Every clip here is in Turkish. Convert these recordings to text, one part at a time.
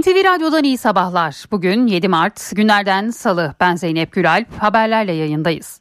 NTV Radyo'dan iyi sabahlar. Bugün 7 Mart günlerden salı. Ben Zeynep Gülalp haberlerle yayındayız.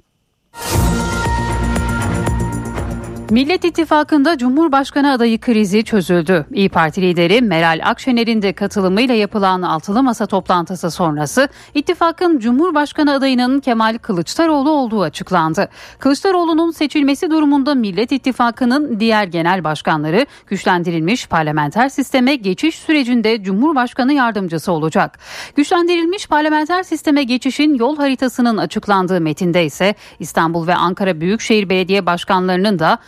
Millet İttifakı'nda Cumhurbaşkanı adayı krizi çözüldü. İyi Parti lideri Meral Akşener'in de katılımıyla yapılan altılı masa toplantısı sonrası ittifakın Cumhurbaşkanı adayının Kemal Kılıçdaroğlu olduğu açıklandı. Kılıçdaroğlu'nun seçilmesi durumunda Millet İttifakı'nın diğer genel başkanları güçlendirilmiş parlamenter sisteme geçiş sürecinde Cumhurbaşkanı yardımcısı olacak. Güçlendirilmiş parlamenter sisteme geçişin yol haritasının açıklandığı metinde ise İstanbul ve Ankara Büyükşehir Belediye Başkanlarının da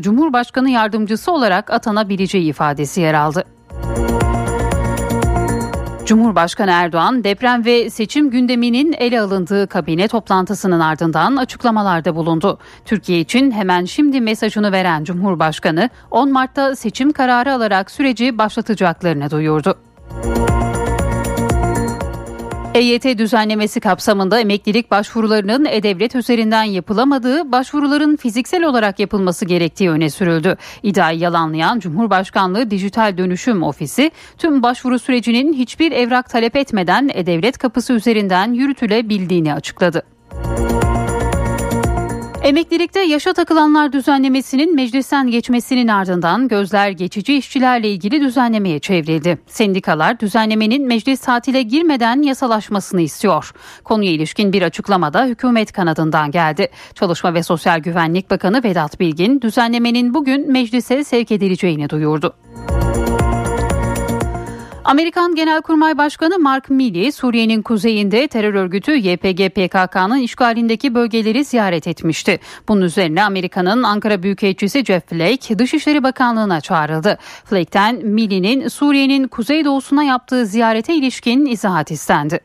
Cumhurbaşkanı yardımcısı olarak atanabileceği ifadesi yer aldı. Cumhurbaşkanı Erdoğan deprem ve seçim gündeminin ele alındığı kabine toplantısının ardından açıklamalarda bulundu. Türkiye için hemen şimdi mesajını veren Cumhurbaşkanı 10 Mart'ta seçim kararı alarak süreci başlatacaklarını duyurdu. EYT düzenlemesi kapsamında emeklilik başvurularının e-devlet üzerinden yapılamadığı, başvuruların fiziksel olarak yapılması gerektiği öne sürüldü. İddiayı yalanlayan Cumhurbaşkanlığı Dijital Dönüşüm Ofisi tüm başvuru sürecinin hiçbir evrak talep etmeden e-devlet kapısı üzerinden yürütülebildiğini açıkladı. Emeklilikte yaşa takılanlar düzenlemesinin meclisten geçmesinin ardından gözler geçici işçilerle ilgili düzenlemeye çevrildi. Sendikalar düzenlemenin meclis tatile girmeden yasalaşmasını istiyor. Konuya ilişkin bir açıklamada hükümet kanadından geldi. Çalışma ve Sosyal Güvenlik Bakanı Vedat Bilgin düzenlemenin bugün meclise sevk edileceğini duyurdu. Amerikan Genelkurmay Başkanı Mark Milley, Suriye'nin kuzeyinde terör örgütü YPG PKK'nın işgalindeki bölgeleri ziyaret etmişti. Bunun üzerine Amerika'nın Ankara Büyükelçisi Jeff Flake, Dışişleri Bakanlığı'na çağrıldı. Flake'ten Milley'nin Suriye'nin kuzeydoğusuna yaptığı ziyarete ilişkin izahat istendi.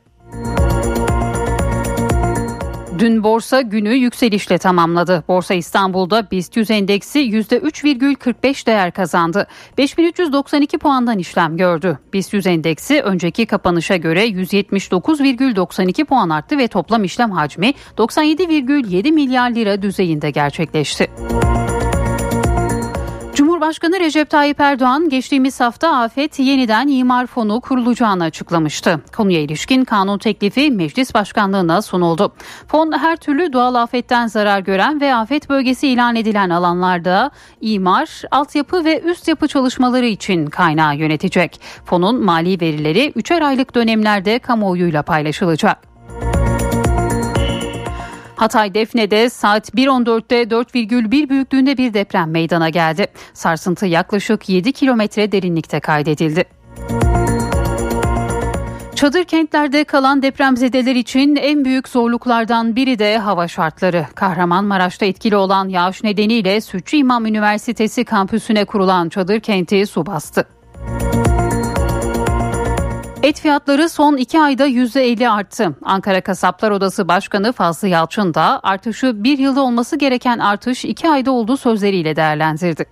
Dün borsa günü yükselişle tamamladı. Borsa İstanbul'da BIST 100 endeksi %3,45 değer kazandı. 5392 puandan işlem gördü. BIST 100 endeksi önceki kapanışa göre 179,92 puan arttı ve toplam işlem hacmi 97,7 milyar lira düzeyinde gerçekleşti. Cumhurbaşkanı Recep Tayyip Erdoğan geçtiğimiz hafta afet yeniden imar fonu kurulacağını açıklamıştı. Konuya ilişkin kanun teklifi meclis başkanlığına sunuldu. Fon her türlü doğal afetten zarar gören ve afet bölgesi ilan edilen alanlarda imar, altyapı ve üst yapı çalışmaları için kaynağı yönetecek. Fonun mali verileri 3'er aylık dönemlerde kamuoyuyla paylaşılacak. Hatay Defne'de saat 1.14'te 4,1 büyüklüğünde bir deprem meydana geldi. Sarsıntı yaklaşık 7 kilometre derinlikte kaydedildi. Çadır kentlerde kalan depremzedeler için en büyük zorluklardan biri de hava şartları. Kahramanmaraş'ta etkili olan yağış nedeniyle Sütçü İmam Üniversitesi kampüsüne kurulan çadır kenti su bastı. Et fiyatları son iki ayda %50 arttı. Ankara Kasaplar Odası Başkanı Fazlı Yalçın da artışı bir yılda olması gereken artış iki ayda olduğu sözleriyle değerlendirdi.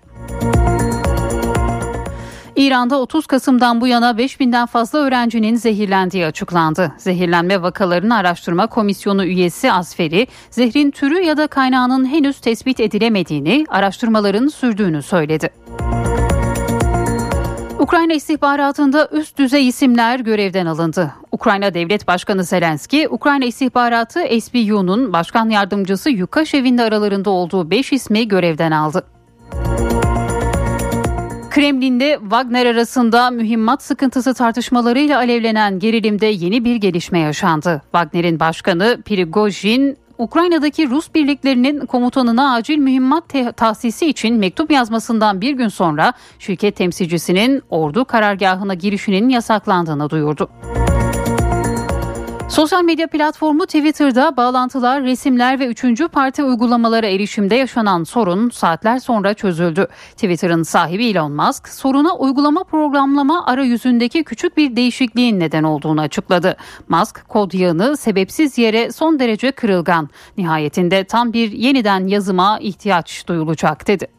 İran'da 30 Kasım'dan bu yana 5000'den fazla öğrencinin zehirlendiği açıklandı. Zehirlenme vakalarını araştırma komisyonu üyesi Asferi, zehrin türü ya da kaynağının henüz tespit edilemediğini, araştırmaların sürdüğünü söyledi. Ukrayna istihbaratında üst düzey isimler görevden alındı. Ukrayna Devlet Başkanı Zelenski, Ukrayna istihbaratı SBU'nun başkan yardımcısı Yukashev'in de aralarında olduğu 5 ismi görevden aldı. Kremlin'de Wagner arasında mühimmat sıkıntısı tartışmalarıyla alevlenen gerilimde yeni bir gelişme yaşandı. Wagner'in başkanı Prigojin Ukrayna'daki Rus birliklerinin komutanına acil mühimmat tahsisi için mektup yazmasından bir gün sonra şirket temsilcisinin ordu karargahına girişinin yasaklandığını duyurdu. Sosyal medya platformu Twitter'da bağlantılar, resimler ve üçüncü parti uygulamalara erişimde yaşanan sorun saatler sonra çözüldü. Twitter'ın sahibi Elon Musk soruna uygulama programlama arayüzündeki küçük bir değişikliğin neden olduğunu açıkladı. Musk kod yığını sebepsiz yere son derece kırılgan. Nihayetinde tam bir yeniden yazıma ihtiyaç duyulacak dedi.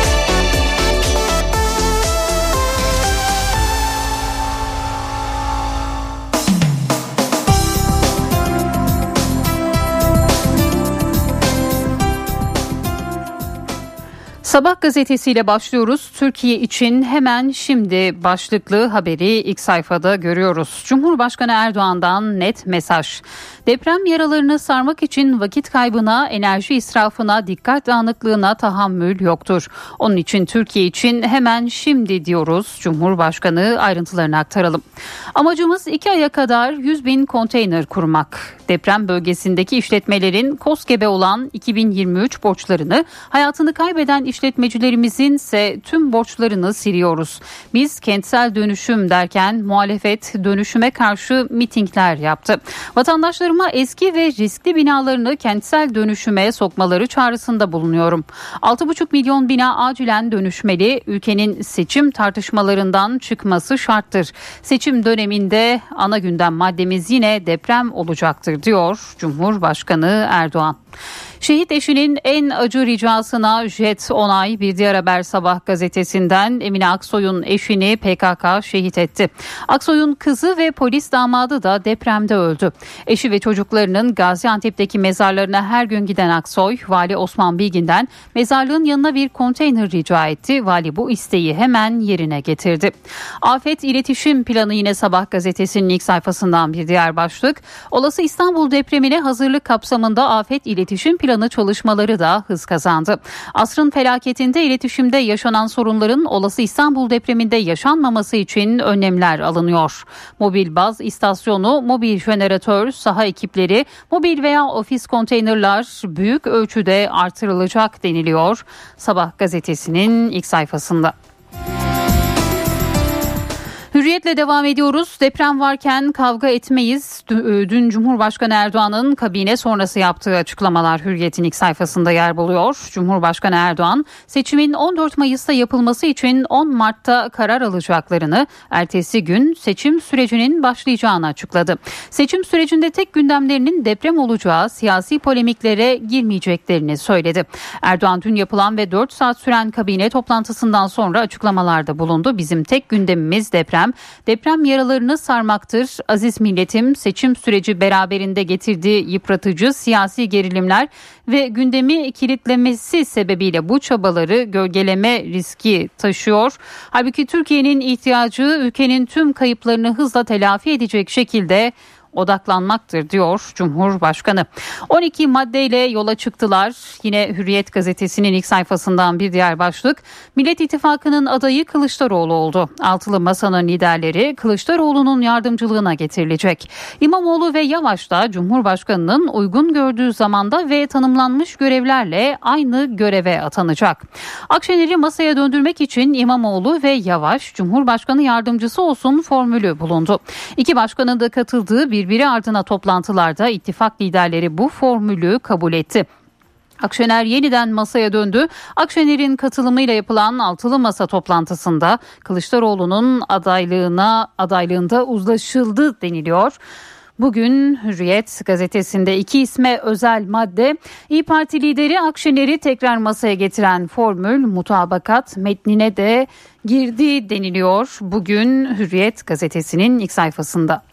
Sabah gazetesiyle başlıyoruz. Türkiye için hemen şimdi başlıklı haberi ilk sayfada görüyoruz. Cumhurbaşkanı Erdoğan'dan net mesaj. Deprem yaralarını sarmak için vakit kaybına, enerji israfına, dikkat dağınıklığına tahammül yoktur. Onun için Türkiye için hemen şimdi diyoruz. Cumhurbaşkanı ayrıntılarını aktaralım. Amacımız iki aya kadar 100 bin konteyner kurmak. Deprem bölgesindeki işletmelerin KOSGEB'e olan 2023 borçlarını, hayatını kaybeden işletmecilerimizin ise tüm borçlarını siliyoruz. Biz kentsel dönüşüm derken muhalefet dönüşüme karşı mitingler yaptı. Vatandaşlarıma eski ve riskli binalarını kentsel dönüşüme sokmaları çağrısında bulunuyorum. 6,5 milyon bina acilen dönüşmeli. Ülkenin seçim tartışmalarından çıkması şarttır. Seçim döneminde ana gündem maddemiz yine deprem olacaktır diyor Cumhurbaşkanı Erdoğan. Şehit eşinin en acı ricasına jet onay bir diğer haber sabah gazetesinden Emine Aksoy'un eşini PKK şehit etti. Aksoy'un kızı ve polis damadı da depremde öldü. Eşi ve çocuklarının Gaziantep'teki mezarlarına her gün giden Aksoy, Vali Osman Bilgin'den mezarlığın yanına bir konteyner rica etti. Vali bu isteği hemen yerine getirdi. Afet iletişim planı yine sabah gazetesinin ilk sayfasından bir diğer başlık. Olası İstanbul depremine hazırlık kapsamında afet iletişim planı planı çalışmaları da hız kazandı. Asrın felaketinde iletişimde yaşanan sorunların olası İstanbul depreminde yaşanmaması için önlemler alınıyor. Mobil baz istasyonu, mobil jeneratör, saha ekipleri, mobil veya ofis konteynerler büyük ölçüde artırılacak deniliyor. Sabah gazetesinin ilk sayfasında. Hürriyetle devam ediyoruz. Deprem varken kavga etmeyiz. E, dün Cumhurbaşkanı Erdoğan'ın kabine sonrası yaptığı açıklamalar Hürriyet'in ilk sayfasında yer buluyor. Cumhurbaşkanı Erdoğan seçimin 14 Mayıs'ta yapılması için 10 Mart'ta karar alacaklarını, ertesi gün seçim sürecinin başlayacağını açıkladı. Seçim sürecinde tek gündemlerinin deprem olacağı siyasi polemiklere girmeyeceklerini söyledi. Erdoğan dün yapılan ve 4 saat süren kabine toplantısından sonra açıklamalarda bulundu. Bizim tek gündemimiz deprem deprem, deprem yaralarını sarmaktır. Aziz milletim seçim süreci beraberinde getirdiği yıpratıcı siyasi gerilimler ve gündemi kilitlemesi sebebiyle bu çabaları gölgeleme riski taşıyor. Halbuki Türkiye'nin ihtiyacı ülkenin tüm kayıplarını hızla telafi edecek şekilde odaklanmaktır diyor Cumhurbaşkanı. 12 maddeyle yola çıktılar. Yine Hürriyet gazetesinin ilk sayfasından bir diğer başlık. Millet İttifakı'nın adayı Kılıçdaroğlu oldu. Altılı masanın liderleri Kılıçdaroğlu'nun yardımcılığına getirilecek. İmamoğlu ve Yavaş da Cumhurbaşkanı'nın uygun gördüğü zamanda ve tanımlanmış görevlerle aynı göreve atanacak. Akşener'i masaya döndürmek için İmamoğlu ve Yavaş Cumhurbaşkanı yardımcısı olsun formülü bulundu. İki başkanın da katıldığı bir birbiri ardına toplantılarda ittifak liderleri bu formülü kabul etti. Akşener yeniden masaya döndü. Akşener'in katılımıyla yapılan altılı masa toplantısında Kılıçdaroğlu'nun adaylığına adaylığında uzlaşıldı deniliyor. Bugün Hürriyet gazetesinde iki isme özel madde İyi Parti lideri Akşener'i tekrar masaya getiren formül mutabakat metnine de girdi deniliyor. Bugün Hürriyet gazetesinin ilk sayfasında.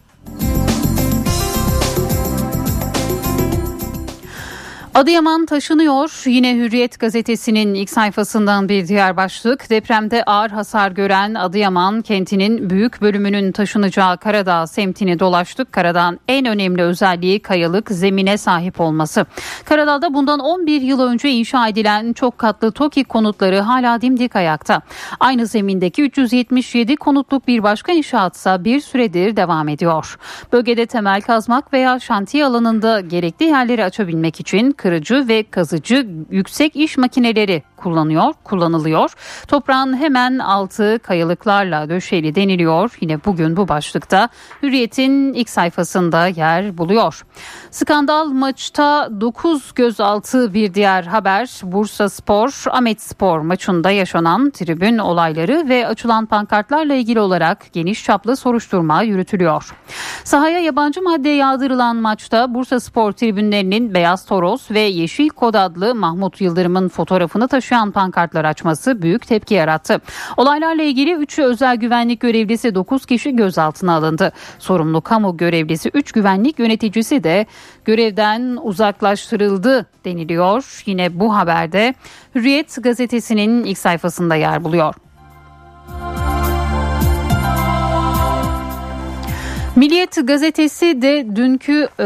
Adıyaman taşınıyor. Yine Hürriyet gazetesinin ilk sayfasından bir diğer başlık. Depremde ağır hasar gören Adıyaman kentinin büyük bölümünün taşınacağı Karadağ semtini dolaştık. Karadağ'ın en önemli özelliği kayalık zemine sahip olması. Karadağ'da bundan 11 yıl önce inşa edilen çok katlı TOKİ konutları hala dimdik ayakta. Aynı zemindeki 377 konutluk bir başka inşaatsa bir süredir devam ediyor. Bölgede temel kazmak veya şantiye alanında gerekli yerleri açabilmek için kırıcı ve kazıcı yüksek iş makineleri kullanıyor, kullanılıyor. Toprağın hemen altı kayalıklarla döşeli deniliyor. Yine bugün bu başlıkta Hürriyet'in ilk sayfasında yer buluyor. Skandal maçta 9 gözaltı bir diğer haber. Bursa Spor, Ahmet Spor maçında yaşanan tribün olayları ve açılan pankartlarla ilgili olarak geniş çaplı soruşturma yürütülüyor. Sahaya yabancı madde yağdırılan maçta Bursa Spor tribünlerinin Beyaz Toros ve Yeşil Kod adlı Mahmut Yıldırım'ın fotoğrafını taşıyor taşıyan pankartlar açması büyük tepki yarattı. Olaylarla ilgili 3 özel güvenlik görevlisi 9 kişi gözaltına alındı. Sorumlu kamu görevlisi 3 güvenlik yöneticisi de görevden uzaklaştırıldı deniliyor. Yine bu haberde Hürriyet gazetesinin ilk sayfasında yer buluyor. Milliyet gazetesi de dünkü e,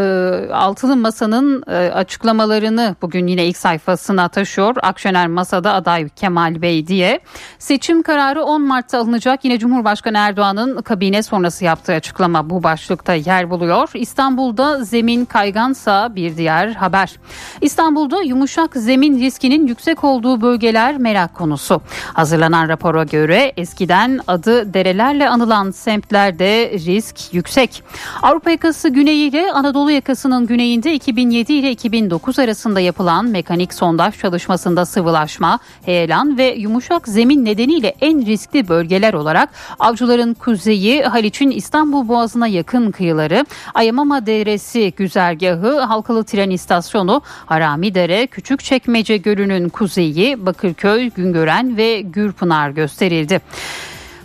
altılı masanın e, açıklamalarını bugün yine ilk sayfasına taşıyor. Akşener masada aday Kemal Bey diye. Seçim kararı 10 Mart'ta alınacak. Yine Cumhurbaşkanı Erdoğan'ın kabine sonrası yaptığı açıklama bu başlıkta yer buluyor. İstanbul'da zemin kaygansa bir diğer haber. İstanbul'da yumuşak zemin riskinin yüksek olduğu bölgeler merak konusu. Hazırlanan rapora göre eskiden adı derelerle anılan semtlerde risk yüksek yüksek. Avrupa yakası güneyi ile Anadolu yakasının güneyinde 2007 ile 2009 arasında yapılan mekanik sondaj çalışmasında sıvılaşma, heyelan ve yumuşak zemin nedeniyle en riskli bölgeler olarak avcıların kuzeyi Haliç'in İstanbul Boğazı'na yakın kıyıları, Ayamama Deresi güzergahı, Halkalı Tren İstasyonu, Haramidere, Küçükçekmece Gölü'nün kuzeyi, Bakırköy, Güngören ve Gürpınar gösterildi.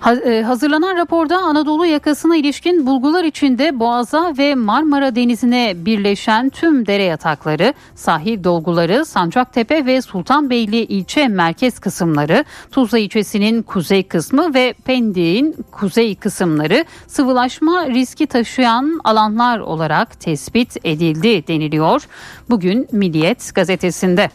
E, hazırlanan raporda Anadolu yakasına ilişkin bulgular içinde Boğaz'a ve Marmara Denizi'ne birleşen tüm dere yatakları, sahil dolguları, Sancaktepe ve Sultanbeyli ilçe merkez kısımları, Tuzla ilçesinin kuzey kısmı ve Pendik'in kuzey kısımları sıvılaşma riski taşıyan alanlar olarak tespit edildi deniliyor. Bugün Milliyet gazetesinde.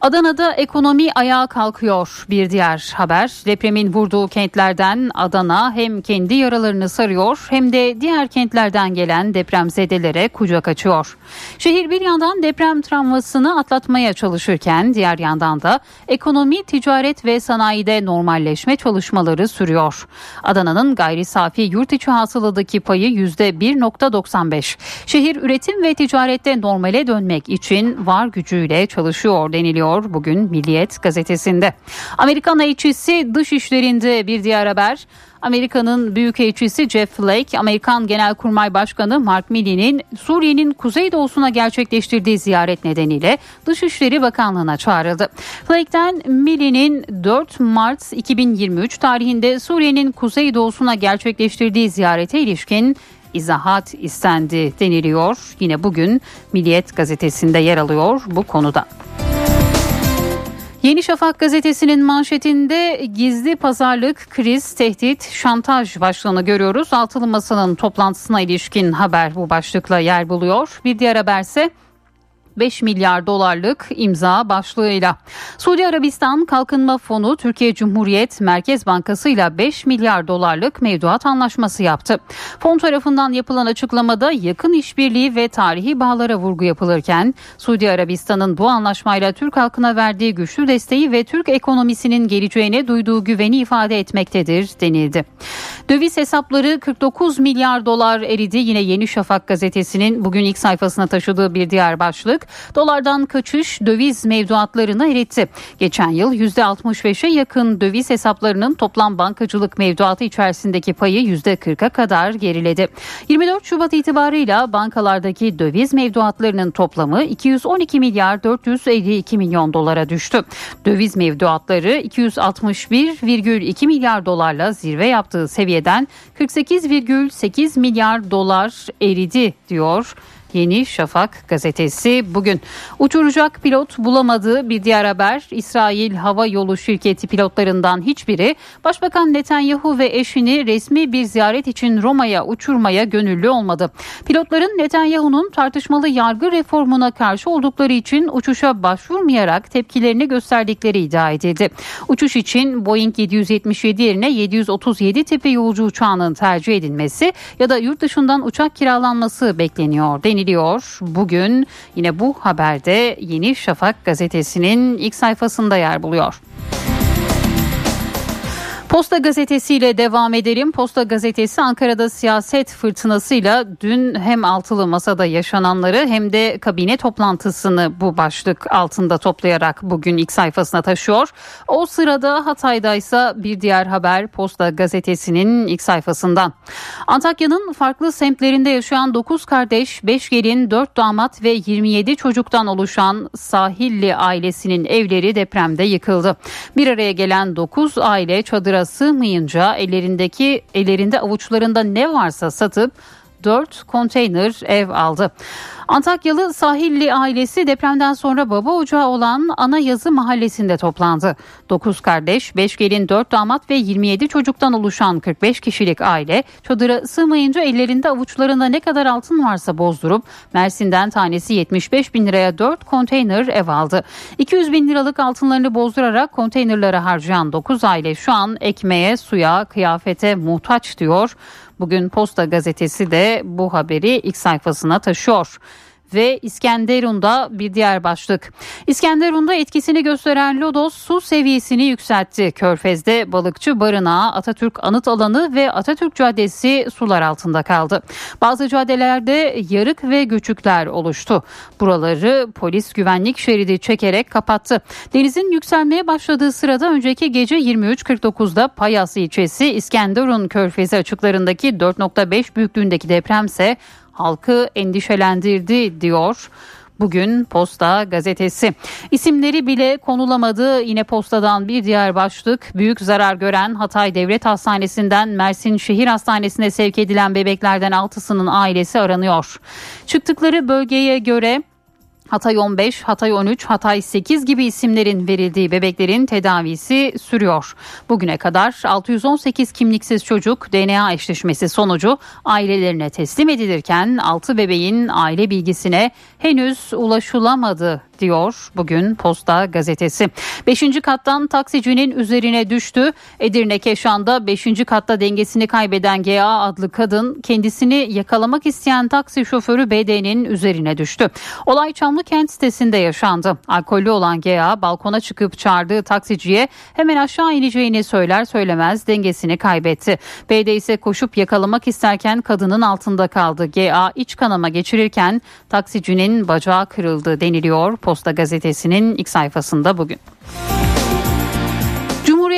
Adana'da ekonomi ayağa kalkıyor. Bir diğer haber depremin vurduğu kentlerden Adana hem kendi yaralarını sarıyor hem de diğer kentlerden gelen depremzedelere kucak açıyor. Şehir bir yandan deprem travmasını atlatmaya çalışırken diğer yandan da ekonomi, ticaret ve sanayide normalleşme çalışmaları sürüyor. Adana'nın gayri safi yurt içi hasıladaki payı %1.95. Şehir üretim ve ticarette normale dönmek için var gücüyle çalışıyor deniliyor deniliyor bugün Milliyet gazetesinde. Amerikan elçisi dış işlerinde bir diğer haber. Amerika'nın Büyükelçisi Jeff Flake, Amerikan Genelkurmay Başkanı Mark Milley'nin Suriye'nin kuzeydoğusuna gerçekleştirdiği ziyaret nedeniyle Dışişleri Bakanlığı'na çağrıldı. Flake'den Milley'nin 4 Mart 2023 tarihinde Suriye'nin kuzeydoğusuna gerçekleştirdiği ziyarete ilişkin izahat istendi deniliyor. Yine bugün Milliyet gazetesinde yer alıyor bu konuda. Yeni Şafak gazetesinin manşetinde gizli pazarlık, kriz, tehdit, şantaj başlığını görüyoruz. Altılı Masa'nın toplantısına ilişkin haber bu başlıkla yer buluyor. Bir diğer haberse 5 milyar dolarlık imza başlığıyla. Suudi Arabistan Kalkınma Fonu Türkiye Cumhuriyet Merkez Bankası ile 5 milyar dolarlık mevduat anlaşması yaptı. Fon tarafından yapılan açıklamada yakın işbirliği ve tarihi bağlara vurgu yapılırken Suudi Arabistan'ın bu anlaşmayla Türk halkına verdiği güçlü desteği ve Türk ekonomisinin geleceğine duyduğu güveni ifade etmektedir denildi. Döviz hesapları 49 milyar dolar eridi. Yine Yeni Şafak gazetesinin bugün ilk sayfasına taşıdığı bir diğer başlık. Dolardan kaçış döviz mevduatlarını eritti. Geçen yıl %65'e yakın döviz hesaplarının toplam bankacılık mevduatı içerisindeki payı %40'a kadar geriledi. 24 Şubat itibarıyla bankalardaki döviz mevduatlarının toplamı 212 milyar 452 milyon dolara düştü. Döviz mevduatları 261,2 milyar dolarla zirve yaptığı seviyeden 48,8 milyar dolar eridi diyor Yeni Şafak gazetesi bugün. Uçuracak pilot bulamadığı bir diğer haber İsrail Hava Yolu Şirketi pilotlarından hiçbiri Başbakan Netanyahu ve eşini resmi bir ziyaret için Roma'ya uçurmaya gönüllü olmadı. Pilotların Netanyahu'nun tartışmalı yargı reformuna karşı oldukları için uçuşa başvurmayarak tepkilerini gösterdikleri iddia edildi. Uçuş için Boeing 777 yerine 737 tipi yolcu uçağının tercih edilmesi ya da yurt dışından uçak kiralanması bekleniyor deniliyor. Bugün yine bu haberde Yeni Şafak gazetesinin ilk sayfasında yer buluyor. Posta gazetesiyle devam edelim. Posta gazetesi Ankara'da siyaset fırtınasıyla dün hem altılı masada yaşananları hem de kabine toplantısını bu başlık altında toplayarak bugün ilk sayfasına taşıyor. O sırada Hatay'da ise bir diğer haber Posta gazetesinin ilk sayfasından. Antakya'nın farklı semtlerinde yaşayan 9 kardeş, 5 gelin, 4 damat ve 27 çocuktan oluşan Sahilli ailesinin evleri depremde yıkıldı. Bir araya gelen 9 aile çadıra sığmayınca ellerindeki ellerinde avuçlarında ne varsa satıp 4 konteyner ev aldı. Antakyalı Sahilli ailesi depremden sonra baba ocağı olan Ana Yazı mahallesinde toplandı. 9 kardeş, 5 gelin, 4 damat ve 27 çocuktan oluşan 45 kişilik aile çadıra sığmayınca ellerinde avuçlarında ne kadar altın varsa bozdurup Mersin'den tanesi 75 bin liraya 4 konteyner ev aldı. 200 bin liralık altınlarını bozdurarak konteynerlara harcayan 9 aile şu an ekmeğe, suya, kıyafete muhtaç diyor. Bugün Posta gazetesi de bu haberi ilk sayfasına taşıyor ve İskenderun'da bir diğer başlık. İskenderun'da etkisini gösteren lodos su seviyesini yükseltti. Körfez'de balıkçı barınağı, Atatürk Anıt Alanı ve Atatürk Caddesi sular altında kaldı. Bazı caddelerde yarık ve göçükler oluştu. Buraları polis güvenlik şeridi çekerek kapattı. Denizin yükselmeye başladığı sırada önceki gece 23.49'da Payas ilçesi İskenderun Körfezi açıklarındaki 4.5 büyüklüğündeki depremse halkı endişelendirdi diyor. Bugün Posta gazetesi. İsimleri bile konulamadı. Yine Posta'dan bir diğer başlık. Büyük zarar gören Hatay Devlet Hastanesi'nden Mersin Şehir Hastanesi'ne sevk edilen bebeklerden altısının ailesi aranıyor. Çıktıkları bölgeye göre Hatay 15, Hatay 13, Hatay 8 gibi isimlerin verildiği bebeklerin tedavisi sürüyor. Bugüne kadar 618 kimliksiz çocuk DNA eşleşmesi sonucu ailelerine teslim edilirken 6 bebeğin aile bilgisine henüz ulaşılamadı diyor bugün Posta gazetesi. 5. kattan taksicinin üzerine düştü. Edirne Keşan'da 5. katta dengesini kaybeden GA adlı kadın kendisini yakalamak isteyen taksi şoförü BD'nin üzerine düştü. Olay Çamlıkent sitesinde yaşandı. Alkollü olan GA balkona çıkıp çağırdığı taksiciye hemen aşağı ineceğini söyler söylemez dengesini kaybetti. BD ise koşup yakalamak isterken kadının altında kaldı. GA iç kanama geçirirken taksicinin bacağı kırıldı deniliyor. Posta gazetesinin ilk sayfasında bugün.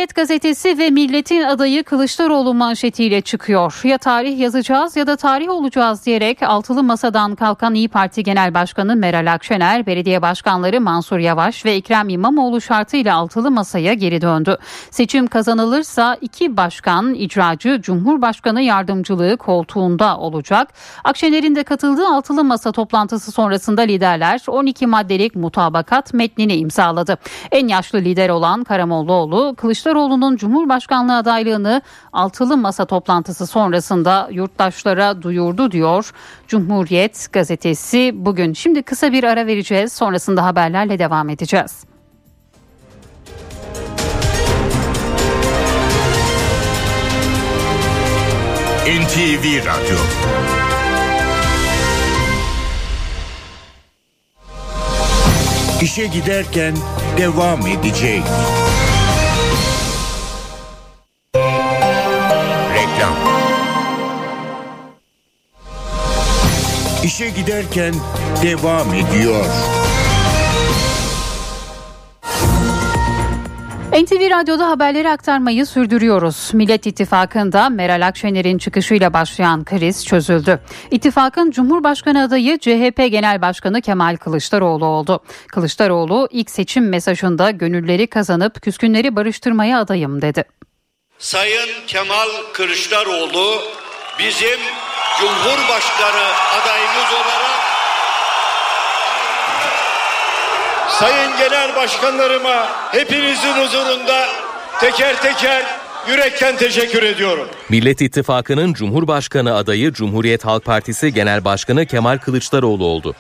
Cumhuriyet gazetesi ve milletin adayı Kılıçdaroğlu manşetiyle çıkıyor. Ya tarih yazacağız ya da tarih olacağız diyerek altılı masadan kalkan İyi Parti Genel Başkanı Meral Akşener, belediye başkanları Mansur Yavaş ve Ekrem İmamoğlu şartıyla altılı masaya geri döndü. Seçim kazanılırsa iki başkan icracı Cumhurbaşkanı yardımcılığı koltuğunda olacak. Akşener'in de katıldığı altılı masa toplantısı sonrasında liderler 12 maddelik mutabakat metnini imzaladı. En yaşlı lider olan Karamollaoğlu Kılıçdaroğlu'nun Cumhurbaşkanlığı adaylığını altılı masa toplantısı sonrasında yurttaşlara duyurdu diyor Cumhuriyet gazetesi bugün. Şimdi kısa bir ara vereceğiz sonrasında haberlerle devam edeceğiz. NTV Radyo İşe giderken devam edecek. İşe giderken devam ediyor. NTV Radyo'da haberleri aktarmayı sürdürüyoruz. Millet İttifakı'nda Meral Akşener'in çıkışıyla başlayan kriz çözüldü. İttifakın Cumhurbaşkanı adayı CHP Genel Başkanı Kemal Kılıçdaroğlu oldu. Kılıçdaroğlu ilk seçim mesajında gönülleri kazanıp küskünleri barıştırmaya adayım dedi. Sayın Kemal Kılıçdaroğlu bizim Cumhurbaşkanı adayımız olarak Sayın Genel Başkanlarıma hepinizin huzurunda teker teker yürekten teşekkür ediyorum. Millet İttifakı'nın Cumhurbaşkanı adayı Cumhuriyet Halk Partisi Genel Başkanı Kemal Kılıçdaroğlu oldu.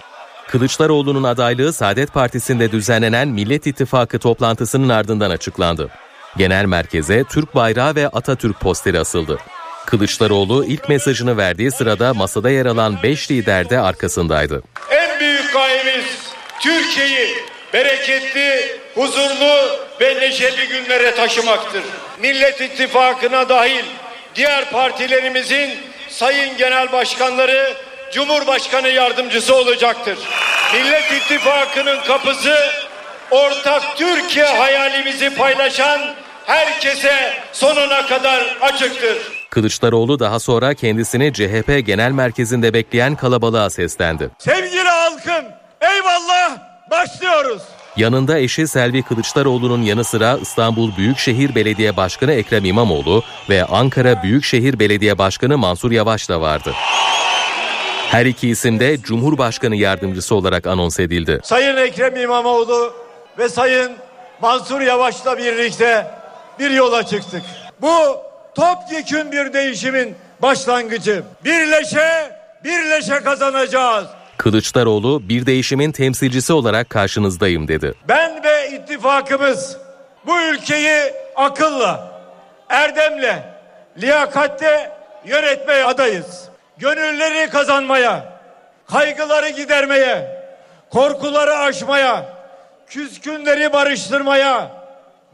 Kılıçdaroğlu'nun adaylığı Saadet Partisi'nde düzenlenen Millet İttifakı toplantısının ardından açıklandı. Genel merkeze Türk bayrağı ve Atatürk posteri asıldı. Kılıçdaroğlu ilk mesajını verdiği sırada masada yer alan 5 lider de arkasındaydı. En büyük gayemiz Türkiye'yi bereketli, huzurlu ve neşeli günlere taşımaktır. Millet İttifakı'na dahil diğer partilerimizin sayın genel başkanları Cumhurbaşkanı yardımcısı olacaktır. Millet İttifakı'nın kapısı ortak Türkiye hayalimizi paylaşan herkese sonuna kadar açıktır. Kılıçdaroğlu daha sonra kendisini CHP Genel Merkezi'nde bekleyen kalabalığa seslendi. Sevgili halkım eyvallah başlıyoruz. Yanında eşi Selvi Kılıçdaroğlu'nun yanı sıra İstanbul Büyükşehir Belediye Başkanı Ekrem İmamoğlu ve Ankara Büyükşehir Belediye Başkanı Mansur Yavaş da vardı. Her iki isim de Cumhurbaşkanı yardımcısı olarak anons edildi. Sayın Ekrem İmamoğlu ve Sayın Mansur Yavaş'la birlikte bir yola çıktık. Bu topyekün bir değişimin başlangıcı. Birleşe, birleşe kazanacağız. Kılıçdaroğlu bir değişimin temsilcisi olarak karşınızdayım dedi. Ben ve ittifakımız bu ülkeyi akılla, erdemle, liyakatle yönetmeye adayız. Gönülleri kazanmaya, kaygıları gidermeye, korkuları aşmaya, küskünleri barıştırmaya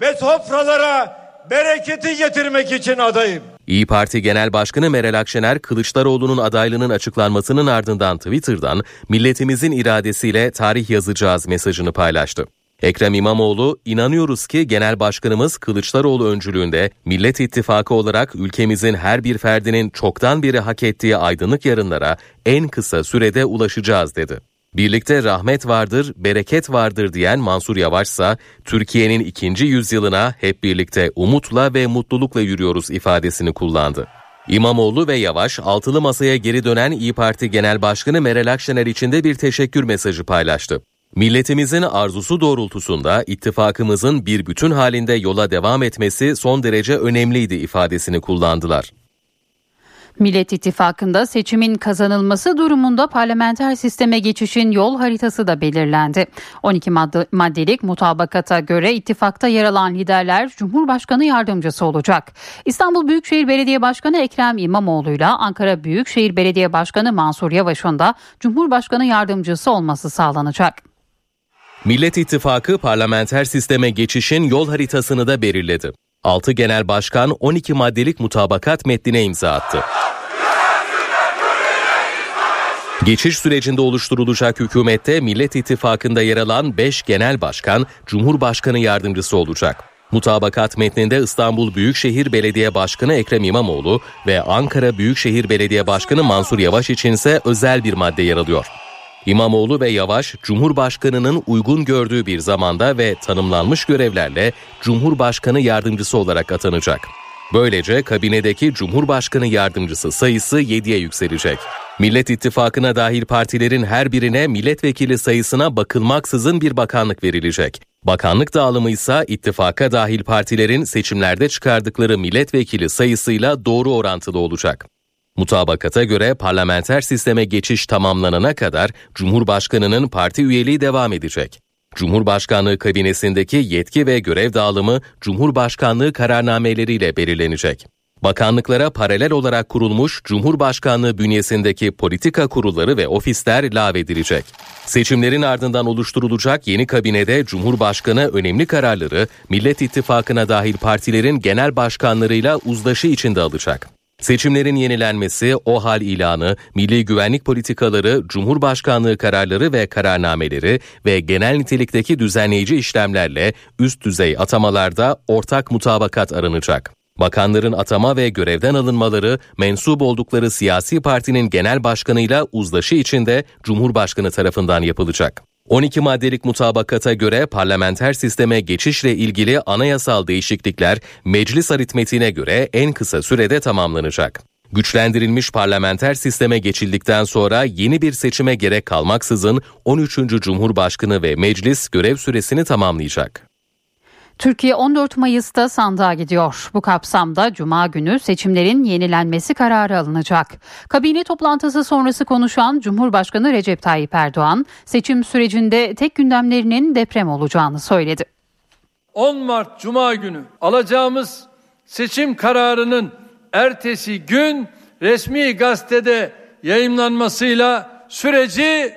ve sofralara bereketi getirmek için adayım. İyi Parti Genel Başkanı Meral Akşener Kılıçdaroğlu'nun adaylığının açıklanmasının ardından Twitter'dan milletimizin iradesiyle tarih yazacağız mesajını paylaştı. Ekrem İmamoğlu, inanıyoruz ki Genel Başkanımız Kılıçdaroğlu öncülüğünde Millet İttifakı olarak ülkemizin her bir ferdinin çoktan beri hak ettiği aydınlık yarınlara en kısa sürede ulaşacağız dedi. Birlikte rahmet vardır, bereket vardır diyen Mansur Yavaş ise Türkiye'nin ikinci yüzyılına hep birlikte umutla ve mutlulukla yürüyoruz ifadesini kullandı. İmamoğlu ve Yavaş altılı masaya geri dönen İyi Parti Genel Başkanı Meral Akşener için de bir teşekkür mesajı paylaştı. Milletimizin arzusu doğrultusunda ittifakımızın bir bütün halinde yola devam etmesi son derece önemliydi ifadesini kullandılar. Millet İttifakı'nda seçimin kazanılması durumunda parlamenter sisteme geçişin yol haritası da belirlendi. 12 maddelik mutabakata göre ittifakta yer alan liderler Cumhurbaşkanı yardımcısı olacak. İstanbul Büyükşehir Belediye Başkanı Ekrem İmamoğlu ile Ankara Büyükşehir Belediye Başkanı Mansur Yavaş'ın da Cumhurbaşkanı yardımcısı olması sağlanacak. Millet İttifakı parlamenter sisteme geçişin yol haritasını da belirledi. 6 genel başkan 12 maddelik mutabakat metnine imza attı. Geçiş sürecinde oluşturulacak hükümette Millet İttifakı'nda yer alan 5 genel başkan Cumhurbaşkanı yardımcısı olacak. Mutabakat metninde İstanbul Büyükşehir Belediye Başkanı Ekrem İmamoğlu ve Ankara Büyükşehir Belediye Başkanı Mansur Yavaş içinse özel bir madde yer alıyor. İmamoğlu ve Yavaş, Cumhurbaşkanı'nın uygun gördüğü bir zamanda ve tanımlanmış görevlerle Cumhurbaşkanı yardımcısı olarak atanacak. Böylece kabinedeki Cumhurbaşkanı yardımcısı sayısı 7'ye yükselecek. Millet İttifakı'na dahil partilerin her birine milletvekili sayısına bakılmaksızın bir bakanlık verilecek. Bakanlık dağılımı ise ittifaka dahil partilerin seçimlerde çıkardıkları milletvekili sayısıyla doğru orantılı olacak. Mutabakata göre parlamenter sisteme geçiş tamamlanana kadar Cumhurbaşkanı'nın parti üyeliği devam edecek. Cumhurbaşkanlığı kabinesindeki yetki ve görev dağılımı Cumhurbaşkanlığı kararnameleriyle belirlenecek. Bakanlıklara paralel olarak kurulmuş Cumhurbaşkanlığı bünyesindeki politika kurulları ve ofisler lağvedilecek. Seçimlerin ardından oluşturulacak yeni kabinede Cumhurbaşkanı önemli kararları Millet İttifakı'na dahil partilerin genel başkanlarıyla uzlaşı içinde alacak. Seçimlerin yenilenmesi, o hal ilanı, milli güvenlik politikaları, cumhurbaşkanlığı kararları ve kararnameleri ve genel nitelikteki düzenleyici işlemlerle üst düzey atamalarda ortak mutabakat aranacak. Bakanların atama ve görevden alınmaları mensup oldukları siyasi partinin genel başkanıyla uzlaşı içinde Cumhurbaşkanı tarafından yapılacak. 12 maddelik mutabakata göre parlamenter sisteme geçişle ilgili anayasal değişiklikler meclis aritmetiğine göre en kısa sürede tamamlanacak. Güçlendirilmiş parlamenter sisteme geçildikten sonra yeni bir seçime gerek kalmaksızın 13. Cumhurbaşkanı ve meclis görev süresini tamamlayacak. Türkiye 14 Mayıs'ta sandığa gidiyor. Bu kapsamda Cuma günü seçimlerin yenilenmesi kararı alınacak. Kabine toplantısı sonrası konuşan Cumhurbaşkanı Recep Tayyip Erdoğan, seçim sürecinde tek gündemlerinin deprem olacağını söyledi. 10 Mart Cuma günü alacağımız seçim kararının ertesi gün resmi gazetede yayınlanmasıyla süreci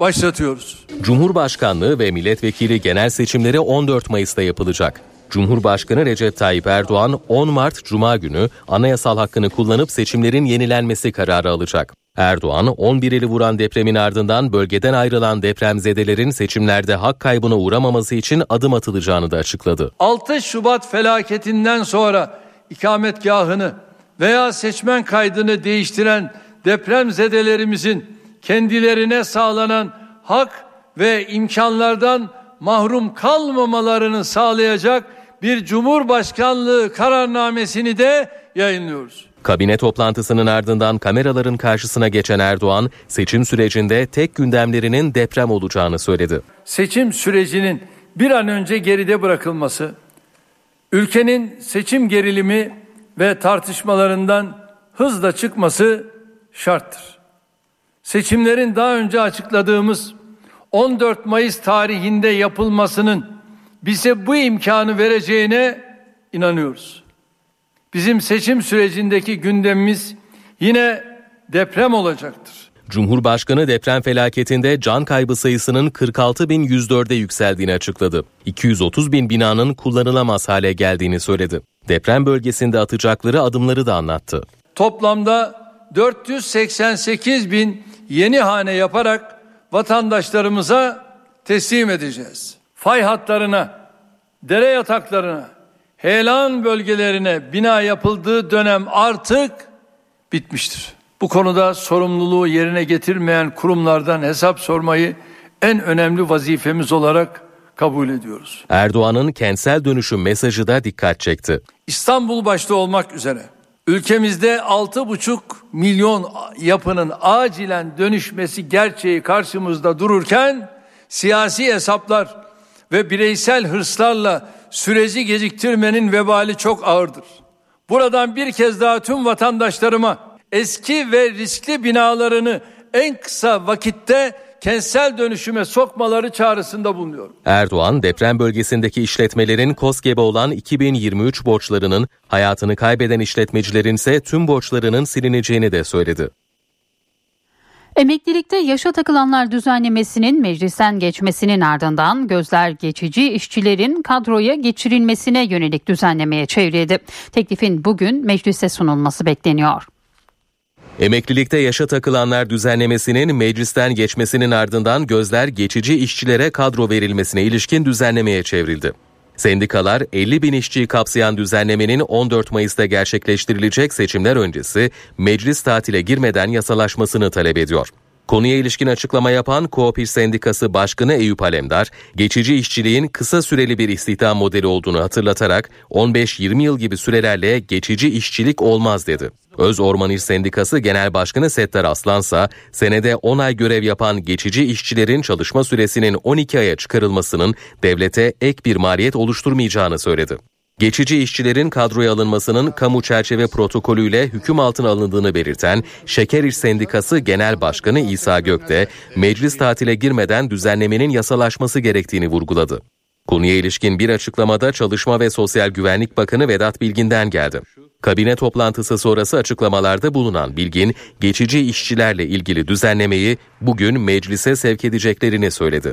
başlatıyoruz. Cumhurbaşkanlığı ve milletvekili genel seçimleri 14 Mayıs'ta yapılacak. Cumhurbaşkanı Recep Tayyip Erdoğan 10 Mart Cuma günü anayasal hakkını kullanıp seçimlerin yenilenmesi kararı alacak. Erdoğan 11 ili vuran depremin ardından bölgeden ayrılan depremzedelerin seçimlerde hak kaybına uğramaması için adım atılacağını da açıkladı. 6 Şubat felaketinden sonra ikametgahını veya seçmen kaydını değiştiren depremzedelerimizin kendilerine sağlanan hak ve imkanlardan mahrum kalmamalarını sağlayacak bir Cumhurbaşkanlığı kararnamesini de yayınlıyoruz. Kabine toplantısının ardından kameraların karşısına geçen Erdoğan, seçim sürecinde tek gündemlerinin deprem olacağını söyledi. Seçim sürecinin bir an önce geride bırakılması, ülkenin seçim gerilimi ve tartışmalarından hızla çıkması şarttır. Seçimlerin daha önce açıkladığımız 14 Mayıs tarihinde yapılmasının bize bu imkanı vereceğine inanıyoruz. Bizim seçim sürecindeki gündemimiz yine deprem olacaktır. Cumhurbaşkanı deprem felaketinde can kaybı sayısının 46.104'e yükseldiğini açıkladı. 230 bin binanın kullanılamaz hale geldiğini söyledi. Deprem bölgesinde atacakları adımları da anlattı. Toplamda 488 bin yeni hane yaparak vatandaşlarımıza teslim edeceğiz. Fay hatlarına, dere yataklarına, heyelan bölgelerine bina yapıldığı dönem artık bitmiştir. Bu konuda sorumluluğu yerine getirmeyen kurumlardan hesap sormayı en önemli vazifemiz olarak kabul ediyoruz. Erdoğan'ın kentsel dönüşüm mesajı da dikkat çekti. İstanbul başta olmak üzere ülkemizde 6,5 milyon yapının acilen dönüşmesi gerçeği karşımızda dururken siyasi hesaplar ve bireysel hırslarla süreci geciktirmenin vebali çok ağırdır. Buradan bir kez daha tüm vatandaşlarıma eski ve riskli binalarını en kısa vakitte kentsel dönüşüme sokmaları çağrısında bulunuyor. Erdoğan deprem bölgesindeki işletmelerin KOSGEB'e olan 2023 borçlarının hayatını kaybeden işletmecilerin ise tüm borçlarının silineceğini de söyledi. Emeklilikte yaşa takılanlar düzenlemesinin meclisten geçmesinin ardından gözler geçici işçilerin kadroya geçirilmesine yönelik düzenlemeye çevrildi. Teklifin bugün meclise sunulması bekleniyor. Emeklilikte yaşa takılanlar düzenlemesinin meclisten geçmesinin ardından gözler geçici işçilere kadro verilmesine ilişkin düzenlemeye çevrildi. Sendikalar 50 bin işçiyi kapsayan düzenlemenin 14 Mayıs'ta gerçekleştirilecek seçimler öncesi meclis tatile girmeden yasalaşmasını talep ediyor. Konuya ilişkin açıklama yapan Koopir Sendikası Başkanı Eyüp Alemdar, geçici işçiliğin kısa süreli bir istihdam modeli olduğunu hatırlatarak 15-20 yıl gibi sürelerle geçici işçilik olmaz dedi. Öz Orman İş Sendikası Genel Başkanı Settar Aslansa senede 10 ay görev yapan geçici işçilerin çalışma süresinin 12 aya çıkarılmasının devlete ek bir maliyet oluşturmayacağını söyledi. Geçici işçilerin kadroya alınmasının kamu çerçeve protokolüyle hüküm altına alındığını belirten Şeker İş Sendikası Genel Başkanı İsa Gökte, meclis tatile girmeden düzenlemenin yasalaşması gerektiğini vurguladı. Konuya ilişkin bir açıklamada Çalışma ve Sosyal Güvenlik Bakanı Vedat Bilgin'den geldi. Kabine toplantısı sonrası açıklamalarda bulunan Bilgin, geçici işçilerle ilgili düzenlemeyi bugün meclise sevk edeceklerini söyledi.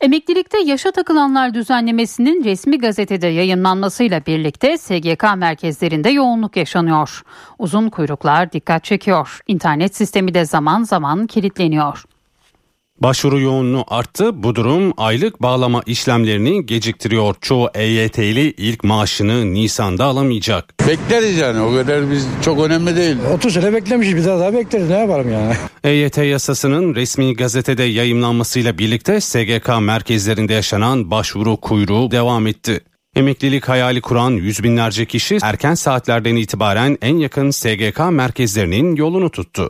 Emeklilikte yaşa takılanlar düzenlemesinin resmi gazetede yayınlanmasıyla birlikte SGK merkezlerinde yoğunluk yaşanıyor. Uzun kuyruklar dikkat çekiyor. İnternet sistemi de zaman zaman kilitleniyor. Başvuru yoğunluğu arttı. Bu durum aylık bağlama işlemlerini geciktiriyor. Çoğu EYT'li ilk maaşını Nisan'da alamayacak. Bekleriz yani o kadar biz çok önemli değil. 30 sene beklemişiz bir daha daha bekleriz ne yapalım yani. EYT yasasının resmi gazetede yayımlanmasıyla birlikte SGK merkezlerinde yaşanan başvuru kuyruğu devam etti. Emeklilik hayali kuran yüz binlerce kişi erken saatlerden itibaren en yakın SGK merkezlerinin yolunu tuttu.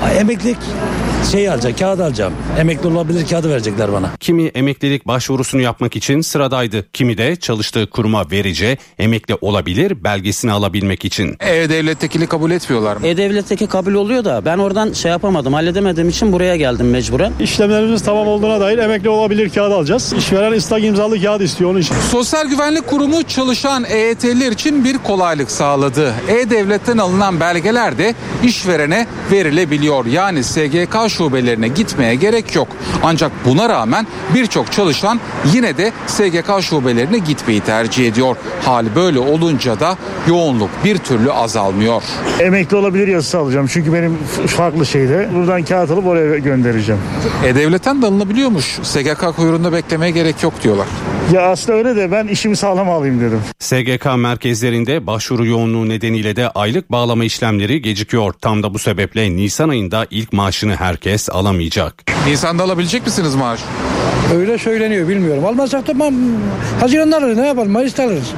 Ay, emeklilik şey alacağım kağıt alacağım. Emekli olabilir kağıdı verecekler bana. Kimi emeklilik başvurusunu yapmak için sıradaydı. Kimi de çalıştığı kuruma verici emekli olabilir belgesini alabilmek için. E-Devlet'tekini kabul etmiyorlar mı? E-Devlet'teki kabul oluyor da ben oradan şey yapamadım halledemediğim için buraya geldim mecburen. İşlemlerimiz tamam olduğuna dair emekli olabilir kağıt alacağız. İşveren ıslak imzalı kağıt istiyor onun için. Sosyal Güvenlik Kurumu çalışan EYT'liler için bir kolaylık sağladı. E-Devlet'ten alınan belgeler de işverene verilebiliyor. Yani SGK şubelerine gitmeye gerek yok. Ancak buna rağmen birçok çalışan yine de SGK şubelerine gitmeyi tercih ediyor. Hal böyle olunca da yoğunluk bir türlü azalmıyor. Emekli olabilir yazısı alacağım çünkü benim farklı şeyde. Buradan kağıt alıp oraya göndereceğim. E-Devlet'ten de alınabiliyormuş. SGK kuyruğunda beklemeye gerek yok diyorlar. Ya aslında öyle de ben işimi sağlam alayım dedim. SGK merkezlerinde başvuru yoğunluğu nedeniyle de aylık bağlama işlemleri gecikiyor. Tam da bu sebeple Nisan ayında ilk maaşını herkes alamayacak. Nisan'da alabilecek misiniz maaş? Öyle söyleniyor bilmiyorum. Almazsak da ben Haziran'da alırız ne yapalım Mayıs'ta alırız.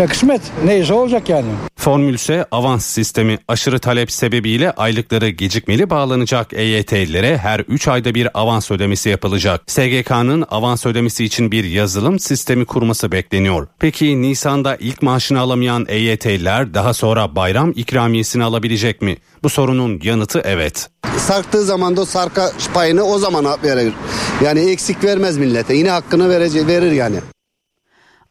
Ya kısmet neyse olacak yani. Formülse avans sistemi aşırı talep sebebiyle aylıkları gecikmeli bağlanacak EYT'lilere her 3 ayda bir avans ödemesi yapılacak. SGK'nın avans ödemesi için bir yazılım sistemi kurması bekleniyor. Peki Nisan'da ilk maaşını alamayan EYT'liler daha sonra bayram ikramiyesini alabilecek mi? Bu sorunun yanıtı evet. Sarktığı zaman da o sarka payını o zaman verir. Yani eksik vermez millete. Yine hakkını verir yani.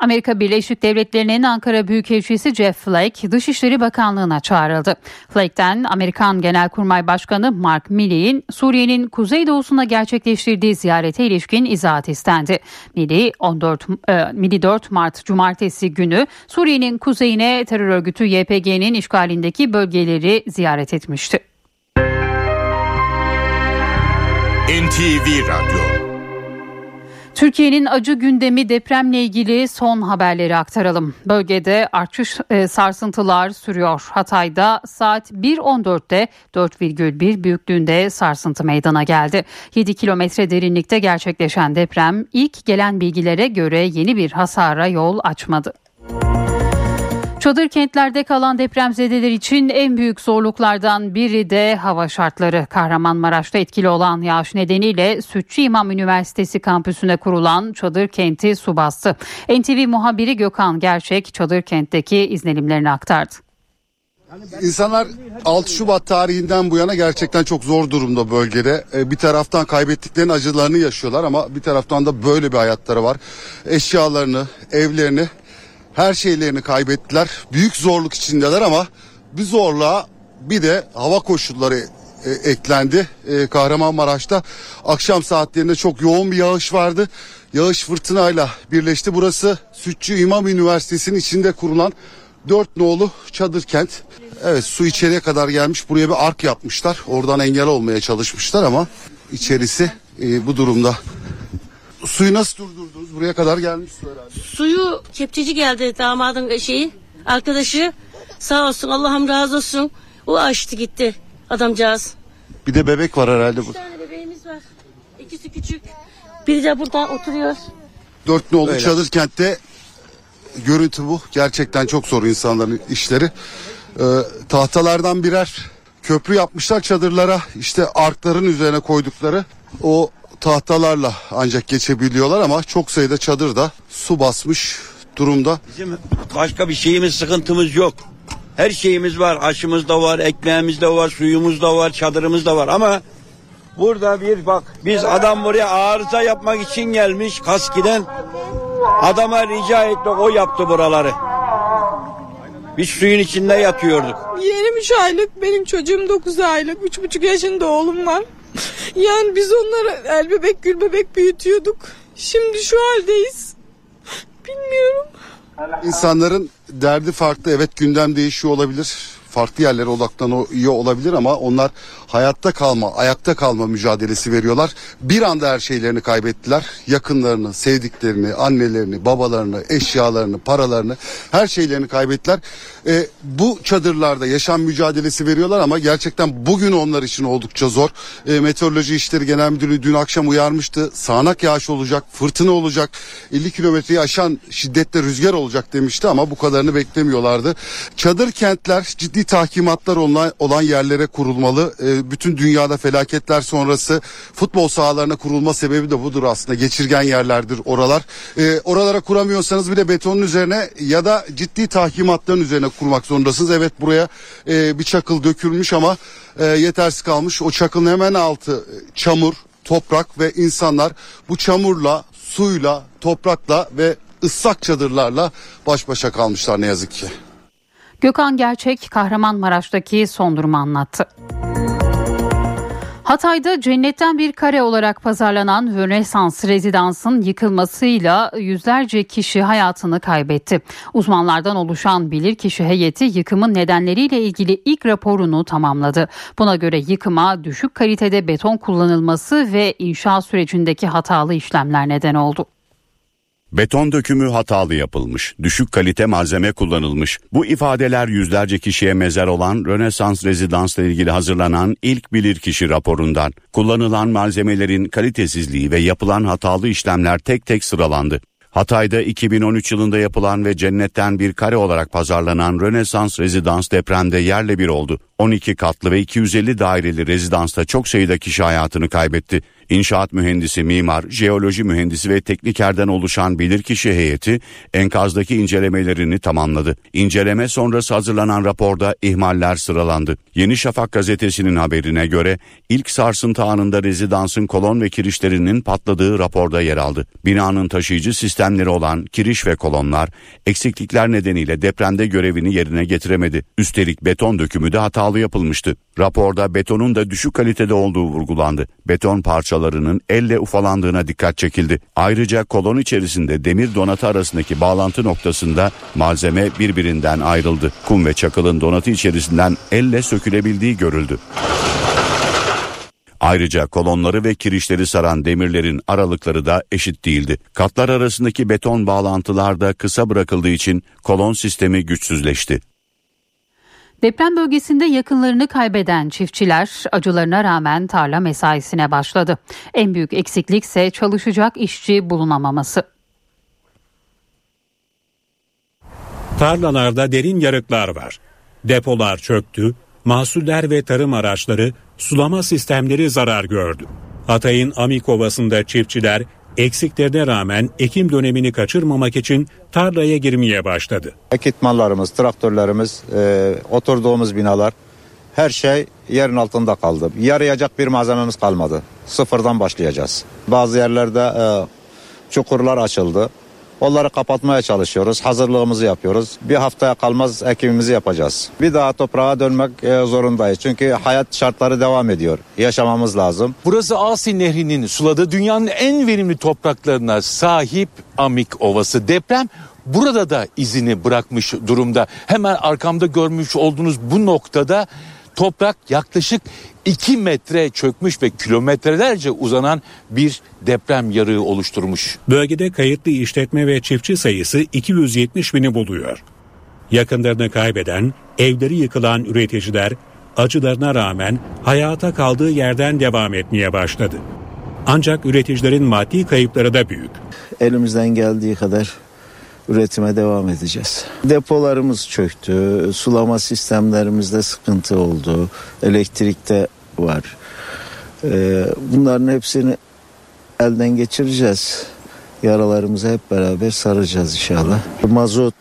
Amerika Birleşik Devletleri'nin Ankara Büyükelçisi Jeff Flake Dışişleri Bakanlığı'na çağrıldı. Flake'ten Amerikan Genelkurmay Başkanı Mark Milley'in Suriye'nin kuzeydoğusuna gerçekleştirdiği ziyarete ilişkin izahat istendi. Milley 14 e, Milley 4 Mart Cumartesi günü Suriye'nin kuzeyine terör örgütü YPG'nin işgalindeki bölgeleri ziyaret etmişti. NTV Radyo Türkiye'nin acı gündemi depremle ilgili son haberleri aktaralım. Bölgede artış e, sarsıntılar sürüyor. Hatay'da saat 1.14'te 4,1 büyüklüğünde sarsıntı meydana geldi. 7 kilometre derinlikte gerçekleşen deprem ilk gelen bilgilere göre yeni bir hasara yol açmadı. Çadır kentlerde kalan depremzedeler için en büyük zorluklardan biri de hava şartları. Kahramanmaraş'ta etkili olan yağış nedeniyle Sütçü İmam Üniversitesi kampüsüne kurulan çadır kenti su bastı. NTV muhabiri Gökhan Gerçek çadır kentteki izlenimlerini aktardı. İnsanlar 6 Şubat tarihinden bu yana gerçekten çok zor durumda bölgede. Bir taraftan kaybettiklerinin acılarını yaşıyorlar ama bir taraftan da böyle bir hayatları var. Eşyalarını, evlerini her şeylerini kaybettiler. Büyük zorluk içindeler ama bir zorluğa bir de hava koşulları e, eklendi. E, Kahramanmaraş'ta akşam saatlerinde çok yoğun bir yağış vardı. Yağış fırtınayla birleşti. Burası Sütçü İmam Üniversitesi'nin içinde kurulan dört nolu çadır kent. Evet su içeriye kadar gelmiş. Buraya bir ark yapmışlar. Oradan engel olmaya çalışmışlar ama içerisi e, bu durumda. Suyu nasıl durdurdunuz? Buraya kadar gelmiş su herhalde. Suyu kepçeci geldi damadın şeyi arkadaşı sağ olsun Allah'ım razı olsun. O açtı gitti adamcağız. Bir de bebek var herhalde bu. Bir tane bebeğimiz var. İkisi küçük. Biri de burada oturuyor. Dört nolu çadır kentte görüntü bu. Gerçekten çok zor insanların işleri. Ee, tahtalardan birer köprü yapmışlar çadırlara. İşte arkların üzerine koydukları o tahtalarla ancak geçebiliyorlar ama çok sayıda çadır da su basmış durumda. Bizim başka bir şeyimiz sıkıntımız yok. Her şeyimiz var. Aşımız da var, ekmeğimiz de var, suyumuz da var, çadırımız da var ama burada bir bak biz adam buraya arıza yapmak için gelmiş Kaski'den. Adama rica ettik o yaptı buraları. Biz suyun içinde yatıyorduk. Yeğenim 3 aylık, benim çocuğum 9 aylık, 3,5 yaşında oğlum var. Yani biz onları el bebek gül bebek büyütüyorduk. Şimdi şu haldeyiz. Bilmiyorum. İnsanların derdi farklı. Evet gündem değişiyor olabilir. Farklı yerlere odaklanıyor olabilir ama onlar hayatta kalma, ayakta kalma mücadelesi veriyorlar. Bir anda her şeylerini kaybettiler. Yakınlarını, sevdiklerini, annelerini, babalarını, eşyalarını, paralarını, her şeylerini kaybettiler. E, bu çadırlarda yaşam mücadelesi veriyorlar ama gerçekten bugün onlar için oldukça zor. E, Meteoroloji İşleri Genel Müdürlüğü dün akşam uyarmıştı. Sağanak yağış olacak, fırtına olacak, 50 kilometreyi aşan şiddette rüzgar olacak demişti ama bu kadarını beklemiyorlardı. Çadır kentler ciddi tahkimatlar olan, yerlere kurulmalı. E, bütün dünyada felaketler sonrası futbol sahalarına kurulma sebebi de budur aslında. Geçirgen yerlerdir oralar. E, oralara kuramıyorsanız bile betonun üzerine ya da ciddi tahkimatların üzerine kurmak zorundasınız. Evet buraya e, bir çakıl dökülmüş ama e, yetersiz kalmış. O çakılın hemen altı e, çamur, toprak ve insanlar bu çamurla, suyla, toprakla ve ıslak çadırlarla baş başa kalmışlar ne yazık ki. Gökhan Gerçek Kahramanmaraş'taki son durumu anlattı. Hatay'da cennetten bir kare olarak pazarlanan Rönesans rezidansın yıkılmasıyla yüzlerce kişi hayatını kaybetti. Uzmanlardan oluşan bilirkişi heyeti yıkımın nedenleriyle ilgili ilk raporunu tamamladı. Buna göre yıkıma düşük kalitede beton kullanılması ve inşaat sürecindeki hatalı işlemler neden oldu. Beton dökümü hatalı yapılmış, düşük kalite malzeme kullanılmış. Bu ifadeler yüzlerce kişiye mezar olan Rönesans rezidansla ilgili hazırlanan ilk bilirkişi raporundan. Kullanılan malzemelerin kalitesizliği ve yapılan hatalı işlemler tek tek sıralandı. Hatay'da 2013 yılında yapılan ve cennetten bir kare olarak pazarlanan Rönesans rezidans depremde yerle bir oldu. 12 katlı ve 250 daireli rezidansta çok sayıda kişi hayatını kaybetti. İnşaat mühendisi, mimar, jeoloji mühendisi ve teknikerden oluşan bilirkişi heyeti enkazdaki incelemelerini tamamladı. İnceleme sonrası hazırlanan raporda ihmaller sıralandı. Yeni Şafak gazetesinin haberine göre ilk sarsıntı anında rezidansın kolon ve kirişlerinin patladığı raporda yer aldı. Binanın taşıyıcı sistemleri olan kiriş ve kolonlar eksiklikler nedeniyle depremde görevini yerine getiremedi. Üstelik beton dökümü de hatalı yapılmıştı. Raporda betonun da düşük kalitede olduğu vurgulandı. Beton parçalarının elle ufalandığına dikkat çekildi. Ayrıca kolon içerisinde demir donatı arasındaki bağlantı noktasında malzeme birbirinden ayrıldı. Kum ve çakılın donatı içerisinden elle sökülebildiği görüldü. Ayrıca kolonları ve kirişleri saran demirlerin aralıkları da eşit değildi. Katlar arasındaki beton bağlantılar da kısa bırakıldığı için kolon sistemi güçsüzleşti. Deprem bölgesinde yakınlarını kaybeden çiftçiler acılarına rağmen tarla mesaisine başladı. En büyük eksiklik ise çalışacak işçi bulunamaması. Tarlalarda derin yarıklar var. Depolar çöktü, mahsuller ve tarım araçları, sulama sistemleri zarar gördü. Hatay'ın Amik Ovası'nda çiftçiler eksiklerine rağmen ekim dönemini kaçırmamak için tarlaya girmeye başladı. Ekipmanlarımız, traktörlerimiz, e, oturduğumuz binalar her şey yerin altında kaldı. Yarayacak bir malzememiz kalmadı. Sıfırdan başlayacağız. Bazı yerlerde e, çukurlar açıldı. Onları kapatmaya çalışıyoruz. Hazırlığımızı yapıyoruz. Bir haftaya kalmaz ekimimizi yapacağız. Bir daha toprağa dönmek e, zorundayız. Çünkü hayat şartları devam ediyor. Yaşamamız lazım. Burası Asi Nehri'nin suladığı dünyanın en verimli topraklarına sahip Amik Ovası. Deprem burada da izini bırakmış durumda. Hemen arkamda görmüş olduğunuz bu noktada toprak yaklaşık 2 metre çökmüş ve kilometrelerce uzanan bir deprem yarığı oluşturmuş. Bölgede kayıtlı işletme ve çiftçi sayısı 270 bini buluyor. Yakınlarını kaybeden, evleri yıkılan üreticiler acılarına rağmen hayata kaldığı yerden devam etmeye başladı. Ancak üreticilerin maddi kayıpları da büyük. Elimizden geldiği kadar üretime devam edeceğiz. Depolarımız çöktü, sulama sistemlerimizde sıkıntı oldu, elektrikte var. Ee, bunların hepsini elden geçireceğiz. Yaralarımızı hep beraber saracağız inşallah. Mazot,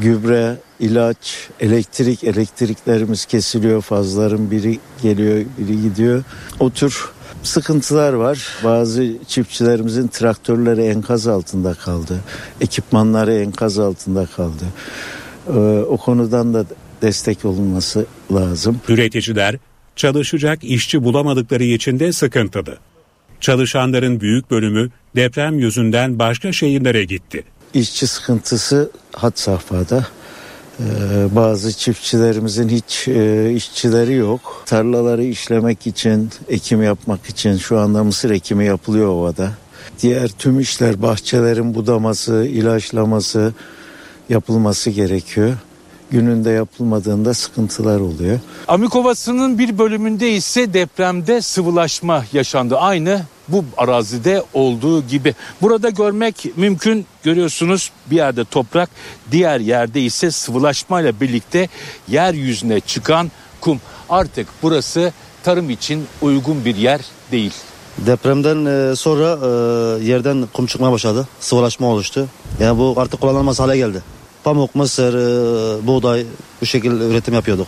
gübre, ilaç, elektrik, elektriklerimiz kesiliyor. Fazların biri geliyor, biri gidiyor. O tür sıkıntılar var. Bazı çiftçilerimizin traktörleri enkaz altında kaldı. Ekipmanları enkaz altında kaldı. Ee, o konudan da destek olunması lazım. Üreticiler çalışacak işçi bulamadıkları için de sıkıntılı. Çalışanların büyük bölümü deprem yüzünden başka şehirlere gitti. İşçi sıkıntısı had safhada. Ee, bazı çiftçilerimizin hiç e, işçileri yok. Tarlaları işlemek için, ekim yapmak için şu anda mısır ekimi yapılıyor ovada. Diğer tüm işler bahçelerin budaması, ilaçlaması yapılması gerekiyor. Gününde yapılmadığında sıkıntılar oluyor. Amikovası'nın bir bölümünde ise depremde sıvılaşma yaşandı. Aynı bu arazide olduğu gibi. Burada görmek mümkün görüyorsunuz bir yerde toprak diğer yerde ise sıvılaşmayla birlikte yeryüzüne çıkan kum. Artık burası tarım için uygun bir yer değil. Depremden e, sonra e, yerden kum çıkmaya başladı. Sıvılaşma oluştu. Yani bu artık kullanılmaz hale geldi. Pamuk, mısır, e, buğday bu şekilde üretim yapıyorduk.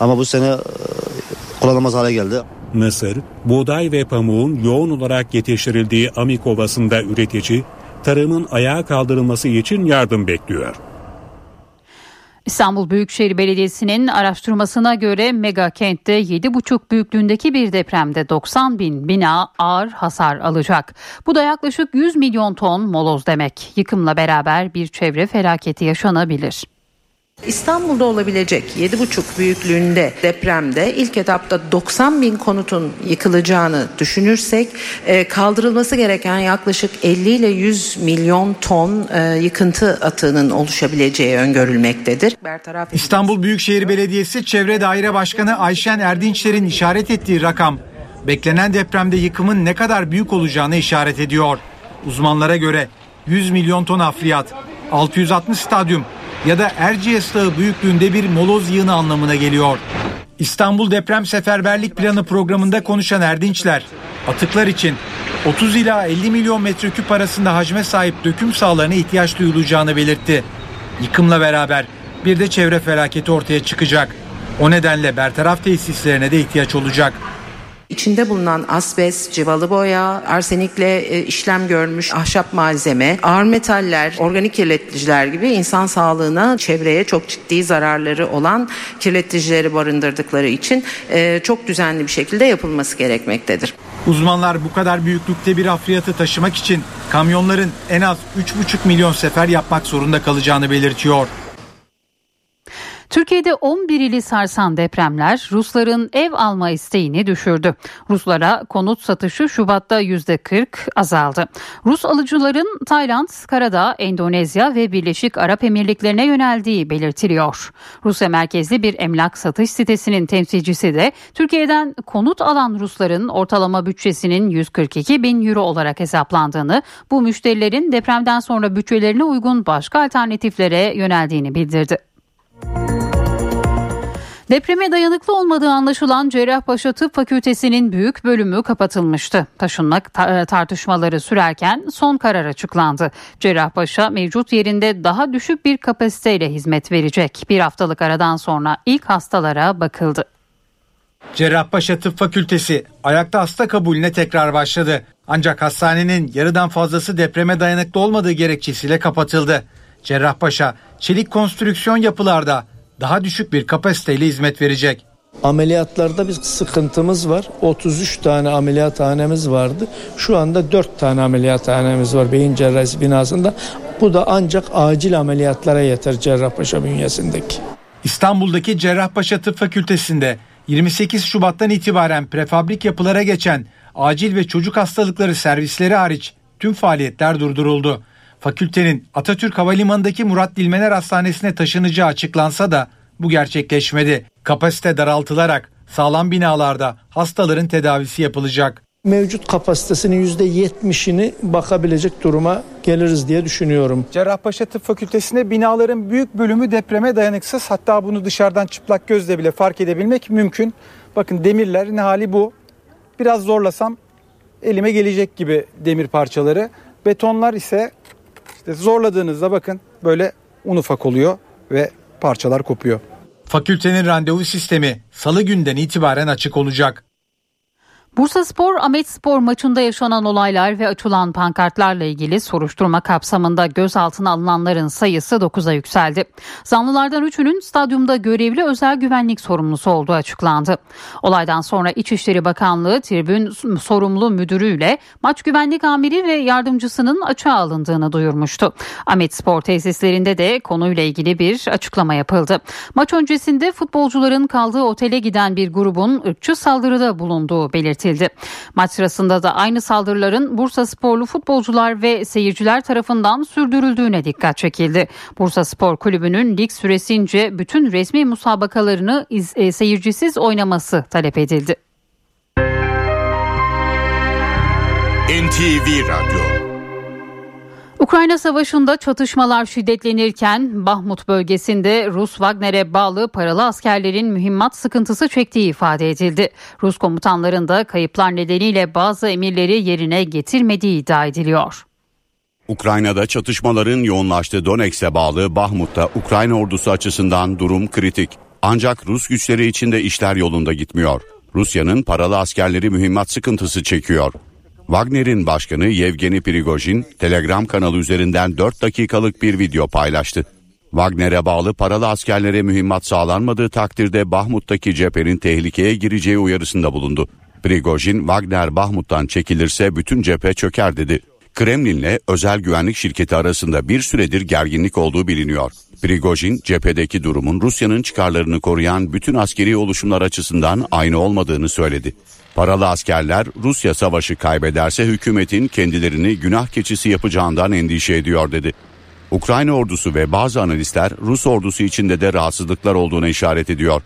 Ama bu sene kullanılmaz hale geldi. Mısır, buğday ve pamuğun yoğun olarak yetiştirildiği Amik Ovası'nda üretici tarımın ayağa kaldırılması için yardım bekliyor. İstanbul Büyükşehir Belediyesi'nin araştırmasına göre mega kentte 7,5 büyüklüğündeki bir depremde 90 bin bina ağır hasar alacak. Bu da yaklaşık 100 milyon ton moloz demek. Yıkımla beraber bir çevre felaketi yaşanabilir. İstanbul'da olabilecek 7,5 büyüklüğünde depremde ilk etapta 90 bin konutun yıkılacağını düşünürsek e, kaldırılması gereken yaklaşık 50 ile 100 milyon ton e, yıkıntı atığının oluşabileceği öngörülmektedir. İstanbul Büyükşehir Belediyesi Çevre Daire Başkanı Ayşen Erdinçler'in işaret ettiği rakam beklenen depremde yıkımın ne kadar büyük olacağını işaret ediyor. Uzmanlara göre 100 milyon ton afriyat, 660 stadyum ya da Erciyes Dağı büyüklüğünde bir moloz yığını anlamına geliyor. İstanbul Deprem Seferberlik Planı programında konuşan Erdinçler, atıklar için 30 ila 50 milyon metreküp arasında hacme sahip döküm sahalarına ihtiyaç duyulacağını belirtti. Yıkımla beraber bir de çevre felaketi ortaya çıkacak. O nedenle bertaraf tesislerine de ihtiyaç olacak. İçinde bulunan asbest, civalı boya, arsenikle e, işlem görmüş ahşap malzeme, ağır metaller, organik kirleticiler gibi insan sağlığına, çevreye çok ciddi zararları olan kirleticileri barındırdıkları için e, çok düzenli bir şekilde yapılması gerekmektedir. Uzmanlar bu kadar büyüklükte bir afriyatı taşımak için kamyonların en az 3,5 milyon sefer yapmak zorunda kalacağını belirtiyor. Türkiye'de 11 ili sarsan depremler Rusların ev alma isteğini düşürdü. Ruslara konut satışı Şubat'ta %40 azaldı. Rus alıcıların Tayland, Karadağ, Endonezya ve Birleşik Arap Emirlikleri'ne yöneldiği belirtiliyor. Rusya merkezli bir emlak satış sitesinin temsilcisi de Türkiye'den konut alan Rusların ortalama bütçesinin 142 bin euro olarak hesaplandığını, bu müşterilerin depremden sonra bütçelerine uygun başka alternatiflere yöneldiğini bildirdi. Depreme dayanıklı olmadığı anlaşılan Cerrahpaşa Tıp Fakültesi'nin büyük bölümü kapatılmıştı. Taşınma tartışmaları sürerken son karar açıklandı. Cerrahpaşa mevcut yerinde daha düşük bir kapasiteyle hizmet verecek. Bir haftalık aradan sonra ilk hastalara bakıldı. Cerrahpaşa Tıp Fakültesi ayakta hasta kabulüne tekrar başladı. Ancak hastanenin yarıdan fazlası depreme dayanıklı olmadığı gerekçesiyle kapatıldı. Cerrahpaşa çelik konstrüksiyon yapılarda daha düşük bir kapasiteyle hizmet verecek. Ameliyatlarda bir sıkıntımız var. 33 tane ameliyathanemiz vardı. Şu anda 4 tane ameliyathanemiz var beyin cerrahisi binasında. Bu da ancak acil ameliyatlara yeter Cerrahpaşa bünyesindeki. İstanbul'daki Cerrahpaşa Tıp Fakültesi'nde 28 Şubat'tan itibaren prefabrik yapılara geçen acil ve çocuk hastalıkları servisleri hariç tüm faaliyetler durduruldu. Fakültenin Atatürk Havalimanı'ndaki Murat Dilmener Hastanesi'ne taşınacağı açıklansa da bu gerçekleşmedi. Kapasite daraltılarak sağlam binalarda hastaların tedavisi yapılacak. Mevcut kapasitesinin %70'ini bakabilecek duruma geliriz diye düşünüyorum. Cerrahpaşa Tıp Fakültesi'nde binaların büyük bölümü depreme dayanıksız. Hatta bunu dışarıdan çıplak gözle bile fark edebilmek mümkün. Bakın demirlerin hali bu. Biraz zorlasam elime gelecek gibi demir parçaları. Betonlar ise işte zorladığınızda bakın böyle un ufak oluyor ve parçalar kopuyor. Fakültenin randevu sistemi salı günden itibaren açık olacak. Bursa Spor Ahmet Spor maçında yaşanan olaylar ve açılan pankartlarla ilgili soruşturma kapsamında gözaltına alınanların sayısı 9'a yükseldi. Zanlılardan 3'ünün stadyumda görevli özel güvenlik sorumlusu olduğu açıklandı. Olaydan sonra İçişleri Bakanlığı tribün sorumlu müdürüyle maç güvenlik amiri ve yardımcısının açığa alındığını duyurmuştu. Ahmet Spor tesislerinde de konuyla ilgili bir açıklama yapıldı. Maç öncesinde futbolcuların kaldığı otele giden bir grubun ırkçı saldırıda bulunduğu belirtildi belirtildi. Maç sırasında da aynı saldırıların Bursa sporlu futbolcular ve seyirciler tarafından sürdürüldüğüne dikkat çekildi. Bursa Spor Kulübü'nün lig süresince bütün resmi musabakalarını e, seyircisiz oynaması talep edildi. NTV Radyo Ukrayna Savaşı'nda çatışmalar şiddetlenirken Bahmut bölgesinde Rus Wagner'e bağlı paralı askerlerin mühimmat sıkıntısı çektiği ifade edildi. Rus komutanların da kayıplar nedeniyle bazı emirleri yerine getirmediği iddia ediliyor. Ukrayna'da çatışmaların yoğunlaştığı Donetsk'e bağlı Bahmut'ta Ukrayna ordusu açısından durum kritik. Ancak Rus güçleri içinde işler yolunda gitmiyor. Rusya'nın paralı askerleri mühimmat sıkıntısı çekiyor. Wagner'in başkanı Yevgeni Prigojin Telegram kanalı üzerinden 4 dakikalık bir video paylaştı. Wagner'e bağlı paralı askerlere mühimmat sağlanmadığı takdirde Bahmut'taki cephenin tehlikeye gireceği uyarısında bulundu. Prigojin, Wagner Bahmut'tan çekilirse bütün cephe çöker dedi. Kremlin'le özel güvenlik şirketi arasında bir süredir gerginlik olduğu biliniyor. Prigojin, cephedeki durumun Rusya'nın çıkarlarını koruyan bütün askeri oluşumlar açısından aynı olmadığını söyledi. Paralı askerler Rusya savaşı kaybederse hükümetin kendilerini günah keçisi yapacağından endişe ediyor dedi. Ukrayna ordusu ve bazı analistler Rus ordusu içinde de rahatsızlıklar olduğuna işaret ediyor.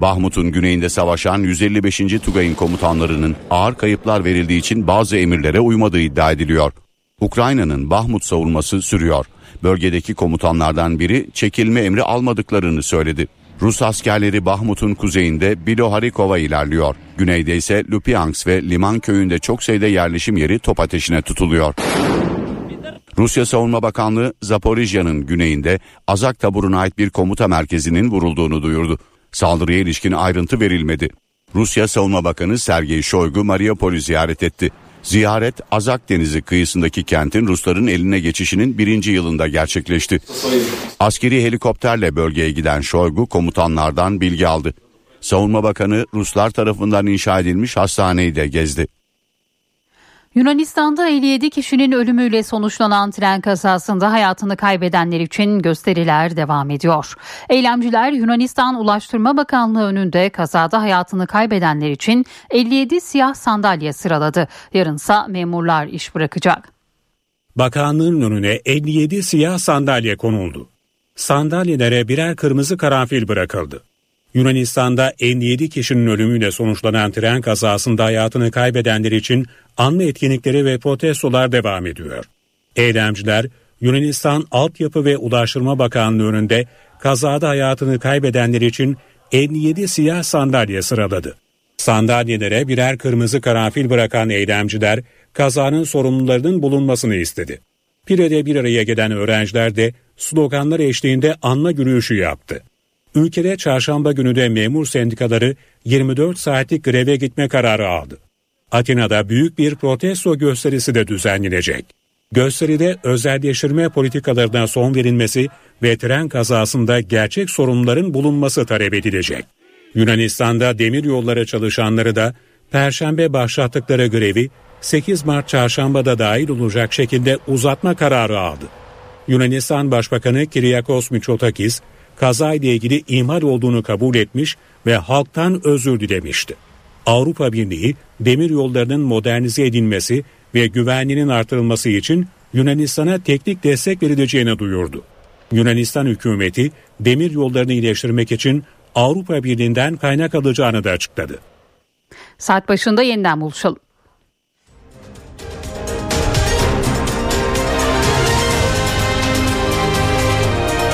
Bahmut'un güneyinde savaşan 155. Tugay'ın komutanlarının ağır kayıplar verildiği için bazı emirlere uymadığı iddia ediliyor. Ukrayna'nın Bahmut savunması sürüyor. Bölgedeki komutanlardan biri çekilme emri almadıklarını söyledi. Rus askerleri Bahmut'un kuzeyinde Biloharikova ilerliyor. Güneyde ise Lupyansk ve Liman köyünde çok sayıda yerleşim yeri top ateşine tutuluyor. Rusya Savunma Bakanlığı Zaporijya'nın güneyinde Azak taburuna ait bir komuta merkezinin vurulduğunu duyurdu. Saldırıya ilişkin ayrıntı verilmedi. Rusya Savunma Bakanı Sergey Shoigu Mariupol'ü ziyaret etti. Ziyaret Azak Denizi kıyısındaki kentin Rusların eline geçişinin birinci yılında gerçekleşti. Askeri helikopterle bölgeye giden Shoigu komutanlardan bilgi aldı. Savunma Bakanı Ruslar tarafından inşa edilmiş hastaneyi de gezdi. Yunanistan'da 57 kişinin ölümüyle sonuçlanan tren kazasında hayatını kaybedenler için gösteriler devam ediyor. Eylemciler Yunanistan Ulaştırma Bakanlığı önünde kazada hayatını kaybedenler için 57 siyah sandalye sıraladı. Yarınsa memurlar iş bırakacak. Bakanlığın önüne 57 siyah sandalye konuldu. Sandalyelere birer kırmızı karanfil bırakıldı. Yunanistan'da 57 kişinin ölümüyle sonuçlanan tren kazasında hayatını kaybedenler için anma etkinlikleri ve protestolar devam ediyor. Eylemciler Yunanistan Altyapı ve Ulaştırma Bakanlığı önünde kazada hayatını kaybedenler için 57 siyah sandalye sıraladı. Sandalyelere birer kırmızı karanfil bırakan eylemciler kazanın sorumlularının bulunmasını istedi. Pire'de bir araya gelen öğrenciler de sloganlar eşliğinde anma yürüyüşü yaptı. Ülkede çarşamba günü de memur sendikaları 24 saatlik greve gitme kararı aldı. Atina'da büyük bir protesto gösterisi de düzenlenecek. Gösteride özelleştirme politikalarına son verilmesi ve tren kazasında gerçek sorunların bulunması talep edilecek. Yunanistan'da demir yolları çalışanları da Perşembe başlattıkları grevi 8 Mart çarşambada dahil olacak şekilde uzatma kararı aldı. Yunanistan Başbakanı Kyriakos Mitsotakis, kazayla ilgili ihmal olduğunu kabul etmiş ve halktan özür dilemişti. Avrupa Birliği demir yollarının modernize edilmesi ve güvenliğinin artırılması için Yunanistan'a teknik destek verileceğini duyurdu. Yunanistan hükümeti demir yollarını iyileştirmek için Avrupa Birliği'nden kaynak alacağını da açıkladı. Saat başında yeniden buluşalım.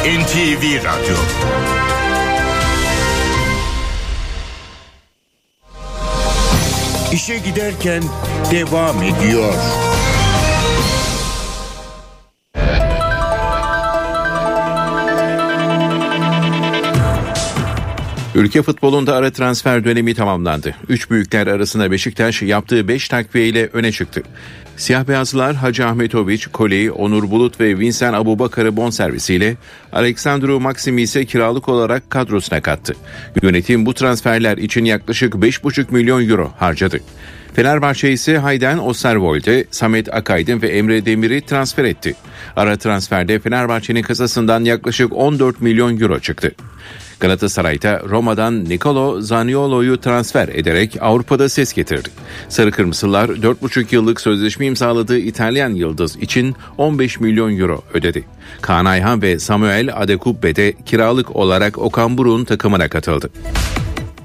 NTV Radyo İşe giderken devam ediyor. Ülke futbolunda ara transfer dönemi tamamlandı. Üç büyükler arasında Beşiktaş yaptığı 5 takviye ile öne çıktı. Siyah beyazlılar Hacı Ahmetoviç, Koley, Onur Bulut ve Vincent Abubakar'ı bonservisiyle Aleksandru Maxim'i ise kiralık olarak kadrosuna kattı. Yönetim bu transferler için yaklaşık 5,5 milyon euro harcadı. Fenerbahçe ise Hayden Osterwold'e, Samet Akaydın ve Emre Demir'i transfer etti. Ara transferde Fenerbahçe'nin kasasından yaklaşık 14 milyon euro çıktı. Galatasaray'da Roma'dan Nicolo Zaniolo'yu transfer ederek Avrupa'da ses getirdi. Sarı Kırmızılar 4,5 yıllık sözleşme imzaladığı İtalyan yıldız için 15 milyon euro ödedi. Kaan Ayhan ve Samuel Adekubbe de kiralık olarak Okan Buruk'un takımına katıldı.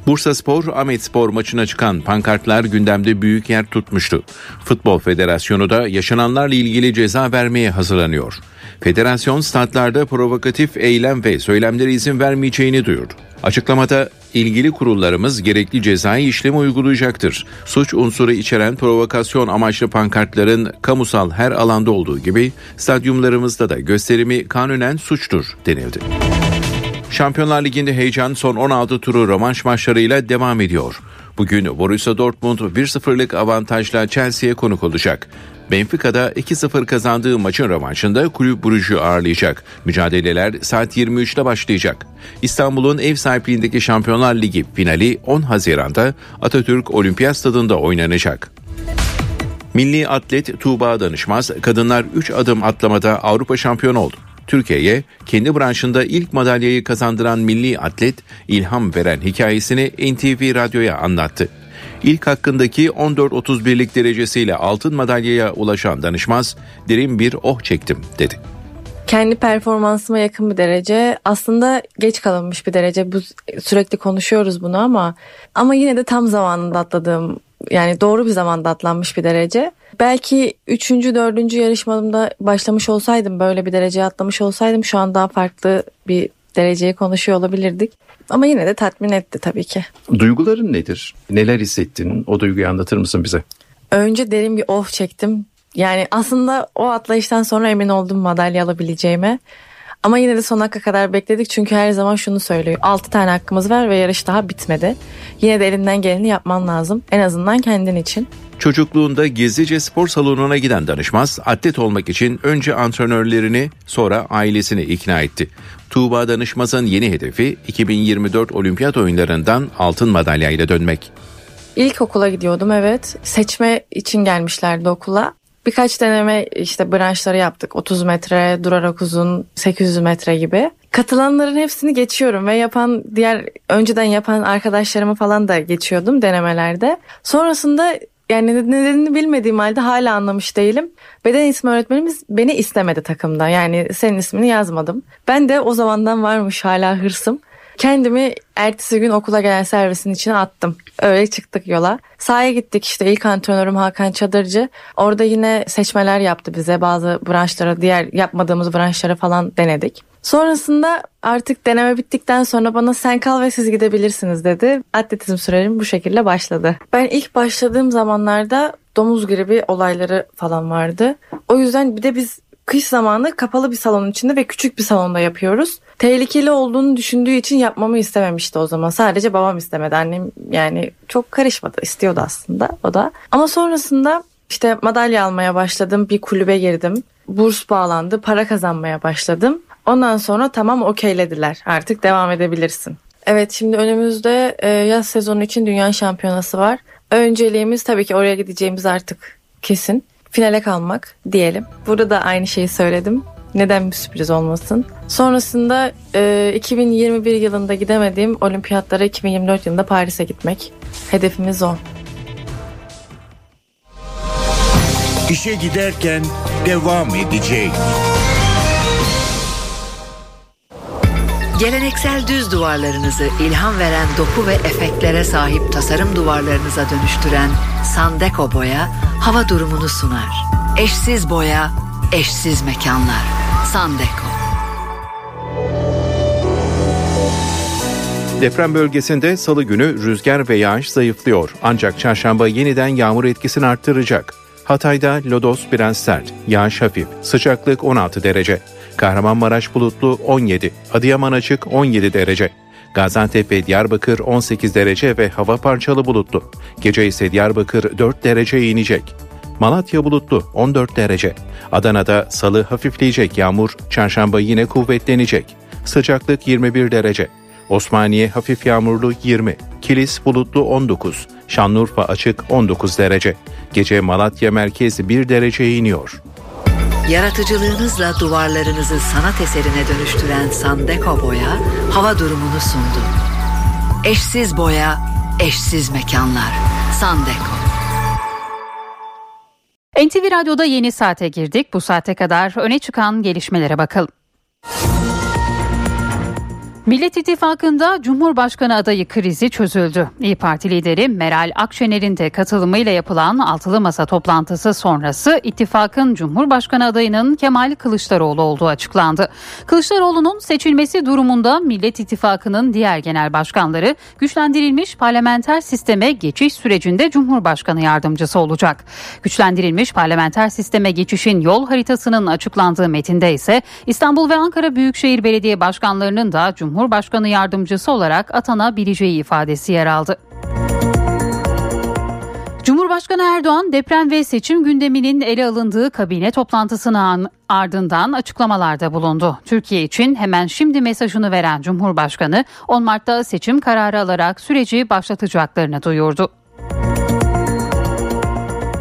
Bursa Spor, Ahmet Spor maçına çıkan pankartlar gündemde büyük yer tutmuştu. Futbol Federasyonu da yaşananlarla ilgili ceza vermeye hazırlanıyor. Federasyon statlarda provokatif eylem ve söylemlere izin vermeyeceğini duyurdu. Açıklamada ilgili kurullarımız gerekli cezai işlemi uygulayacaktır. Suç unsuru içeren provokasyon amaçlı pankartların kamusal her alanda olduğu gibi stadyumlarımızda da gösterimi kanunen suçtur denildi. Şampiyonlar Ligi'nde heyecan son 16 turu rövanş maçlarıyla devam ediyor. Bugün Borussia Dortmund 1-0'lık avantajla Chelsea'ye konuk olacak. Benfica'da 2-0 kazandığı maçın rövanşında kulüp Brugge'u ağırlayacak. Mücadeleler saat 23'te başlayacak. İstanbul'un ev sahipliğindeki Şampiyonlar Ligi finali 10 Haziran'da Atatürk Olimpiyat Stadında oynanacak. Milli atlet Tuğba Danışmaz kadınlar 3 adım atlamada Avrupa şampiyonu oldu. Türkiye'ye kendi branşında ilk madalyayı kazandıran milli atlet ilham veren hikayesini NTV Radyo'ya anlattı. İlk hakkındaki 14.31'lik derecesiyle altın madalyaya ulaşan danışmaz derin bir oh çektim dedi. Kendi performansıma yakın bir derece. Aslında geç kalınmış bir derece. Bu sürekli konuşuyoruz bunu ama ama yine de tam zamanında atladığım yani doğru bir zamanda atlanmış bir derece. Belki 3. 4. yarışmamda başlamış olsaydım böyle bir dereceye atlamış olsaydım şu an daha farklı bir dereceye konuşuyor olabilirdik. Ama yine de tatmin etti tabii ki. Duyguların nedir? Neler hissettin? O duyguyu anlatır mısın bize? Önce derin bir oh çektim. Yani aslında o atlayıştan sonra emin oldum madalya alabileceğime. Ama yine de son hakka kadar bekledik çünkü her zaman şunu söylüyor. 6 tane hakkımız var ve yarış daha bitmedi. Yine de elinden geleni yapman lazım. En azından kendin için. Çocukluğunda gizlice spor salonuna giden danışmaz atlet olmak için önce antrenörlerini sonra ailesini ikna etti. Tuğba Danışmaz'ın yeni hedefi 2024 olimpiyat oyunlarından altın madalyayla dönmek. İlk okula gidiyordum evet. Seçme için gelmişlerdi okula. Birkaç deneme işte branşları yaptık. 30 metre, durarak uzun, 800 metre gibi. Katılanların hepsini geçiyorum ve yapan diğer önceden yapan arkadaşlarımı falan da geçiyordum denemelerde. Sonrasında yani nedenini bilmediğim halde hala anlamış değilim. Beden eğitimi öğretmenimiz beni istemedi takımda. Yani senin ismini yazmadım. Ben de o zamandan varmış hala hırsım. Kendimi ertesi gün okula gelen servisin içine attım. Öyle çıktık yola. Sahaya gittik işte ilk antrenörüm Hakan Çadırcı. Orada yine seçmeler yaptı bize. Bazı branşlara, diğer yapmadığımız branşlara falan denedik. Sonrasında artık deneme bittikten sonra bana sen kal ve siz gidebilirsiniz dedi. Atletizm sürecim bu şekilde başladı. Ben ilk başladığım zamanlarda domuz gribi olayları falan vardı. O yüzden bir de biz kış zamanı kapalı bir salonun içinde ve küçük bir salonda yapıyoruz. Tehlikeli olduğunu düşündüğü için yapmamı istememişti o zaman. Sadece babam istemedi. Annem yani çok karışmadı. istiyordu aslında o da. Ama sonrasında işte madalya almaya başladım. Bir kulübe girdim. Burs bağlandı. Para kazanmaya başladım. Ondan sonra tamam okeylediler. Artık devam edebilirsin. Evet şimdi önümüzde e, yaz sezonu için dünya şampiyonası var. Önceliğimiz tabii ki oraya gideceğimiz artık kesin. Finale kalmak diyelim. Burada da aynı şeyi söyledim. Neden bir sürpriz olmasın? Sonrasında e, 2021 yılında gidemediğim olimpiyatlara 2024 yılında Paris'e gitmek. Hedefimiz o. İşe giderken devam edecek. Geleneksel düz duvarlarınızı ilham veren doku ve efektlere sahip tasarım duvarlarınıza dönüştüren Sandeko Boya hava durumunu sunar. Eşsiz boya, eşsiz mekanlar. Sandeko. Deprem bölgesinde salı günü rüzgar ve yağış zayıflıyor. Ancak çarşamba yeniden yağmur etkisini arttıracak. Hatay'da lodos biraz sert, yağış hafif, sıcaklık 16 derece. Kahramanmaraş bulutlu 17, Adıyaman açık 17 derece. Gaziantep ve Diyarbakır 18 derece ve hava parçalı bulutlu. Gece ise Diyarbakır 4 derece inecek. Malatya bulutlu 14 derece. Adana'da salı hafifleyecek yağmur, çarşamba yine kuvvetlenecek. Sıcaklık 21 derece. Osmaniye hafif yağmurlu 20, Kilis bulutlu 19, Şanlıurfa açık 19 derece. Gece Malatya merkez 1 derece iniyor. Yaratıcılığınızla duvarlarınızı sanat eserine dönüştüren Sandeko Boya hava durumunu sundu. Eşsiz boya, eşsiz mekanlar. Sandeko. NTV Radyo'da yeni saate girdik. Bu saate kadar öne çıkan gelişmelere bakalım. Millet İttifakı'nda Cumhurbaşkanı adayı krizi çözüldü. İyi Parti lideri Meral Akşener'in de katılımıyla yapılan altılı masa toplantısı sonrası ittifakın Cumhurbaşkanı adayının Kemal Kılıçdaroğlu olduğu açıklandı. Kılıçdaroğlu'nun seçilmesi durumunda Millet İttifakı'nın diğer genel başkanları güçlendirilmiş parlamenter sisteme geçiş sürecinde Cumhurbaşkanı yardımcısı olacak. Güçlendirilmiş parlamenter sisteme geçişin yol haritasının açıklandığı metinde ise İstanbul ve Ankara Büyükşehir Belediye Başkanlarının da Cumhurbaşkanı Cumhurbaşkanı yardımcısı olarak atanabileceği ifadesi yer aldı. Cumhurbaşkanı Erdoğan deprem ve seçim gündeminin ele alındığı kabine toplantısının ardından açıklamalarda bulundu. Türkiye için hemen şimdi mesajını veren Cumhurbaşkanı 10 Mart'ta seçim kararı alarak süreci başlatacaklarını duyurdu.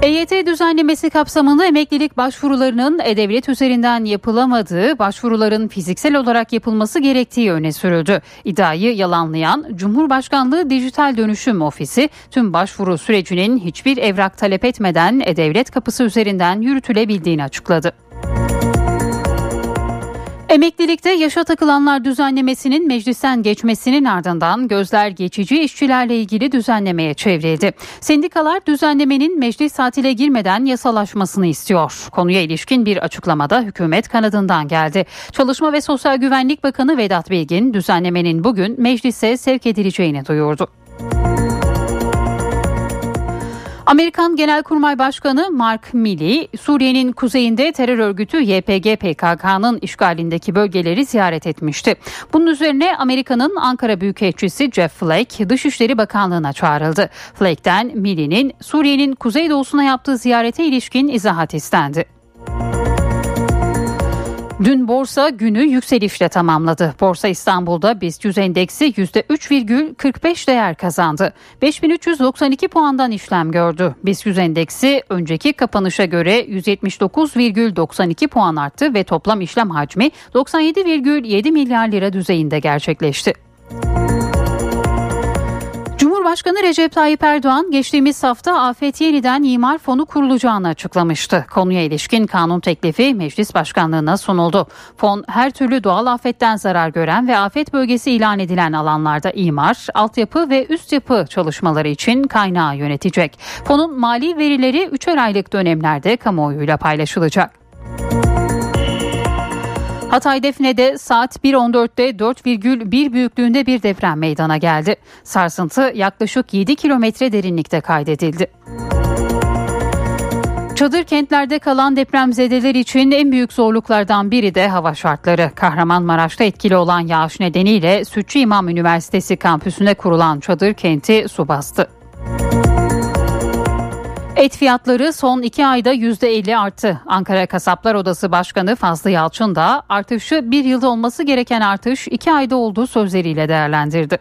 EYT düzenlemesi kapsamında emeklilik başvurularının e-devlet üzerinden yapılamadığı, başvuruların fiziksel olarak yapılması gerektiği öne sürüldü. İddiayı yalanlayan Cumhurbaşkanlığı Dijital Dönüşüm Ofisi tüm başvuru sürecinin hiçbir evrak talep etmeden e-devlet kapısı üzerinden yürütülebildiğini açıkladı. Emeklilikte yaşa takılanlar düzenlemesinin meclisten geçmesinin ardından gözler geçici işçilerle ilgili düzenlemeye çevrildi. Sendikalar düzenlemenin meclis tatile girmeden yasalaşmasını istiyor. Konuya ilişkin bir açıklamada hükümet kanadından geldi. Çalışma ve Sosyal Güvenlik Bakanı Vedat Bilgin düzenlemenin bugün meclise sevk edileceğini duyurdu. Amerikan Genelkurmay Başkanı Mark Milley, Suriye'nin kuzeyinde terör örgütü YPG PKK'nın işgalindeki bölgeleri ziyaret etmişti. Bunun üzerine Amerika'nın Ankara Büyükelçisi Jeff Flake Dışişleri Bakanlığı'na çağrıldı. Flake'den Milley'nin Suriye'nin kuzeydoğusuna yaptığı ziyarete ilişkin izahat istendi. Dün borsa günü yükselişle tamamladı. Borsa İstanbul'da BIST 100 endeksi %3,45 değer kazandı. 5392 puandan işlem gördü. BIST 100 endeksi önceki kapanışa göre 179,92 puan arttı ve toplam işlem hacmi 97,7 milyar lira düzeyinde gerçekleşti. Cumhurbaşkanı Recep Tayyip Erdoğan geçtiğimiz hafta Afet Yeniden İmar Fonu kurulacağını açıklamıştı. Konuya ilişkin kanun teklifi meclis başkanlığına sunuldu. Fon her türlü doğal afetten zarar gören ve afet bölgesi ilan edilen alanlarda imar, altyapı ve üst yapı çalışmaları için kaynağı yönetecek. Fonun mali verileri 3'er aylık dönemlerde kamuoyuyla paylaşılacak. Hatay Defne'de saat 1.14'te 4,1 büyüklüğünde bir deprem meydana geldi. Sarsıntı yaklaşık 7 kilometre derinlikte kaydedildi. Çadır kentlerde kalan depremzedeler için en büyük zorluklardan biri de hava şartları. Kahramanmaraş'ta etkili olan yağış nedeniyle Sütçü İmam Üniversitesi kampüsüne kurulan çadır kenti su bastı. Et fiyatları son iki ayda %50 arttı. Ankara Kasaplar Odası Başkanı Fazlı Yalçın da artışı bir yılda olması gereken artış iki ayda olduğu sözleriyle değerlendirdi.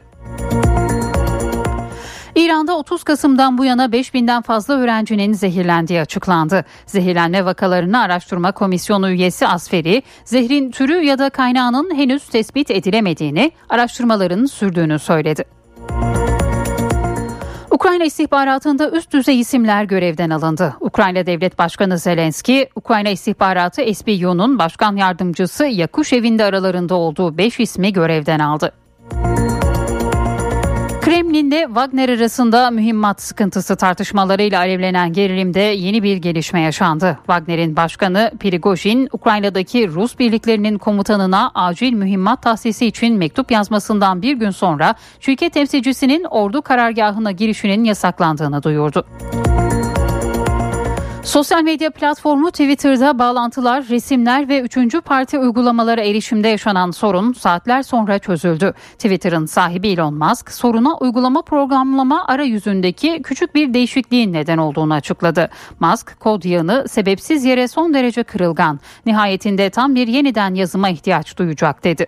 İran'da 30 Kasım'dan bu yana 5000'den fazla öğrencinin zehirlendiği açıklandı. Zehirlenme vakalarını araştırma komisyonu üyesi Asferi, zehrin türü ya da kaynağının henüz tespit edilemediğini, araştırmaların sürdüğünü söyledi. Ukrayna istihbaratında üst düzey isimler görevden alındı. Ukrayna Devlet Başkanı Zelenski, Ukrayna istihbaratı SBU'nun başkan yardımcısı Yakuşev'in de aralarında olduğu 5 ismi görevden aldı. Kremlin'de Wagner arasında mühimmat sıkıntısı tartışmalarıyla alevlenen gerilimde yeni bir gelişme yaşandı. Wagner'in başkanı Prigojin, Ukrayna'daki Rus birliklerinin komutanına acil mühimmat tahsisi için mektup yazmasından bir gün sonra şirket temsilcisinin ordu karargahına girişinin yasaklandığını duyurdu. Sosyal medya platformu Twitter'da bağlantılar, resimler ve üçüncü parti uygulamalara erişimde yaşanan sorun saatler sonra çözüldü. Twitter'ın sahibi Elon Musk soruna uygulama programlama arayüzündeki küçük bir değişikliğin neden olduğunu açıkladı. Musk kod yığını sebepsiz yere son derece kırılgan. Nihayetinde tam bir yeniden yazıma ihtiyaç duyacak dedi.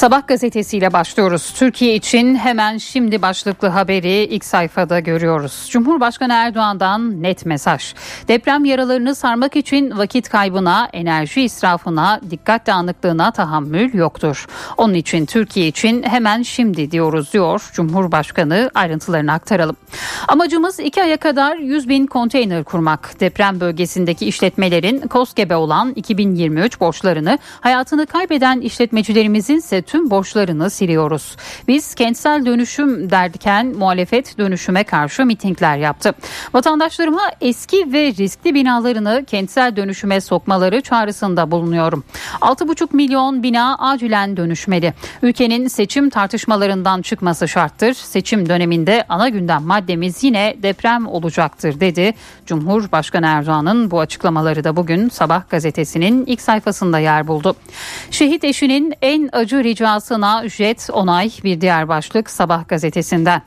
Sabah gazetesiyle başlıyoruz. Türkiye için hemen şimdi başlıklı haberi ilk sayfada görüyoruz. Cumhurbaşkanı Erdoğan'dan net mesaj. Deprem yaralarını sarmak için vakit kaybına, enerji israfına, dikkat dağınıklığına tahammül yoktur. Onun için Türkiye için hemen şimdi diyoruz diyor Cumhurbaşkanı ayrıntılarını aktaralım. Amacımız iki aya kadar 100 bin konteyner kurmak. Deprem bölgesindeki işletmelerin KOSGEB'e olan 2023 borçlarını hayatını kaybeden işletmecilerimizin ise tüm borçlarını siliyoruz. Biz kentsel dönüşüm derken muhalefet dönüşüme karşı mitingler yaptı. Vatandaşlarıma eski ve riskli binalarını kentsel dönüşüme sokmaları çağrısında bulunuyorum. 6,5 milyon bina acilen dönüşmeli. Ülkenin seçim tartışmalarından çıkması şarttır. Seçim döneminde ana gündem maddemiz yine deprem olacaktır dedi. Cumhurbaşkanı Erdoğan'ın bu açıklamaları da bugün Sabah gazetesinin ilk sayfasında yer buldu. Şehit eşinin en acı ricasına jet onay bir diğer başlık Sabah gazetesinden.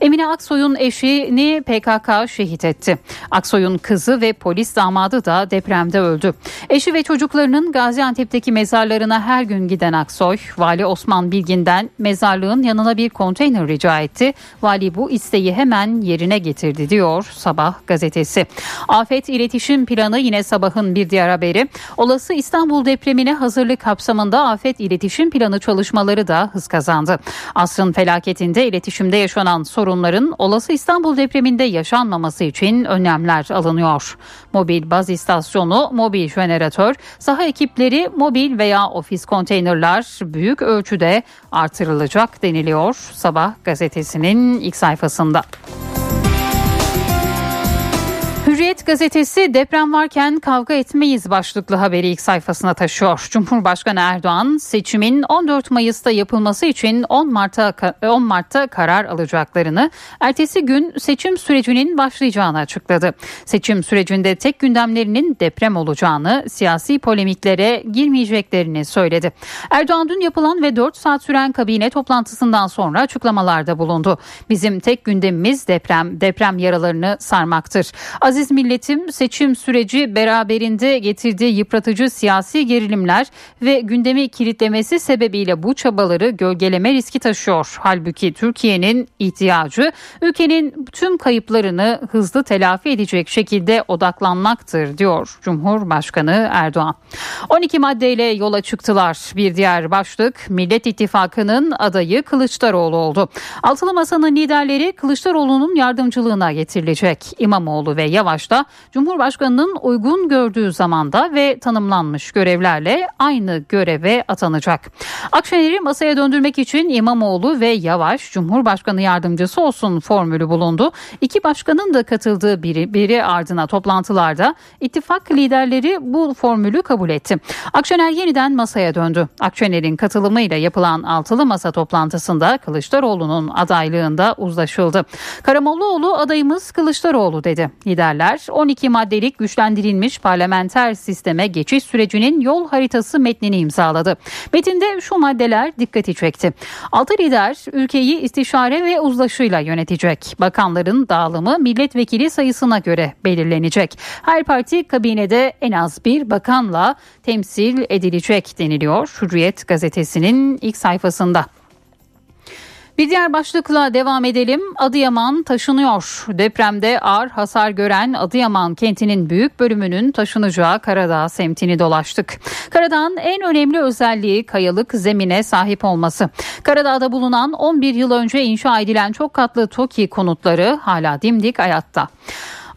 Emine Aksoy'un eşini PKK şehit etti. Aksoy'un kızı ve polis damadı da depremde öldü. Eşi ve çocuklarının Gaziantep'teki mezarlarına her gün giden Aksoy, Vali Osman Bilgin'den mezarlığın yanına bir konteyner rica etti. Vali bu isteği hemen yerine getirdi diyor Sabah gazetesi. Afet iletişim planı yine sabahın bir diğer haberi. Olası İstanbul depremine hazırlık kapsamında afet iletişim planı çalışmaları da hız kazandı. Asrın felaketinde iletişimde yaşanan sorunların olası İstanbul depreminde yaşanmaması için önlemler alınıyor. Mobil baz istasyonu, mobil jeneratör, saha ekipleri, mobil veya ofis konteynerler büyük ölçüde artırılacak deniliyor Sabah gazetesinin ilk sayfasında. Hürriyet gazetesi deprem varken kavga etmeyiz başlıklı haberi ilk sayfasına taşıyor. Cumhurbaşkanı Erdoğan seçimin 14 Mayıs'ta yapılması için 10 Mart'ta 10 Mart'ta karar alacaklarını, ertesi gün seçim sürecinin başlayacağını açıkladı. Seçim sürecinde tek gündemlerinin deprem olacağını, siyasi polemiklere girmeyeceklerini söyledi. Erdoğan dün yapılan ve 4 saat süren kabine toplantısından sonra açıklamalarda bulundu. Bizim tek gündemimiz deprem, deprem yaralarını sarmaktır. Aziz milletim seçim süreci beraberinde getirdiği yıpratıcı siyasi gerilimler ve gündemi kilitlemesi sebebiyle bu çabaları gölgeleme riski taşıyor. Halbuki Türkiye'nin ihtiyacı ülkenin tüm kayıplarını hızlı telafi edecek şekilde odaklanmaktır diyor Cumhurbaşkanı Erdoğan. 12 maddeyle yola çıktılar. Bir diğer başlık Millet İttifakı'nın adayı Kılıçdaroğlu oldu. Altılı Masa'nın liderleri Kılıçdaroğlu'nun yardımcılığına getirilecek. İmamoğlu ve Yavaş da Cumhurbaşkanı'nın uygun gördüğü zamanda ve tanımlanmış görevlerle aynı göreve atanacak. Akşener'i masaya döndürmek için İmamoğlu ve Yavaş Cumhurbaşkanı yardımcısı olsun formülü bulundu. İki başkanın da katıldığı biri, biri ardına toplantılarda ittifak liderleri bu formülü kabul etti. Akşener yeniden masaya döndü. Akşener'in katılımıyla yapılan altılı masa toplantısında Kılıçdaroğlu'nun adaylığında uzlaşıldı. Karamollaoğlu adayımız Kılıçdaroğlu dedi. Liderler 12 maddelik güçlendirilmiş parlamenter sisteme geçiş sürecinin yol haritası metnini imzaladı. Metinde şu maddeler dikkati çekti. Altı lider ülkeyi istişare ve uzlaşıyla yönetecek. Bakanların dağılımı milletvekili sayısına göre belirlenecek. Her parti kabinede en az bir bakanla temsil edilecek deniliyor Hürriyet gazetesinin ilk sayfasında. Bir diğer başlıkla devam edelim. Adıyaman taşınıyor. Depremde ağır hasar gören Adıyaman kentinin büyük bölümünün taşınacağı Karadağ semtini dolaştık. Karadağ'ın en önemli özelliği kayalık zemine sahip olması. Karadağ'da bulunan 11 yıl önce inşa edilen çok katlı TOKİ konutları hala dimdik hayatta.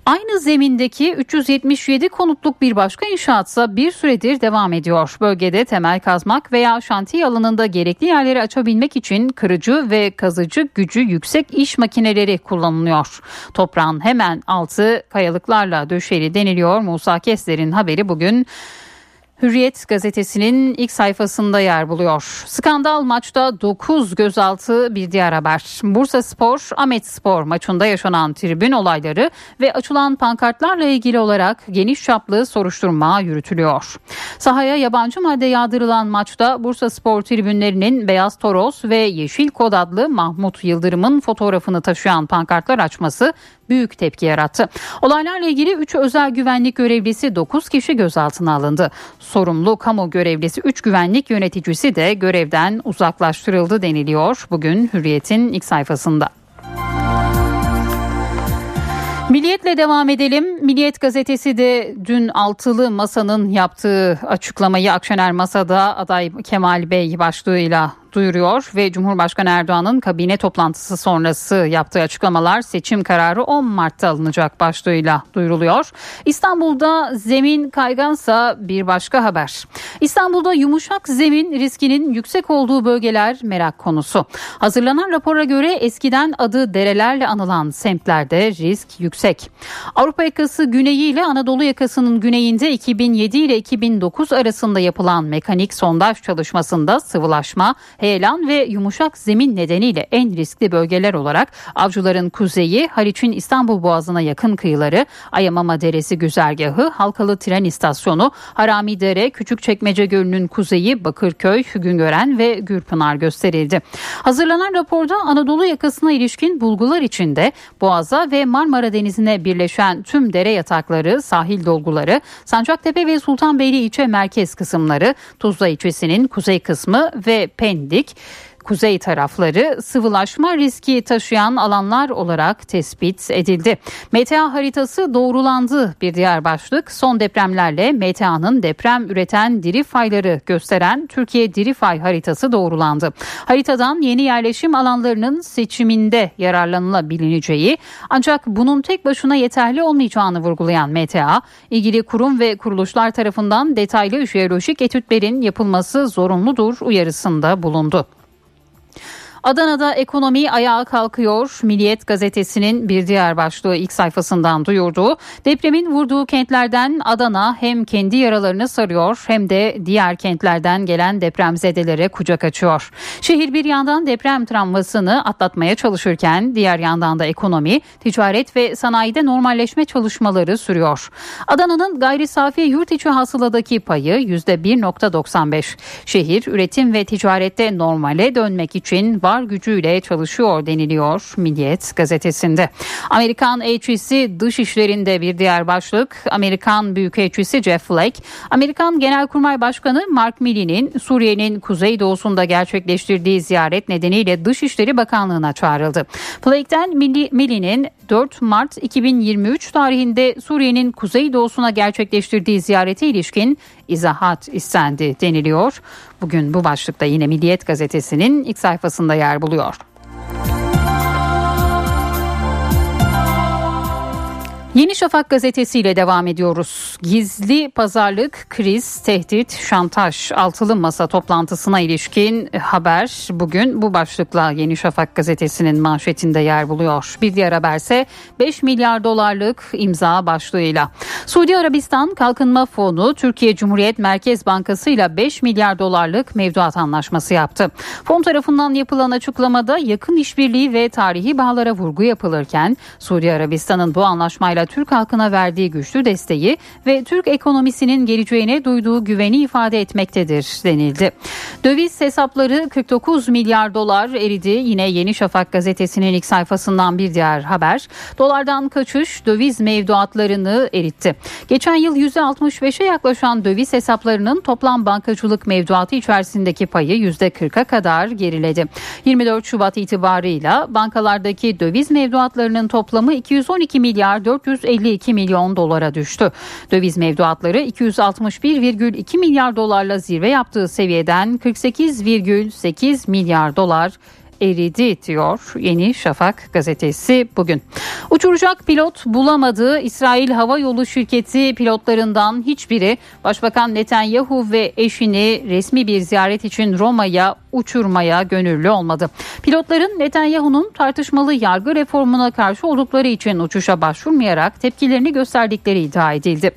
Aynı zemindeki 377 konutluk bir başka inşaatsa bir süredir devam ediyor. Bölgede temel kazmak veya şantiye alanında gerekli yerleri açabilmek için kırıcı ve kazıcı gücü yüksek iş makineleri kullanılıyor. Toprağın hemen altı kayalıklarla döşeli deniliyor. Musa Kesler'in haberi bugün Hürriyet gazetesinin ilk sayfasında yer buluyor. Skandal maçta 9 gözaltı bir diğer haber. Bursa Spor, Ahmet Spor maçında yaşanan tribün olayları ve açılan pankartlarla ilgili olarak geniş çaplı soruşturma yürütülüyor. Sahaya yabancı madde yağdırılan maçta Bursa Spor tribünlerinin Beyaz Toros ve Yeşil Kod adlı Mahmut Yıldırım'ın fotoğrafını taşıyan pankartlar açması büyük tepki yarattı. Olaylarla ilgili 3 özel güvenlik görevlisi 9 kişi gözaltına alındı. Sorumlu kamu görevlisi 3 güvenlik yöneticisi de görevden uzaklaştırıldı deniliyor bugün Hürriyet'in ilk sayfasında. Milliyetle devam edelim. Milliyet gazetesi de dün altılı masanın yaptığı açıklamayı Akşener Masa'da aday Kemal Bey başlığıyla duyuruyor ve Cumhurbaşkanı Erdoğan'ın kabine toplantısı sonrası yaptığı açıklamalar seçim kararı 10 Mart'ta alınacak başlığıyla duyuruluyor. İstanbul'da zemin kaygansa bir başka haber. İstanbul'da yumuşak zemin riskinin yüksek olduğu bölgeler merak konusu. Hazırlanan rapora göre eskiden adı derelerle anılan semtlerde risk yüksek. Avrupa yakası güneyi ile Anadolu yakasının güneyinde 2007 ile 2009 arasında yapılan mekanik sondaj çalışmasında sıvılaşma, heyelan ve yumuşak zemin nedeniyle en riskli bölgeler olarak avcıların kuzeyi, Haliç'in İstanbul Boğazı'na yakın kıyıları, Ayamama Deresi güzergahı, Halkalı Tren İstasyonu, Haramidere, Küçükçekmece Gölü'nün kuzeyi, Bakırköy, Güngören ve Gürpınar gösterildi. Hazırlanan raporda Anadolu yakasına ilişkin bulgular içinde Boğaz'a ve Marmara Denizi'ne birleşen tüm dere yatakları, sahil dolguları, Sancaktepe ve Sultanbeyli ilçe merkez kısımları, Tuzla ilçesinin kuzey kısmı ve Pendik, geldik. Kuzey tarafları sıvılaşma riski taşıyan alanlar olarak tespit edildi. MTA haritası doğrulandı bir diğer başlık. Son depremlerle MTA'nın deprem üreten diri fayları gösteren Türkiye diri fay haritası doğrulandı. Haritadan yeni yerleşim alanlarının seçiminde yararlanılabileceği ancak bunun tek başına yeterli olmayacağını vurgulayan MTA, ilgili kurum ve kuruluşlar tarafından detaylı jeolojik etütlerin yapılması zorunludur uyarısında bulundu. Adana'da ekonomi ayağa kalkıyor. Milliyet gazetesinin bir diğer başlığı ilk sayfasından duyurdu. Depremin vurduğu kentlerden Adana hem kendi yaralarını sarıyor hem de diğer kentlerden gelen depremzedelere kucak açıyor. Şehir bir yandan deprem travmasını atlatmaya çalışırken diğer yandan da ekonomi, ticaret ve sanayide normalleşme çalışmaları sürüyor. Adana'nın gayri safi yurt içi hasıladaki payı %1.95. Şehir üretim ve ticarette normale dönmek için var gücüyle çalışıyor deniliyor Milliyet gazetesinde. Amerikan elçisi dış işlerinde bir diğer başlık. Amerikan Büyükelçisi Jeff Flake, Amerikan Genelkurmay Başkanı Mark Milley'nin Suriye'nin kuzeydoğusunda gerçekleştirdiği ziyaret nedeniyle Dışişleri Bakanlığı'na çağrıldı. Flake'den Milley'nin 4 Mart 2023 tarihinde Suriye'nin kuzeydoğusuna gerçekleştirdiği ziyarete ilişkin izahat istendi deniliyor. Bugün bu başlıkta yine Milliyet gazetesinin ilk sayfasında yer buluyor. Yeni Şafak gazetesiyle devam ediyoruz. Gizli pazarlık, kriz, tehdit, şantaj, altılı masa toplantısına ilişkin haber bugün bu başlıkla Yeni Şafak gazetesinin manşetinde yer buluyor. Bir diğer haberse 5 milyar dolarlık imza başlığıyla. Suudi Arabistan Kalkınma Fonu Türkiye Cumhuriyet Merkez Bankası ile 5 milyar dolarlık mevduat anlaşması yaptı. Fon tarafından yapılan açıklamada yakın işbirliği ve tarihi bağlara vurgu yapılırken Suudi Arabistan'ın bu anlaşmayla Türk halkına verdiği güçlü desteği ve Türk ekonomisinin geleceğine duyduğu güveni ifade etmektedir denildi. Döviz hesapları 49 milyar dolar eridi. Yine Yeni Şafak gazetesinin ilk sayfasından bir diğer haber. Dolardan kaçış döviz mevduatlarını eritti. Geçen yıl %65'e yaklaşan döviz hesaplarının toplam bankacılık mevduatı içerisindeki payı %40'a kadar geriledi. 24 Şubat itibarıyla bankalardaki döviz mevduatlarının toplamı 212 milyar 452 milyon dolara düştü. Döviz mevduatları 261,2 milyar dolarla zirve yaptığı seviyeden 48,8 milyar dolar eridi diyor Yeni Şafak gazetesi bugün. Uçuracak pilot bulamadığı İsrail Hava Yolu şirketi pilotlarından hiçbiri Başbakan Netanyahu ve eşini resmi bir ziyaret için Roma'ya uçurmaya gönüllü olmadı. Pilotların Netanyahu'nun tartışmalı yargı reformuna karşı oldukları için uçuşa başvurmayarak tepkilerini gösterdikleri iddia edildi.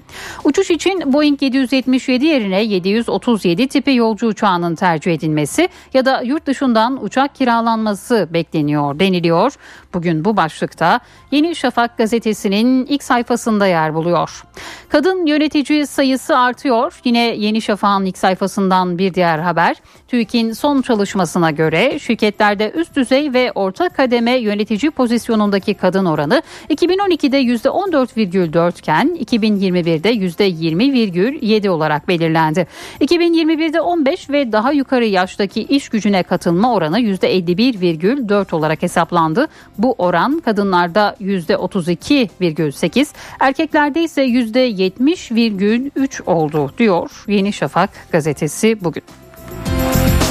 Uçuş için Boeing 777 yerine 737 tipi yolcu uçağının tercih edilmesi ya da yurt dışından uçak kiralanması bekleniyor deniliyor. Bugün bu başlıkta Yeni Şafak gazetesinin ilk sayfasında yer buluyor. Kadın yönetici sayısı artıyor. Yine Yeni Şafak'ın ilk sayfasından bir diğer haber. TÜİK'in son çalışmasına göre şirketlerde üst düzey ve orta kademe yönetici pozisyonundaki kadın oranı 2012'de %14,4 iken 2021'de %20,7 olarak belirlendi. 2021'de 15 ve daha yukarı yaştaki iş gücüne katılma oranı %51,4 olarak hesaplandı. Bu oran kadınlarda %32,8, erkeklerde ise %70,3 oldu diyor Yeni Şafak gazetesi bugün.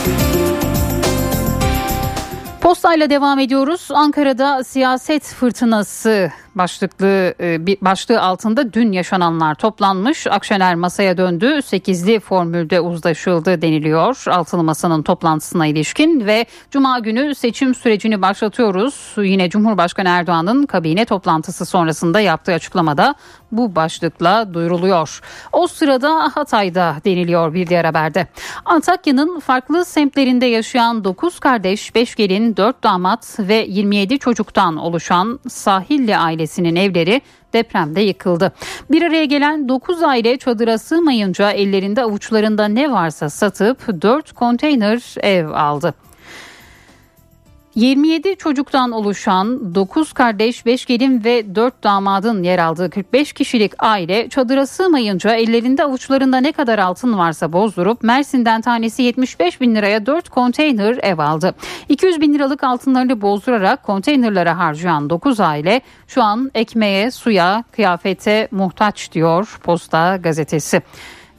Thank you. Postayla devam ediyoruz. Ankara'da siyaset fırtınası başlıklı e, başlığı altında dün yaşananlar toplanmış. Akşener masaya döndü. 8'li formülde uzlaşıldı deniliyor. Altılı Masa'nın toplantısına ilişkin ve cuma günü seçim sürecini başlatıyoruz. Yine Cumhurbaşkanı Erdoğan'ın kabine toplantısı sonrasında yaptığı açıklamada bu başlıkla duyuruluyor. O sırada Hatay'da deniliyor bir diğer haberde. Antakya'nın farklı semtlerinde yaşayan 9 kardeş, 5 gelin, 4 damat ve 27 çocuktan oluşan Sahilli ailesinin evleri depremde yıkıldı. Bir araya gelen 9 aile çadıra sığmayınca ellerinde avuçlarında ne varsa satıp 4 konteyner ev aldı. 27 çocuktan oluşan 9 kardeş, 5 gelin ve 4 damadın yer aldığı 45 kişilik aile çadıra sığmayınca ellerinde avuçlarında ne kadar altın varsa bozdurup Mersin'den tanesi 75 bin liraya 4 konteyner ev aldı. 200 bin liralık altınlarını bozdurarak konteynerlara harcayan 9 aile şu an ekmeğe, suya, kıyafete muhtaç diyor Posta gazetesi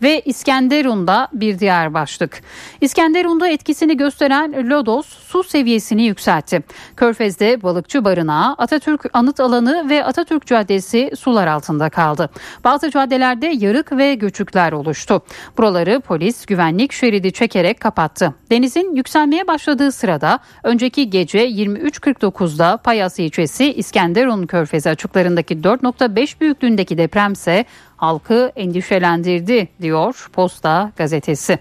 ve İskenderun'da bir diğer başlık. İskenderun'da etkisini gösteren Lodos su seviyesini yükseltti. Körfez'de balıkçı barınağı, Atatürk Anıt Alanı ve Atatürk Caddesi sular altında kaldı. Bazı caddelerde yarık ve göçükler oluştu. Buraları polis güvenlik şeridi çekerek kapattı. Denizin yükselmeye başladığı sırada önceki gece 23.49'da Payas ilçesi İskenderun Körfezi açıklarındaki 4.5 büyüklüğündeki depremse halkı endişelendirdi diyor Posta gazetesi.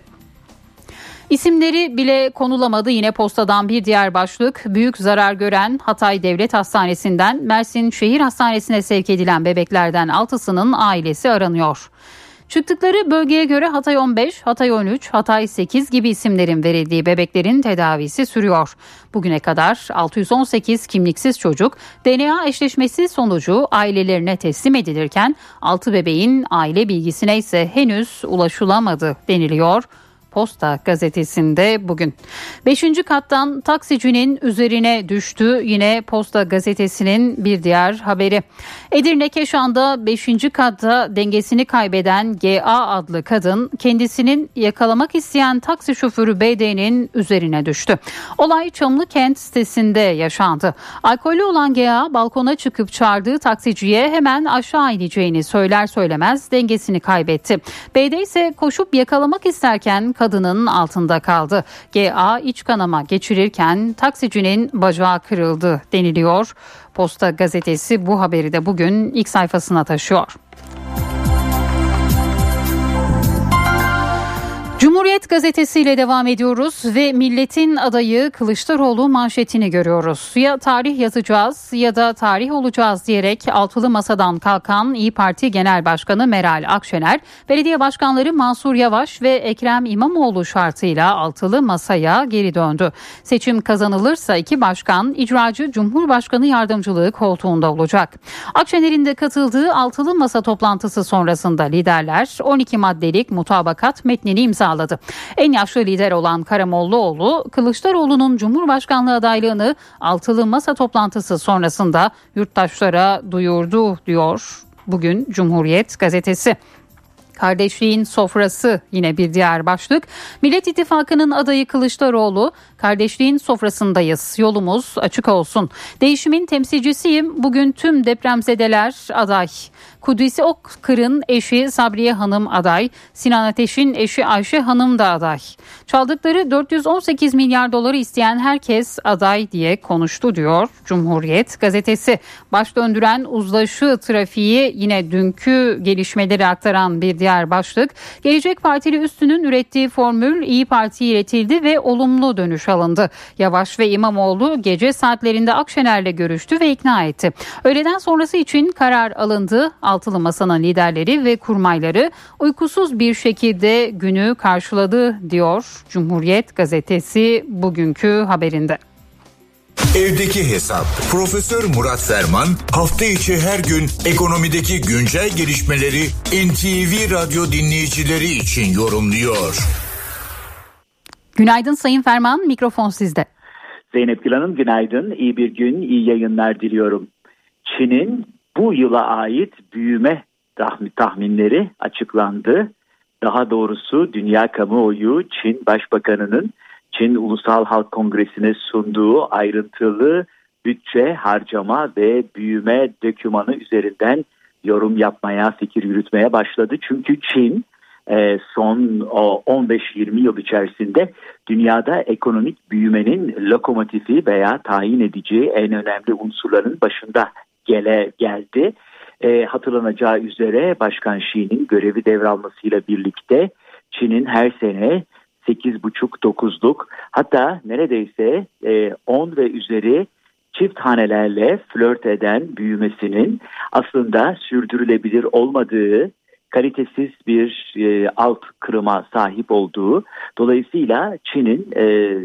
İsimleri bile konulamadı yine postadan bir diğer başlık. Büyük zarar gören Hatay Devlet Hastanesi'nden Mersin Şehir Hastanesi'ne sevk edilen bebeklerden 6'sının ailesi aranıyor. Çıktıkları bölgeye göre Hatay 15, Hatay 13, Hatay 8 gibi isimlerin verildiği bebeklerin tedavisi sürüyor. Bugüne kadar 618 kimliksiz çocuk DNA eşleşmesi sonucu ailelerine teslim edilirken 6 bebeğin aile bilgisine ise henüz ulaşılamadı deniliyor. Posta gazetesinde bugün. Beşinci kattan taksicinin üzerine düştü yine Posta gazetesinin bir diğer haberi. Edirne Keşan'da beşinci katta dengesini kaybeden GA adlı kadın kendisinin yakalamak isteyen taksi şoförü BD'nin üzerine düştü. Olay Çamlı Kent sitesinde yaşandı. Alkolü olan GA balkona çıkıp çağırdığı taksiciye hemen aşağı ineceğini söyler söylemez dengesini kaybetti. BD ise koşup yakalamak isterken kadının altında kaldı. GA iç kanama geçirirken taksicinin bacağı kırıldı deniliyor. Posta gazetesi bu haberi de bugün ilk sayfasına taşıyor. Cumhuriyet gazetesiyle devam ediyoruz ve milletin adayı Kılıçdaroğlu manşetini görüyoruz. Ya tarih yazacağız ya da tarih olacağız diyerek altılı masadan kalkan İyi Parti Genel Başkanı Meral Akşener, belediye başkanları Mansur Yavaş ve Ekrem İmamoğlu şartıyla altılı masaya geri döndü. Seçim kazanılırsa iki başkan icracı Cumhurbaşkanı yardımcılığı koltuğunda olacak. Akşener'in de katıldığı altılı masa toplantısı sonrasında liderler 12 maddelik mutabakat metnini imzaladı sağladı. En yaşlı lider olan Karamollaoğlu, Kılıçdaroğlu'nun Cumhurbaşkanlığı adaylığını altılı masa toplantısı sonrasında yurttaşlara duyurdu diyor bugün Cumhuriyet gazetesi. Kardeşliğin sofrası yine bir diğer başlık. Millet İttifakı'nın adayı Kılıçdaroğlu, kardeşliğin sofrasındayız. Yolumuz açık olsun. Değişimin temsilcisiyim. Bugün tüm depremzedeler aday. Kudüs'ü Okkır'ın eşi Sabriye Hanım aday. Sinan Ateş'in eşi Ayşe Hanım da aday. Çaldıkları 418 milyar doları isteyen herkes aday diye konuştu diyor Cumhuriyet gazetesi. Baş döndüren uzlaşı trafiği yine dünkü gelişmeleri aktaran bir diğer başlık. Gelecek Partili üstünün ürettiği formül İyi Parti'ye iletildi ve olumlu dönüş alındı. Yavaş ve İmamoğlu gece saatlerinde Akşener'le görüştü ve ikna etti. Öğleden sonrası için karar alındı. Altılı Masa'nın liderleri ve kurmayları uykusuz bir şekilde günü karşıladı diyor Cumhuriyet gazetesi bugünkü haberinde. Evdeki Hesap. Profesör Murat Ferman hafta içi her gün ekonomideki güncel gelişmeleri NTV Radyo dinleyicileri için yorumluyor. Günaydın Sayın Ferman, mikrofon sizde. Zeynep Gül Hanım günaydın, iyi bir gün, iyi yayınlar diliyorum. Çin'in bu yıla ait büyüme tahminleri açıklandı. Daha doğrusu dünya kamuoyu Çin Başbakanı'nın Çin Ulusal Halk Kongresi'ne sunduğu ayrıntılı bütçe, harcama ve büyüme dokümanı üzerinden yorum yapmaya, fikir yürütmeye başladı. Çünkü Çin e, son 15-20 yıl içerisinde dünyada ekonomik büyümenin lokomotifi veya tayin edici en önemli unsurların başında gele geldi. E, hatırlanacağı üzere Başkan Xi'nin görevi devralmasıyla birlikte Çin'in her sene 8,5-9'luk hatta neredeyse 10 e, ve üzeri çift hanelerle flört eden büyümesinin aslında sürdürülebilir olmadığı kalitesiz bir e, alt kırıma sahip olduğu dolayısıyla Çin'in e,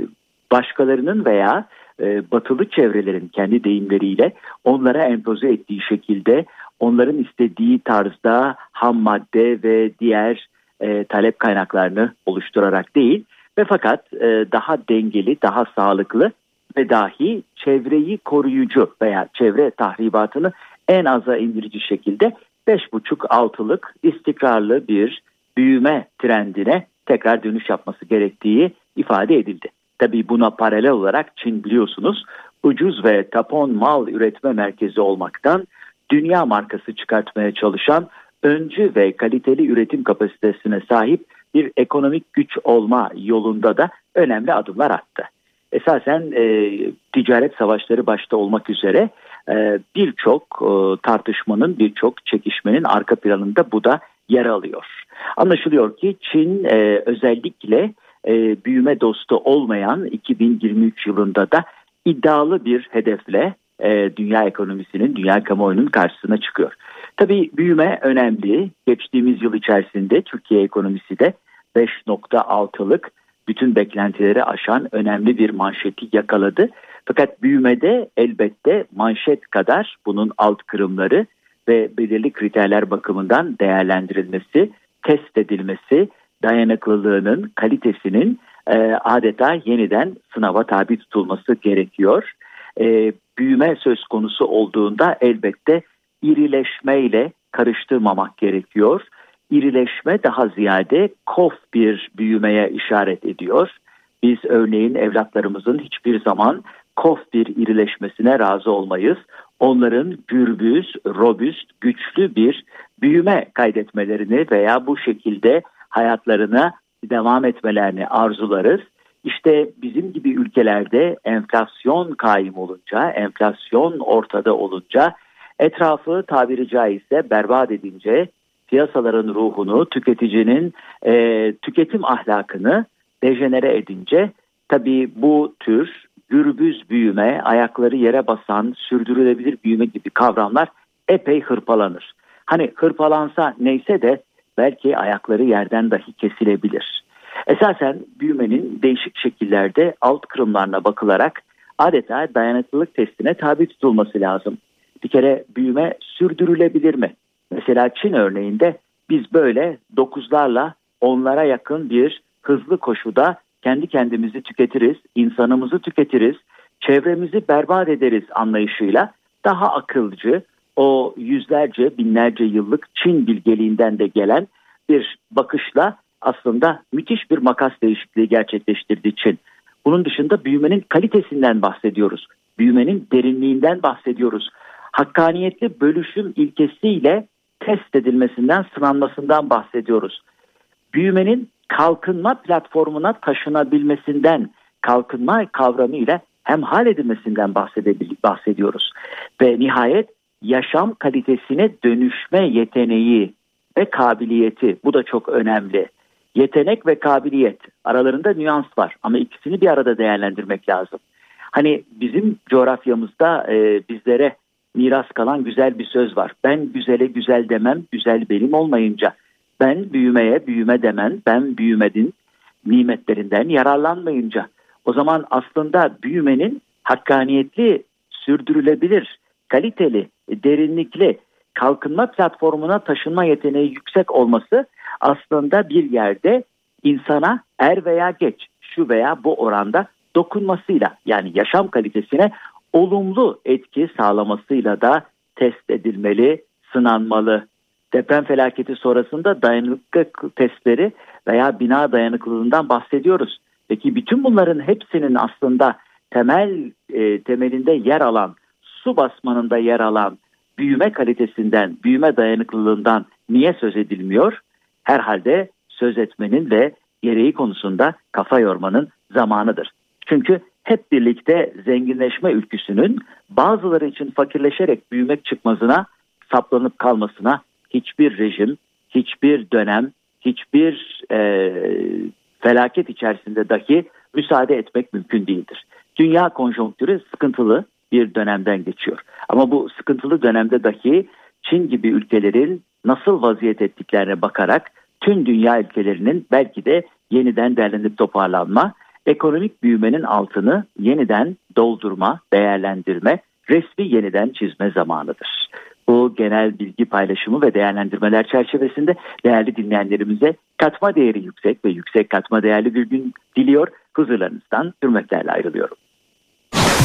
başkalarının veya e, batılı çevrelerin kendi deyimleriyle onlara empoze ettiği şekilde onların istediği tarzda ham madde ve diğer e, talep kaynaklarını oluşturarak değil ve fakat e, daha dengeli, daha sağlıklı ve dahi çevreyi koruyucu veya çevre tahribatını en aza indirici şekilde 5,5-6'lık istikrarlı bir büyüme trendine tekrar dönüş yapması gerektiği ifade edildi. Tabii buna paralel olarak Çin biliyorsunuz ucuz ve tapon mal üretme merkezi olmaktan dünya markası çıkartmaya çalışan öncü ve kaliteli üretim kapasitesine sahip bir ekonomik güç olma yolunda da önemli adımlar attı. Esasen e, ticaret savaşları başta olmak üzere e, birçok e, tartışmanın, birçok çekişmenin arka planında bu da yer alıyor. Anlaşılıyor ki Çin e, özellikle e, büyüme dostu olmayan 2023 yılında da iddialı bir hedefle e, dünya ekonomisinin, dünya kamuoyunun karşısına çıkıyor. Tabii büyüme önemli. Geçtiğimiz yıl içerisinde Türkiye ekonomisi de 5.6'lık bütün beklentileri aşan önemli bir manşeti yakaladı. Fakat büyümede elbette manşet kadar bunun alt kırımları ve belirli kriterler bakımından değerlendirilmesi, test edilmesi, dayanıklılığının, kalitesinin e, adeta yeniden sınava tabi tutulması gerekiyor. E, büyüme söz konusu olduğunda elbette irileşmeyle karıştırmamak gerekiyor. İrileşme daha ziyade kof bir büyümeye işaret ediyor. Biz örneğin evlatlarımızın hiçbir zaman kof bir irileşmesine razı olmayız. Onların gürbüz, robüst, güçlü bir büyüme kaydetmelerini veya bu şekilde hayatlarına devam etmelerini arzularız. İşte bizim gibi ülkelerde enflasyon kaim olunca, enflasyon ortada olunca, etrafı tabiri caizse berbat edince, piyasaların ruhunu, tüketicinin e, tüketim ahlakını dejenere edince, tabii bu tür gürbüz büyüme, ayakları yere basan, sürdürülebilir büyüme gibi kavramlar epey hırpalanır. Hani hırpalansa neyse de belki ayakları yerden dahi kesilebilir. Esasen büyümenin değişik şekillerde alt kırımlarına bakılarak adeta dayanıklılık testine tabi tutulması lazım. Bir kere büyüme sürdürülebilir mi? Mesela Çin örneğinde biz böyle dokuzlarla onlara yakın bir hızlı koşuda kendi kendimizi tüketiriz, insanımızı tüketiriz, çevremizi berbat ederiz anlayışıyla daha akılcı, o yüzlerce binlerce yıllık Çin bilgeliğinden de gelen bir bakışla aslında müthiş bir makas değişikliği gerçekleştirdi Çin. Bunun dışında büyümenin kalitesinden bahsediyoruz. Büyümenin derinliğinden bahsediyoruz. Hakkaniyetli bölüşüm ilkesiyle test edilmesinden, sınanmasından bahsediyoruz. Büyümenin kalkınma platformuna taşınabilmesinden, kalkınma kavramıyla hemhal edilmesinden bahsediyoruz. Ve nihayet yaşam kalitesine dönüşme yeteneği ve kabiliyeti bu da çok önemli. Yetenek ve kabiliyet aralarında nüans var ama ikisini bir arada değerlendirmek lazım. Hani bizim coğrafyamızda e, bizlere miras kalan güzel bir söz var. Ben güzele güzel demem, güzel benim olmayınca. Ben büyümeye büyüme demem, ben büyümedin nimetlerinden yararlanmayınca. O zaman aslında büyümenin hakkaniyetli, sürdürülebilir, kaliteli, derinlikli, kalkınma platformuna taşınma yeteneği yüksek olması aslında bir yerde insana er veya geç şu veya bu oranda dokunmasıyla yani yaşam kalitesine olumlu etki sağlamasıyla da test edilmeli, sınanmalı. Deprem felaketi sonrasında dayanıklılık testleri veya bina dayanıklılığından bahsediyoruz. Peki bütün bunların hepsinin aslında temel e, temelinde yer alan, su basmanında yer alan büyüme kalitesinden, büyüme dayanıklılığından niye söz edilmiyor? Herhalde söz etmenin ve gereği konusunda kafa yormanın zamanıdır. Çünkü hep birlikte zenginleşme ülküsünün bazıları için fakirleşerek büyümek çıkmazına saplanıp kalmasına hiçbir rejim, hiçbir dönem, hiçbir e, felaket içerisinde dahi müsaade etmek mümkün değildir. Dünya konjonktürü sıkıntılı bir dönemden geçiyor. Ama bu sıkıntılı dönemde dahi Çin gibi ülkelerin nasıl vaziyet ettiklerine bakarak tüm dünya ülkelerinin belki de yeniden derlenip toparlanma, ekonomik büyümenin altını yeniden doldurma, değerlendirme, resmi yeniden çizme zamanıdır. Bu genel bilgi paylaşımı ve değerlendirmeler çerçevesinde değerli dinleyenlerimize katma değeri yüksek ve yüksek katma değerli bir gün diliyor. Huzurlarınızdan hürmetlerle ayrılıyorum.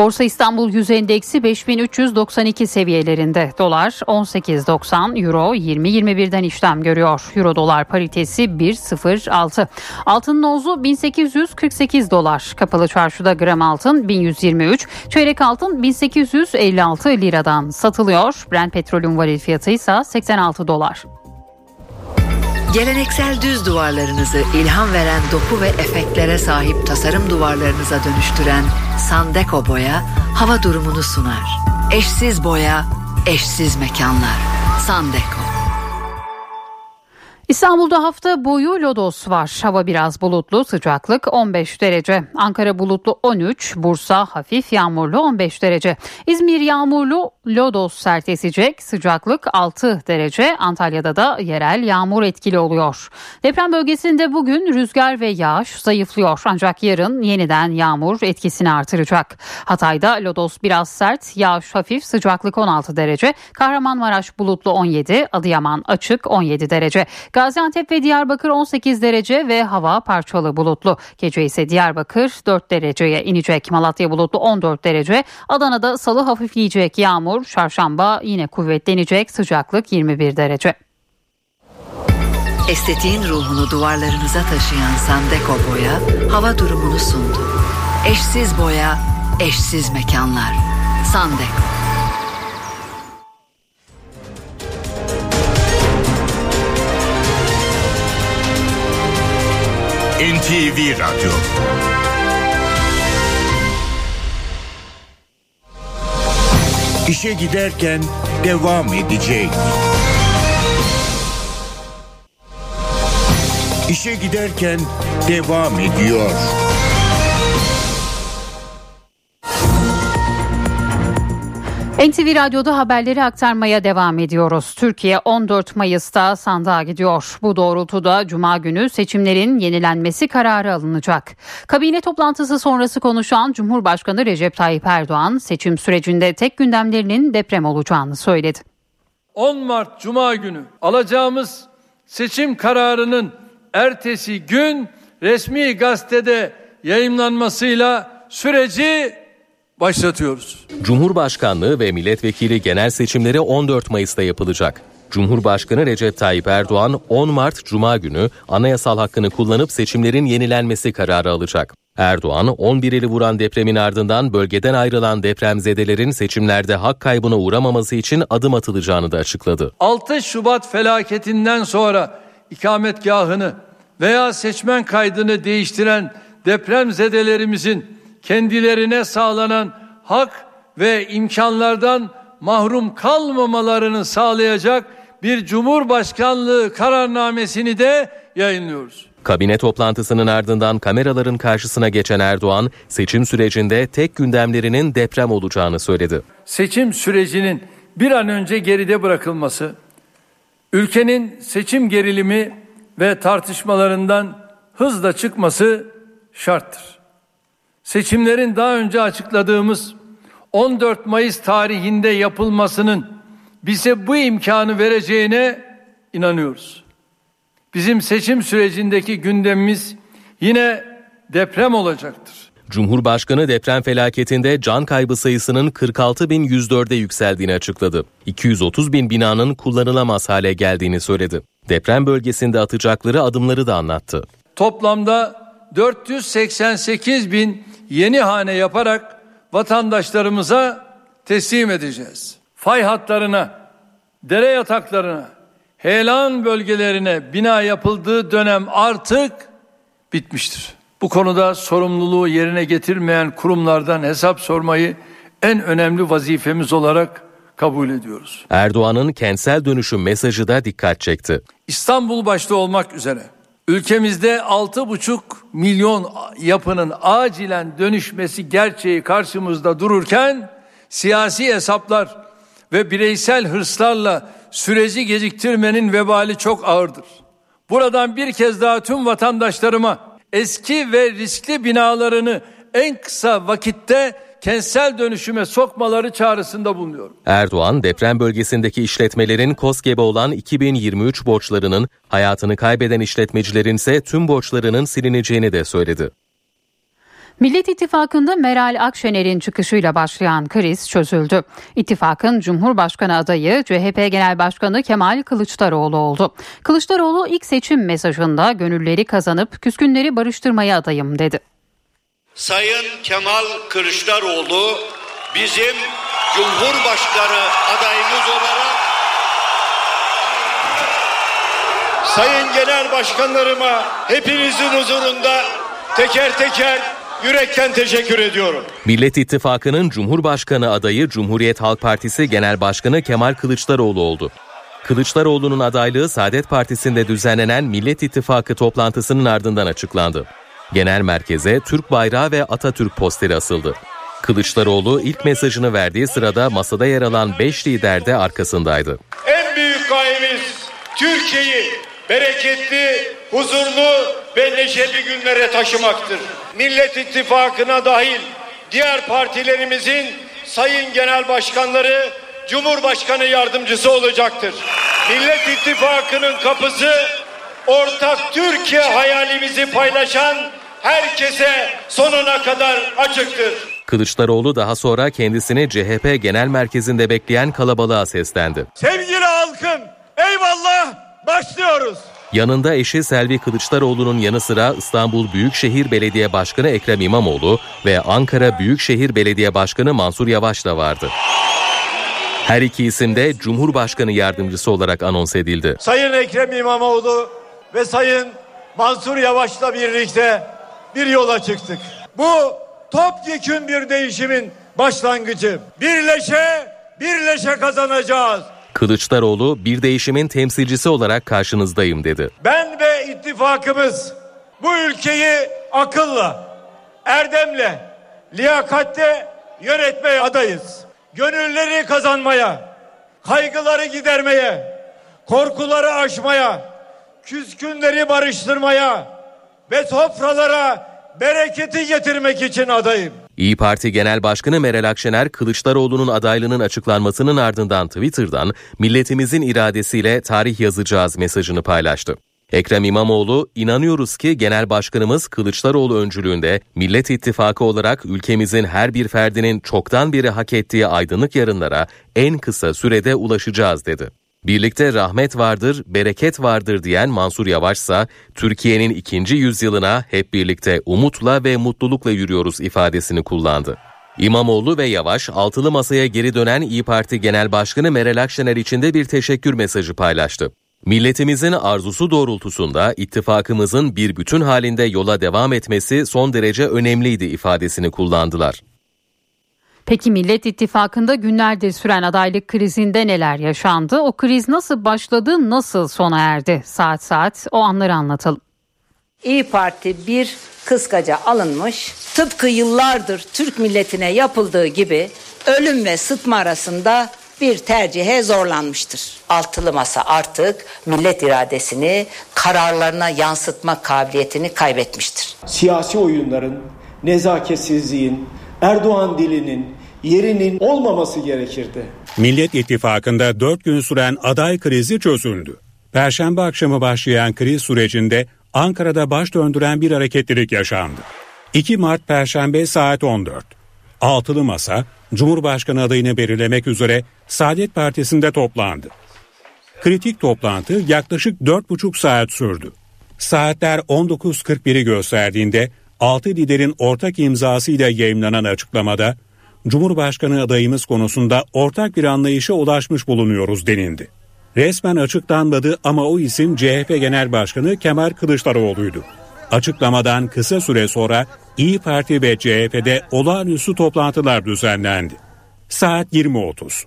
Borsa İstanbul Yüz Endeksi 5392 seviyelerinde. Dolar 18.90, Euro 20.21'den işlem görüyor. Euro dolar paritesi 1.06. Altın nozu 1848 dolar. Kapalı çarşıda gram altın 1123, çeyrek altın 1856 liradan satılıyor. Brent petrolün varil fiyatı ise 86 dolar. Geleneksel düz duvarlarınızı ilham veren doku ve efektlere sahip tasarım duvarlarınıza dönüştüren Sandeko Boya hava durumunu sunar. Eşsiz boya, eşsiz mekanlar. Sandeko. İstanbul'da hafta boyu lodos var. Hava biraz bulutlu, sıcaklık 15 derece. Ankara bulutlu 13, Bursa hafif yağmurlu 15 derece. İzmir yağmurlu, lodos sert esecek, sıcaklık 6 derece. Antalya'da da yerel yağmur etkili oluyor. Deprem bölgesinde bugün rüzgar ve yağış zayıflıyor. Ancak yarın yeniden yağmur etkisini artıracak. Hatay'da lodos biraz sert, yağış hafif, sıcaklık 16 derece. Kahramanmaraş bulutlu 17, Adıyaman açık 17 derece. Gaziantep ve Diyarbakır 18 derece ve hava parçalı bulutlu. Gece ise Diyarbakır 4 dereceye inecek. Malatya bulutlu 14 derece. Adana'da salı hafifleyecek yağmur. Çarşamba yine kuvvetlenecek. Sıcaklık 21 derece. Estetiğin ruhunu duvarlarınıza taşıyan Sandeko Boya hava durumunu sundu. Eşsiz boya, eşsiz mekanlar. Sandeko. NTV Radyo İşe giderken devam edecek. İşe giderken devam ediyor. NTV Radyo'da haberleri aktarmaya devam ediyoruz. Türkiye 14 Mayıs'ta sandığa gidiyor. Bu doğrultuda Cuma günü seçimlerin yenilenmesi kararı alınacak. Kabine toplantısı sonrası konuşan Cumhurbaşkanı Recep Tayyip Erdoğan seçim sürecinde tek gündemlerinin deprem olacağını söyledi. 10 Mart Cuma günü alacağımız seçim kararının ertesi gün resmi gazetede yayınlanmasıyla süreci başlatıyoruz. Cumhurbaşkanlığı ve milletvekili genel seçimleri 14 Mayıs'ta yapılacak. Cumhurbaşkanı Recep Tayyip Erdoğan 10 Mart Cuma günü anayasal hakkını kullanıp seçimlerin yenilenmesi kararı alacak. Erdoğan 11 ili vuran depremin ardından bölgeden ayrılan depremzedelerin seçimlerde hak kaybına uğramaması için adım atılacağını da açıkladı. 6 Şubat felaketinden sonra ikametgahını veya seçmen kaydını değiştiren depremzedelerimizin kendilerine sağlanan hak ve imkanlardan mahrum kalmamalarını sağlayacak bir Cumhurbaşkanlığı kararnamesini de yayınlıyoruz. Kabine toplantısının ardından kameraların karşısına geçen Erdoğan, seçim sürecinde tek gündemlerinin deprem olacağını söyledi. Seçim sürecinin bir an önce geride bırakılması, ülkenin seçim gerilimi ve tartışmalarından hızla çıkması şarttır seçimlerin daha önce açıkladığımız 14 Mayıs tarihinde yapılmasının bize bu imkanı vereceğine inanıyoruz. Bizim seçim sürecindeki gündemimiz yine deprem olacaktır. Cumhurbaşkanı deprem felaketinde can kaybı sayısının 46.104'e yükseldiğini açıkladı. 230 bin binanın kullanılamaz hale geldiğini söyledi. Deprem bölgesinde atacakları adımları da anlattı. Toplamda 488 bin yeni hane yaparak vatandaşlarımıza teslim edeceğiz. Fay hatlarına, dere yataklarına, heyelan bölgelerine bina yapıldığı dönem artık bitmiştir. Bu konuda sorumluluğu yerine getirmeyen kurumlardan hesap sormayı en önemli vazifemiz olarak kabul ediyoruz. Erdoğan'ın kentsel dönüşüm mesajı da dikkat çekti. İstanbul başta olmak üzere ülkemizde 6,5 milyon yapının acilen dönüşmesi gerçeği karşımızda dururken siyasi hesaplar ve bireysel hırslarla süreci geciktirmenin vebali çok ağırdır. Buradan bir kez daha tüm vatandaşlarıma eski ve riskli binalarını en kısa vakitte kentsel dönüşüme sokmaları çağrısında bulunuyorum. Erdoğan deprem bölgesindeki işletmelerin KOSGEB'e olan 2023 borçlarının hayatını kaybeden işletmecilerin ise tüm borçlarının silineceğini de söyledi. Millet İttifakı'nda Meral Akşener'in çıkışıyla başlayan kriz çözüldü. İttifakın Cumhurbaşkanı adayı CHP Genel Başkanı Kemal Kılıçdaroğlu oldu. Kılıçdaroğlu ilk seçim mesajında gönülleri kazanıp küskünleri barıştırmaya adayım dedi. Sayın Kemal Kılıçdaroğlu bizim Cumhurbaşkanı adayımız olarak Sayın Genel Başkanlarıma hepinizin huzurunda teker teker yürekten teşekkür ediyorum. Millet İttifakı'nın Cumhurbaşkanı adayı Cumhuriyet Halk Partisi Genel Başkanı Kemal Kılıçdaroğlu oldu. Kılıçdaroğlu'nun adaylığı Saadet Partisi'nde düzenlenen Millet İttifakı toplantısının ardından açıklandı. Genel merkeze Türk bayrağı ve Atatürk posteri asıldı. Kılıçdaroğlu ilk mesajını verdiği sırada masada yer alan 5 lider de arkasındaydı. En büyük gayemiz Türkiye'yi bereketli, huzurlu ve neşeli günlere taşımaktır. Millet İttifakı'na dahil diğer partilerimizin sayın genel başkanları Cumhurbaşkanı yardımcısı olacaktır. Millet İttifakı'nın kapısı ortak Türkiye hayalimizi paylaşan herkese sonuna kadar açıktır. Kılıçdaroğlu daha sonra kendisini CHP Genel Merkezi'nde bekleyen kalabalığa seslendi. Sevgili halkım eyvallah başlıyoruz. Yanında eşi Selvi Kılıçdaroğlu'nun yanı sıra İstanbul Büyükşehir Belediye Başkanı Ekrem İmamoğlu ve Ankara Büyükşehir Belediye Başkanı Mansur Yavaş da vardı. Her iki isim de Cumhurbaşkanı yardımcısı olarak anons edildi. Sayın Ekrem İmamoğlu ve Sayın Mansur Yavaş'la birlikte bir yola çıktık. Bu topyekün bir değişimin başlangıcı. Birleşe, birleşe kazanacağız. Kılıçdaroğlu bir değişimin temsilcisi olarak karşınızdayım dedi. Ben ve ittifakımız bu ülkeyi akılla, erdemle, liyakatle yönetmeye adayız. Gönülleri kazanmaya, kaygıları gidermeye, korkuları aşmaya, küskünleri barıştırmaya ve sofralara bereketi getirmek için adayım. İyi Parti Genel Başkanı Meral Akşener Kılıçdaroğlu'nun adaylığının açıklanmasının ardından Twitter'dan milletimizin iradesiyle tarih yazacağız mesajını paylaştı. Ekrem İmamoğlu, inanıyoruz ki Genel Başkanımız Kılıçdaroğlu öncülüğünde Millet İttifakı olarak ülkemizin her bir ferdinin çoktan biri hak ettiği aydınlık yarınlara en kısa sürede ulaşacağız dedi. Birlikte rahmet vardır, bereket vardır diyen Mansur Yavaş ise Türkiye'nin ikinci yüzyılına hep birlikte umutla ve mutlulukla yürüyoruz ifadesini kullandı. İmamoğlu ve Yavaş altılı masaya geri dönen İyi Parti Genel Başkanı Meral Akşener için de bir teşekkür mesajı paylaştı. Milletimizin arzusu doğrultusunda ittifakımızın bir bütün halinde yola devam etmesi son derece önemliydi ifadesini kullandılar. Peki Millet İttifakı'nda günlerdir süren adaylık krizinde neler yaşandı? O kriz nasıl başladı, nasıl sona erdi? Saat saat o anları anlatalım. İyi Parti bir kıskaca alınmış. Tıpkı yıllardır Türk milletine yapıldığı gibi ölüm ve sıtma arasında bir tercihe zorlanmıştır. Altılı masa artık millet iradesini kararlarına yansıtma kabiliyetini kaybetmiştir. Siyasi oyunların, nezaketsizliğin, Erdoğan dilinin yerinin olmaması gerekirdi. Millet İttifakı'nda 4 gün süren aday krizi çözüldü. Perşembe akşamı başlayan kriz sürecinde Ankara'da baş döndüren bir hareketlilik yaşandı. 2 Mart Perşembe saat 14. Altılı Masa, Cumhurbaşkanı adayını belirlemek üzere Saadet Partisi'nde toplandı. Kritik toplantı yaklaşık 4,5 saat sürdü. Saatler 19.41'i gösterdiğinde 6 liderin ortak imzasıyla yayınlanan açıklamada Cumhurbaşkanı adayımız konusunda ortak bir anlayışa ulaşmış bulunuyoruz denildi. Resmen açıklanmadı ama o isim CHP Genel Başkanı Kemal Kılıçdaroğlu'ydu. Açıklamadan kısa süre sonra İyi Parti ve CHP'de olağanüstü toplantılar düzenlendi. Saat 20.30.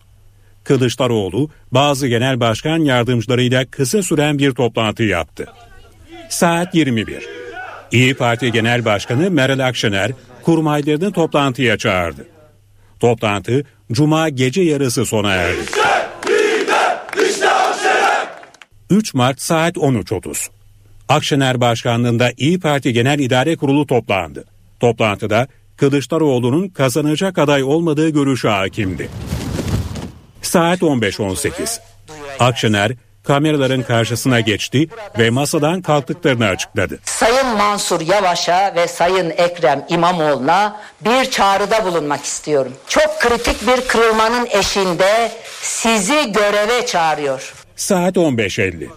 Kılıçdaroğlu bazı genel başkan yardımcılarıyla kısa süren bir toplantı yaptı. Saat 21. İyi Parti Genel Başkanı Meral Akşener kurmaylarını toplantıya çağırdı. Toplantı Cuma gece yarısı sona erdi. 3 Mart saat 13.30. Akşener Başkanlığında İyi Parti Genel İdare Kurulu toplandı. Toplantıda Kılıçdaroğlu'nun kazanacak aday olmadığı görüşü hakimdi. Saat 15.18. Akşener kameraların karşısına geçti ve masadan kalktıklarını açıkladı. Sayın Mansur Yavaş'a ve Sayın Ekrem İmamoğlu'na bir çağrıda bulunmak istiyorum. Çok kritik bir kırılmanın eşinde sizi göreve çağırıyor. Saat 15.50.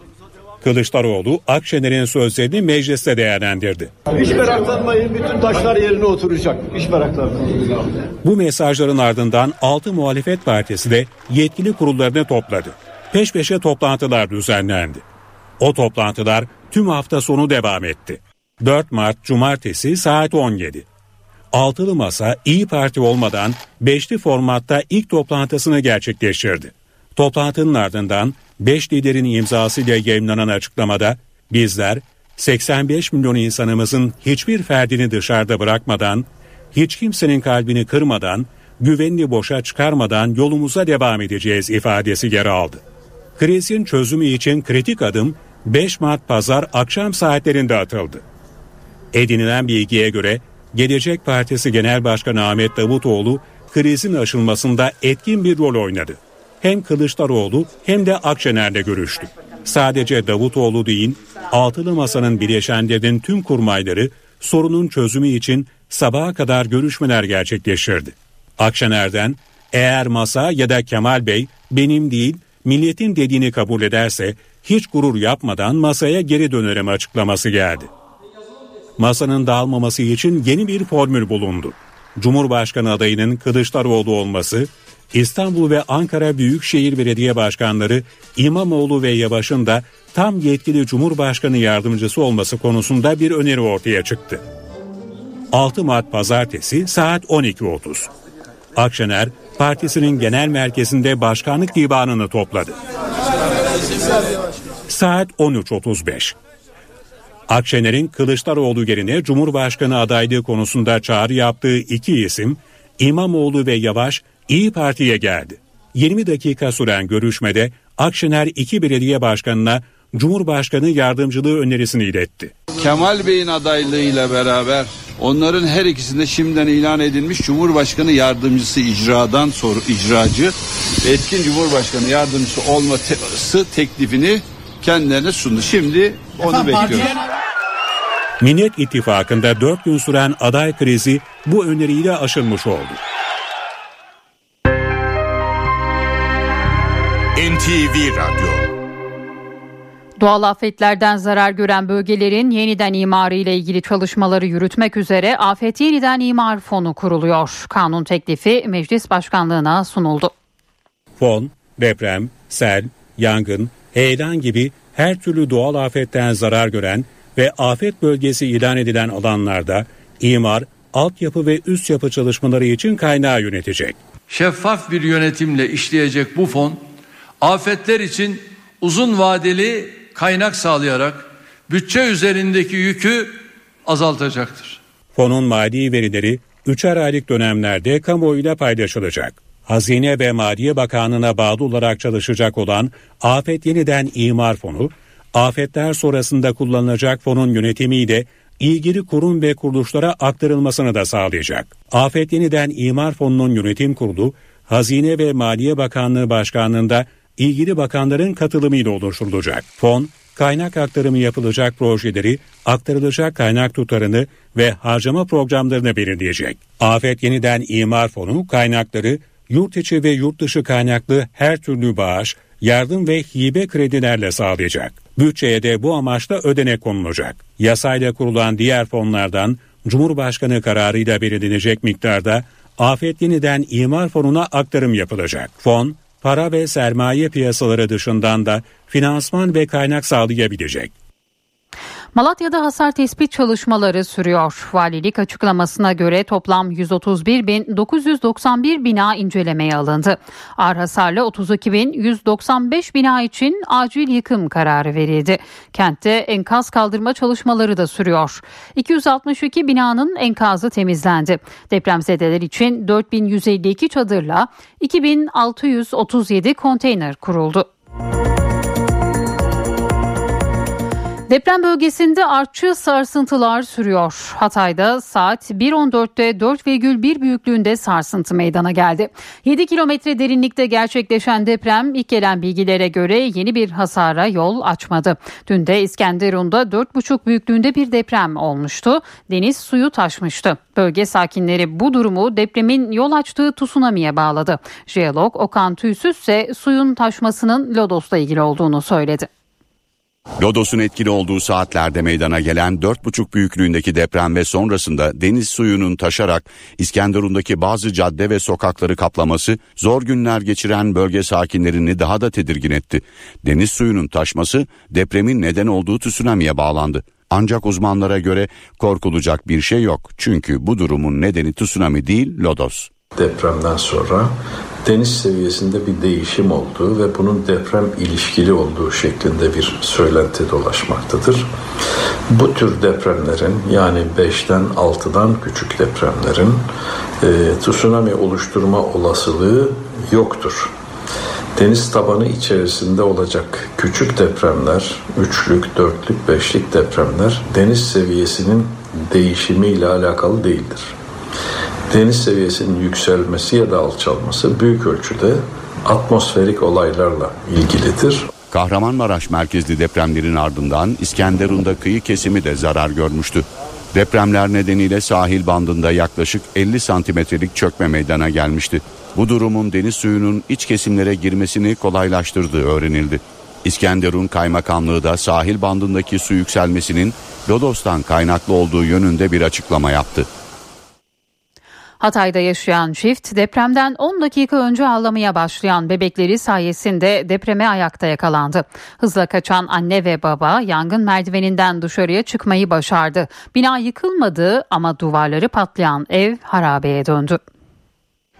Kılıçdaroğlu Akşener'in sözlerini mecliste değerlendirdi. Hiç meraklanmayın bütün taşlar yerine oturacak. Hiç meraklanmayın. Bu mesajların ardından 6 muhalefet partisi de yetkili kurullarını topladı. Peş peşe toplantılar düzenlendi. O toplantılar tüm hafta sonu devam etti. 4 Mart Cumartesi saat 17. Altılı Masa İyi Parti olmadan beşli formatta ilk toplantısını gerçekleştirdi. Toplantının ardından 5 liderin imzasıyla yayınlanan açıklamada bizler 85 milyon insanımızın hiçbir ferdini dışarıda bırakmadan, hiç kimsenin kalbini kırmadan, güvenini boşa çıkarmadan yolumuza devam edeceğiz ifadesi yer aldı. Krizin çözümü için kritik adım 5 Mart pazar akşam saatlerinde atıldı. Edinilen bilgiye göre Gelecek Partisi Genel Başkanı Ahmet Davutoğlu krizin aşılmasında etkin bir rol oynadı. Hem Kılıçdaroğlu hem de Akşener'le görüştü. Sadece Davutoğlu değil, Altılı Masa'nın bileşenlerinin tüm kurmayları sorunun çözümü için sabaha kadar görüşmeler gerçekleştirdi. Akşener'den eğer masa ya da Kemal Bey benim değil milletin dediğini kabul ederse hiç gurur yapmadan masaya geri dönerim açıklaması geldi. Masanın dağılmaması için yeni bir formül bulundu. Cumhurbaşkanı adayının Kılıçdaroğlu olması, İstanbul ve Ankara Büyükşehir Belediye Başkanları İmamoğlu ve Yavaş'ın da tam yetkili Cumhurbaşkanı yardımcısı olması konusunda bir öneri ortaya çıktı. 6 Mart Pazartesi saat 12.30. Akşener partisinin genel merkezinde başkanlık divanını topladı. Saat 13.35. Akşener'in Kılıçdaroğlu yerine Cumhurbaşkanı adaylığı konusunda çağrı yaptığı iki isim İmamoğlu ve Yavaş İyi Parti'ye geldi. 20 dakika süren görüşmede Akşener iki belediye başkanına Cumhurbaşkanı yardımcılığı önerisini iletti. Kemal Bey'in adaylığıyla beraber onların her ikisinde şimdiden ilan edilmiş Cumhurbaşkanı yardımcısı icradan sonra icracı etkin Cumhurbaşkanı yardımcısı olması teklifini kendilerine sundu. Şimdi onu bekliyoruz. Millet İttifakı'nda 4 gün süren aday krizi bu öneriyle aşılmış oldu. NTV Radyo Doğal afetlerden zarar gören bölgelerin yeniden imarı ile ilgili çalışmaları yürütmek üzere Afet Yeniden İmar Fonu kuruluyor. Kanun teklifi meclis başkanlığına sunuldu. Fon, deprem, sel, yangın, heyelan gibi her türlü doğal afetten zarar gören ve afet bölgesi ilan edilen alanlarda imar, altyapı ve üst yapı çalışmaları için kaynağı yönetecek. Şeffaf bir yönetimle işleyecek bu fon afetler için uzun vadeli kaynak sağlayarak bütçe üzerindeki yükü azaltacaktır. Fonun mali verileri 3'er aylık dönemlerde kamuoyuyla paylaşılacak. Hazine ve Maliye Bakanlığı'na bağlı olarak çalışacak olan Afet Yeniden İmar Fonu, afetler sonrasında kullanılacak fonun yönetimiyle ilgili kurum ve kuruluşlara aktarılmasını da sağlayacak. Afet Yeniden İmar Fonu'nun yönetim kurulu, Hazine ve Maliye Bakanlığı Başkanlığı'nda ilgili bakanların katılımıyla oluşturulacak. Fon, kaynak aktarımı yapılacak projeleri, aktarılacak kaynak tutarını ve harcama programlarını belirleyecek. Afet Yeniden İmar Fonu kaynakları yurt içi ve yurt dışı kaynaklı her türlü bağış, yardım ve hibe kredilerle sağlayacak. Bütçeye de bu amaçla ödenek konulacak. Yasayla kurulan diğer fonlardan Cumhurbaşkanı kararıyla belirlenecek miktarda Afet Yeniden İmar Fonu'na aktarım yapılacak. Fon, para ve sermaye piyasaları dışından da finansman ve kaynak sağlayabilecek. Malatya'da hasar tespit çalışmaları sürüyor. Valilik açıklamasına göre toplam 131.991 bina incelemeye alındı. Ağır hasarlı 32.195 bina için acil yıkım kararı verildi. Kentte enkaz kaldırma çalışmaları da sürüyor. 262 binanın enkazı temizlendi. Depremzedeler için 4152 çadırla 2637 konteyner kuruldu. Deprem bölgesinde artçı sarsıntılar sürüyor. Hatay'da saat 1.14'te 4,1 büyüklüğünde sarsıntı meydana geldi. 7 kilometre derinlikte gerçekleşen deprem ilk gelen bilgilere göre yeni bir hasara yol açmadı. Dün de İskenderun'da 4,5 büyüklüğünde bir deprem olmuştu. Deniz suyu taşmıştı. Bölge sakinleri bu durumu depremin yol açtığı tsunami'ye bağladı. Jeolog Okan Tüysüz ise suyun taşmasının Lodos'la ilgili olduğunu söyledi. Lodos'un etkili olduğu saatlerde meydana gelen 4,5 büyüklüğündeki deprem ve sonrasında deniz suyunun taşarak İskenderun'daki bazı cadde ve sokakları kaplaması zor günler geçiren bölge sakinlerini daha da tedirgin etti. Deniz suyunun taşması depremin neden olduğu tsunami'ye bağlandı. Ancak uzmanlara göre korkulacak bir şey yok. Çünkü bu durumun nedeni tsunami değil Lodos. Depremden sonra deniz seviyesinde bir değişim olduğu ve bunun deprem ilişkili olduğu şeklinde bir söylenti dolaşmaktadır. Bu tür depremlerin yani 5'ten 6'dan küçük depremlerin e, tsunami oluşturma olasılığı yoktur. Deniz tabanı içerisinde olacak küçük depremler, üçlük, dörtlük, beşlik depremler deniz seviyesinin değişimiyle alakalı değildir deniz seviyesinin yükselmesi ya da alçalması büyük ölçüde atmosferik olaylarla ilgilidir. Kahramanmaraş merkezli depremlerin ardından İskenderun'da kıyı kesimi de zarar görmüştü. Depremler nedeniyle sahil bandında yaklaşık 50 santimetrelik çökme meydana gelmişti. Bu durumun deniz suyunun iç kesimlere girmesini kolaylaştırdığı öğrenildi. İskenderun Kaymakamlığı da sahil bandındaki su yükselmesinin Lodos'tan kaynaklı olduğu yönünde bir açıklama yaptı. Hatay'da yaşayan çift depremden 10 dakika önce ağlamaya başlayan bebekleri sayesinde depreme ayakta yakalandı. Hızla kaçan anne ve baba yangın merdiveninden dışarıya çıkmayı başardı. Bina yıkılmadı ama duvarları patlayan ev harabeye döndü.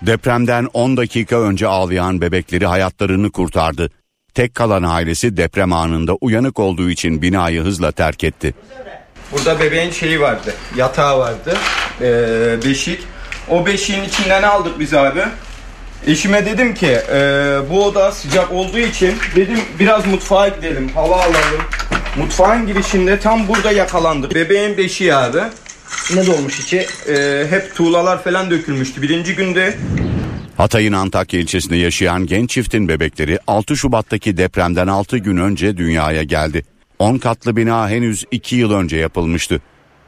Depremden 10 dakika önce ağlayan bebekleri hayatlarını kurtardı. Tek kalan ailesi deprem anında uyanık olduğu için binayı hızla terk etti. Burada bebeğin şeyi vardı, yatağı vardı, ee, beşik. O beşiğin içinden aldık biz abi. Eşime dedim ki e, bu oda sıcak olduğu için dedim biraz mutfağa gidelim hava alalım. Mutfağın girişinde tam burada yakalandık. Bebeğin beşiği abi. Ne dolmuş içi? E, hep tuğlalar falan dökülmüştü. Birinci günde Hatay'ın Antakya ilçesinde yaşayan genç çiftin bebekleri 6 Şubat'taki depremden 6 gün önce dünyaya geldi. 10 katlı bina henüz 2 yıl önce yapılmıştı.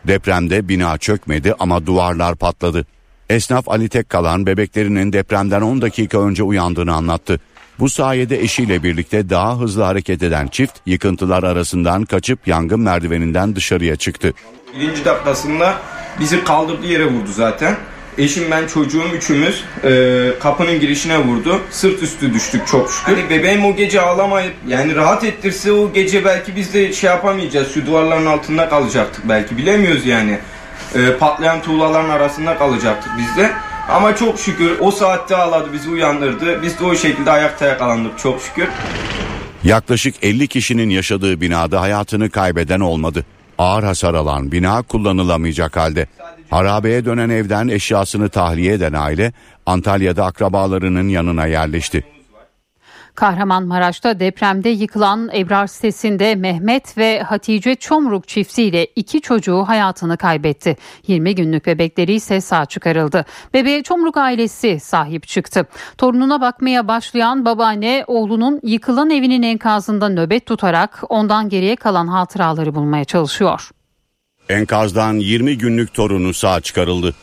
Depremde bina çökmedi ama duvarlar patladı. Esnaf Ali Tekkalan bebeklerinin depremden 10 dakika önce uyandığını anlattı. Bu sayede eşiyle birlikte daha hızlı hareket eden çift yıkıntılar arasından kaçıp yangın merdiveninden dışarıya çıktı. birinci dakikasında bizi kaldırdığı yere vurdu zaten. Eşim ben çocuğum üçümüz e, kapının girişine vurdu. Sırt üstü düştük çok şükür. Hani bebeğim o gece ağlamayıp yani rahat ettirse o gece belki biz de şey yapamayacağız. Şu duvarların altında kalacaktık belki bilemiyoruz yani. E, patlayan tuğlaların arasında kalacaktık biz de. Ama çok şükür o saatte ağladı bizi uyandırdı. Biz de o şekilde ayakta yakalandık çok şükür. Yaklaşık 50 kişinin yaşadığı binada hayatını kaybeden olmadı. Ağır hasar alan bina kullanılamayacak halde. Harabeye dönen evden eşyasını tahliye eden aile Antalya'da akrabalarının yanına yerleşti. Kahramanmaraş'ta depremde yıkılan Ebrar sitesinde Mehmet ve Hatice Çomruk çiftiyle iki çocuğu hayatını kaybetti. 20 günlük bebekleri ise sağ çıkarıldı. Bebeğe Çomruk ailesi sahip çıktı. Torununa bakmaya başlayan babaanne oğlunun yıkılan evinin enkazında nöbet tutarak ondan geriye kalan hatıraları bulmaya çalışıyor. Enkazdan 20 günlük torunu sağ çıkarıldı.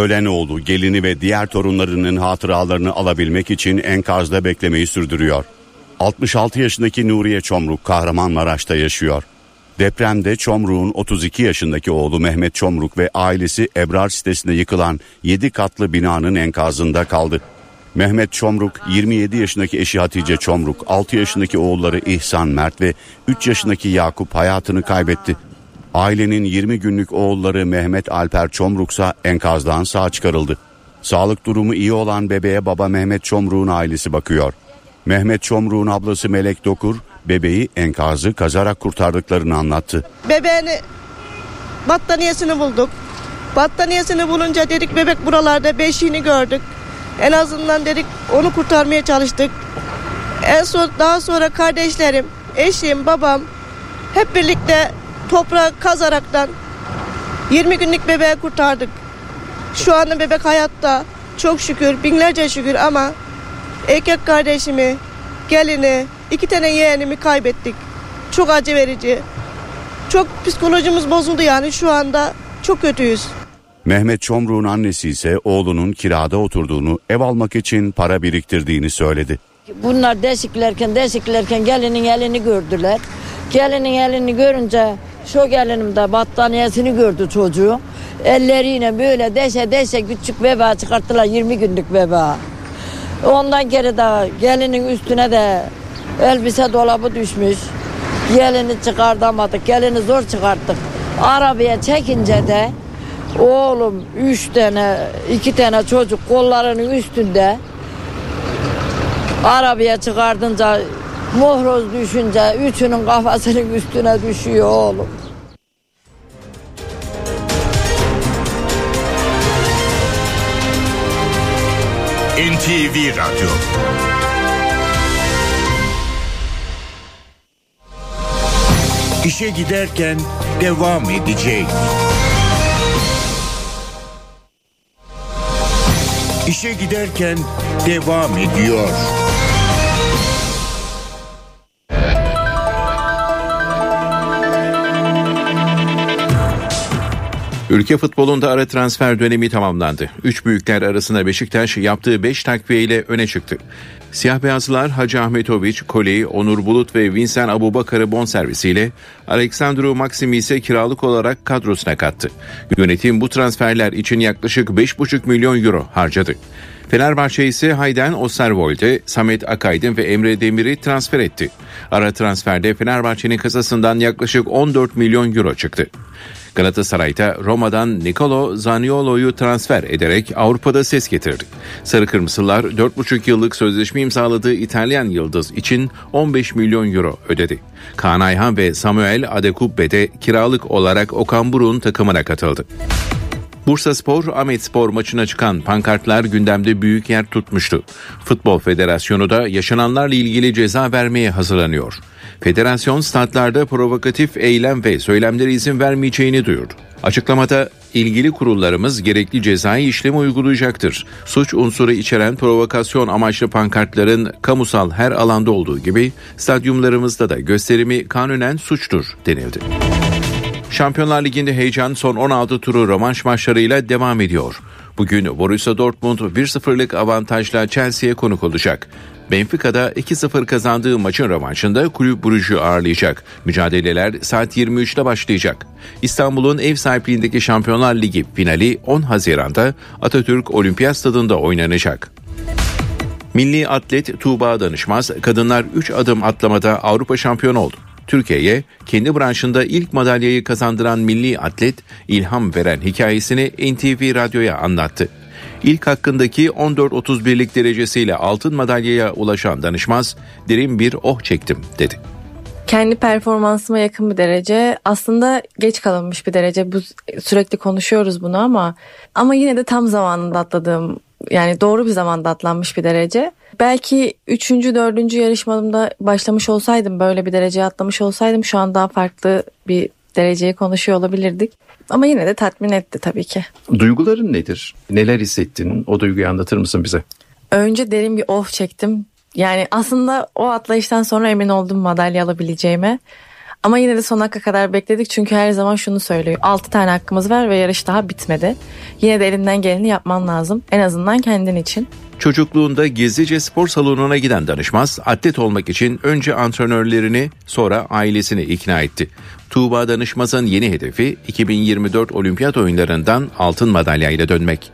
Ölen oğlu, gelini ve diğer torunlarının hatıralarını alabilmek için enkazda beklemeyi sürdürüyor. 66 yaşındaki Nuriye Çomruk Kahramanmaraş'ta yaşıyor. Depremde Çomruk'un 32 yaşındaki oğlu Mehmet Çomruk ve ailesi Ebrar sitesinde yıkılan 7 katlı binanın enkazında kaldı. Mehmet Çomruk, 27 yaşındaki eşi Hatice Çomruk, 6 yaşındaki oğulları İhsan Mert ve 3 yaşındaki Yakup hayatını kaybetti. Ailenin 20 günlük oğulları Mehmet Alper Çomruksa enkazdan sağ çıkarıldı. Sağlık durumu iyi olan bebeğe baba Mehmet Çomruk'un ailesi bakıyor. Mehmet Çomruk'un ablası Melek Dokur bebeği enkazı kazarak kurtardıklarını anlattı. Bebeğini battaniyesini bulduk. Battaniyesini bulunca dedik bebek buralarda beşiğini gördük. En azından dedik onu kurtarmaya çalıştık. En son daha sonra kardeşlerim, eşim, babam hep birlikte toprağı kazaraktan 20 günlük bebeği kurtardık. Şu anda bebek hayatta. Çok şükür, binlerce şükür ama erkek kardeşimi, gelini, iki tane yeğenimi kaybettik. Çok acı verici. Çok psikolojimiz bozuldu yani şu anda çok kötüyüz. Mehmet Çomruk'un annesi ise oğlunun kirada oturduğunu, ev almak için para biriktirdiğini söyledi. Bunlar deşiklerken deşiklerken gelinin elini gördüler. Gelinin elini görünce şu gelinim de battaniyesini gördü çocuğu. Elleriyle böyle deşe deşe küçük beba çıkarttılar 20 günlük beba. Ondan geri de gelinin üstüne de elbise dolabı düşmüş. Gelini çıkartamadık. Gelini zor çıkarttık. Arabaya çekince de oğlum üç tane iki tane çocuk kollarının üstünde arabaya çıkardınca mohroz düşünce üçünün kafasının üstüne düşüyor oğlum. NTV Radyo İşe giderken devam edecek. İşe giderken devam ediyor. Ülke futbolunda ara transfer dönemi tamamlandı. Üç büyükler arasında Beşiktaş yaptığı 5 takviye ile öne çıktı. Siyah beyazlılar Hacı Ahmetoviç, Koley, Onur Bulut ve Vincent Abubakar'ı bonservisiyle Aleksandru Maxim'i ise kiralık olarak kadrosuna kattı. Yönetim bu transferler için yaklaşık 5,5 milyon euro harcadı. Fenerbahçe ise Hayden Osterwold'e, Samet Akaydın ve Emre Demir'i transfer etti. Ara transferde Fenerbahçe'nin kasasından yaklaşık 14 milyon euro çıktı. Galatasaray'da Roma'dan Nicolo Zaniolo'yu transfer ederek Avrupa'da ses getirdi. Sarı Kırmızılar 4,5 yıllık sözleşme imzaladığı İtalyan yıldız için 15 milyon euro ödedi. Kaan Ayhan ve Samuel Adekubbe de kiralık olarak Okan Buruk'un takımına katıldı. Bursa Spor, Ahmet Spor maçına çıkan pankartlar gündemde büyük yer tutmuştu. Futbol Federasyonu da yaşananlarla ilgili ceza vermeye hazırlanıyor. Federasyon statlarda provokatif eylem ve söylemlere izin vermeyeceğini duyurdu. Açıklamada ilgili kurullarımız gerekli cezai işlemi uygulayacaktır. Suç unsuru içeren provokasyon amaçlı pankartların kamusal her alanda olduğu gibi stadyumlarımızda da gösterimi kanunen suçtur denildi. Şampiyonlar Ligi'nde heyecan son 16 turu rövanş maçlarıyla devam ediyor. Bugün Borussia Dortmund 1-0'lık avantajla Chelsea'ye konuk olacak. Benfica'da 2-0 kazandığı maçın rövanşında kulüp Brugge'u ağırlayacak. Mücadeleler saat 23'te başlayacak. İstanbul'un ev sahipliğindeki Şampiyonlar Ligi finali 10 Haziran'da Atatürk Olimpiyat Stadında oynanacak. Milli atlet Tuğba Danışmaz kadınlar 3 adım atlamada Avrupa şampiyonu oldu. Türkiye'ye kendi branşında ilk madalyayı kazandıran milli atlet ilham veren hikayesini NTV Radyo'ya anlattı. İlk hakkındaki 14.31'lik derecesiyle altın madalyaya ulaşan danışmaz derin bir oh çektim dedi. Kendi performansıma yakın bir derece. Aslında geç kalınmış bir derece. Bu sürekli konuşuyoruz bunu ama ama yine de tam zamanında atladığım yani doğru bir zamanda atlanmış bir derece. Belki 3. 4. yarışmamda başlamış olsaydım böyle bir dereceye atlamış olsaydım şu an daha farklı bir dereceyi konuşuyor olabilirdik. Ama yine de tatmin etti tabii ki. Duyguların nedir? Neler hissettin? O duyguyu anlatır mısın bize? Önce derin bir oh çektim. Yani aslında o atlayıştan sonra emin oldum madalya alabileceğime. Ama yine de son dakika kadar bekledik çünkü her zaman şunu söylüyor. 6 tane hakkımız var ve yarış daha bitmedi. Yine de elinden geleni yapman lazım. En azından kendin için. Çocukluğunda gizlice spor salonuna giden danışmaz, atlet olmak için önce antrenörlerini sonra ailesini ikna etti. Tuğba Danışmaz'ın yeni hedefi 2024 olimpiyat oyunlarından altın madalya ile dönmek.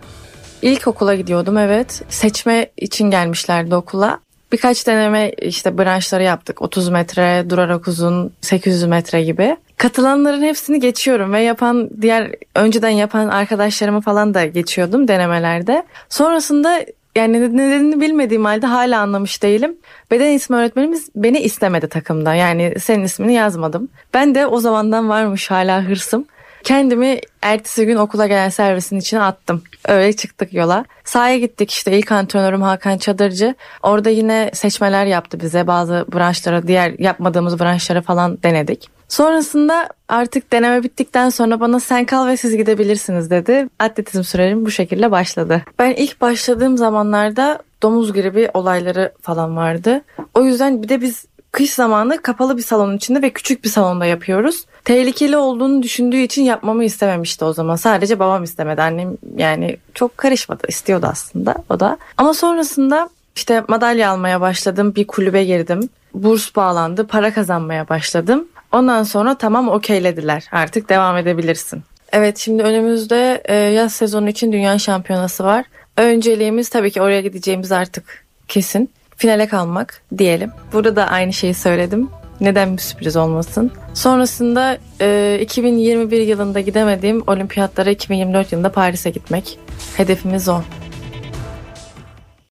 İlk okula gidiyordum evet. Seçme için gelmişlerdi okula. Birkaç deneme işte branşları yaptık. 30 metre, durarak uzun, 800 metre gibi. Katılanların hepsini geçiyorum ve yapan diğer önceden yapan arkadaşlarımı falan da geçiyordum denemelerde. Sonrasında yani nedenini bilmediğim halde hala anlamış değilim. Beden ismi öğretmenimiz beni istemedi takımda. Yani senin ismini yazmadım. Ben de o zamandan varmış hala hırsım. Kendimi ertesi gün okula gelen servisin içine attım. Öyle çıktık yola. Sahaya gittik işte ilk antrenörüm Hakan Çadırcı. Orada yine seçmeler yaptı bize. Bazı branşlara diğer yapmadığımız branşlara falan denedik. Sonrasında artık deneme bittikten sonra bana sen kal ve siz gidebilirsiniz dedi. Atletizm sürecim bu şekilde başladı. Ben ilk başladığım zamanlarda domuz gribi olayları falan vardı. O yüzden bir de biz kış zamanı kapalı bir salonun içinde ve küçük bir salonda yapıyoruz. Tehlikeli olduğunu düşündüğü için yapmamı istememişti o zaman. Sadece babam istemedi. Annem yani çok karışmadı. istiyordu aslında o da. Ama sonrasında işte madalya almaya başladım. Bir kulübe girdim. Burs bağlandı. Para kazanmaya başladım. Ondan sonra tamam okeylediler. Artık devam edebilirsin. Evet şimdi önümüzde e, yaz sezonu için dünya şampiyonası var. Önceliğimiz tabii ki oraya gideceğimiz artık kesin. Finale kalmak diyelim. Burada da aynı şeyi söyledim. Neden bir sürpriz olmasın? Sonrasında e, 2021 yılında gidemediğim olimpiyatlara 2024 yılında Paris'e gitmek. Hedefimiz o.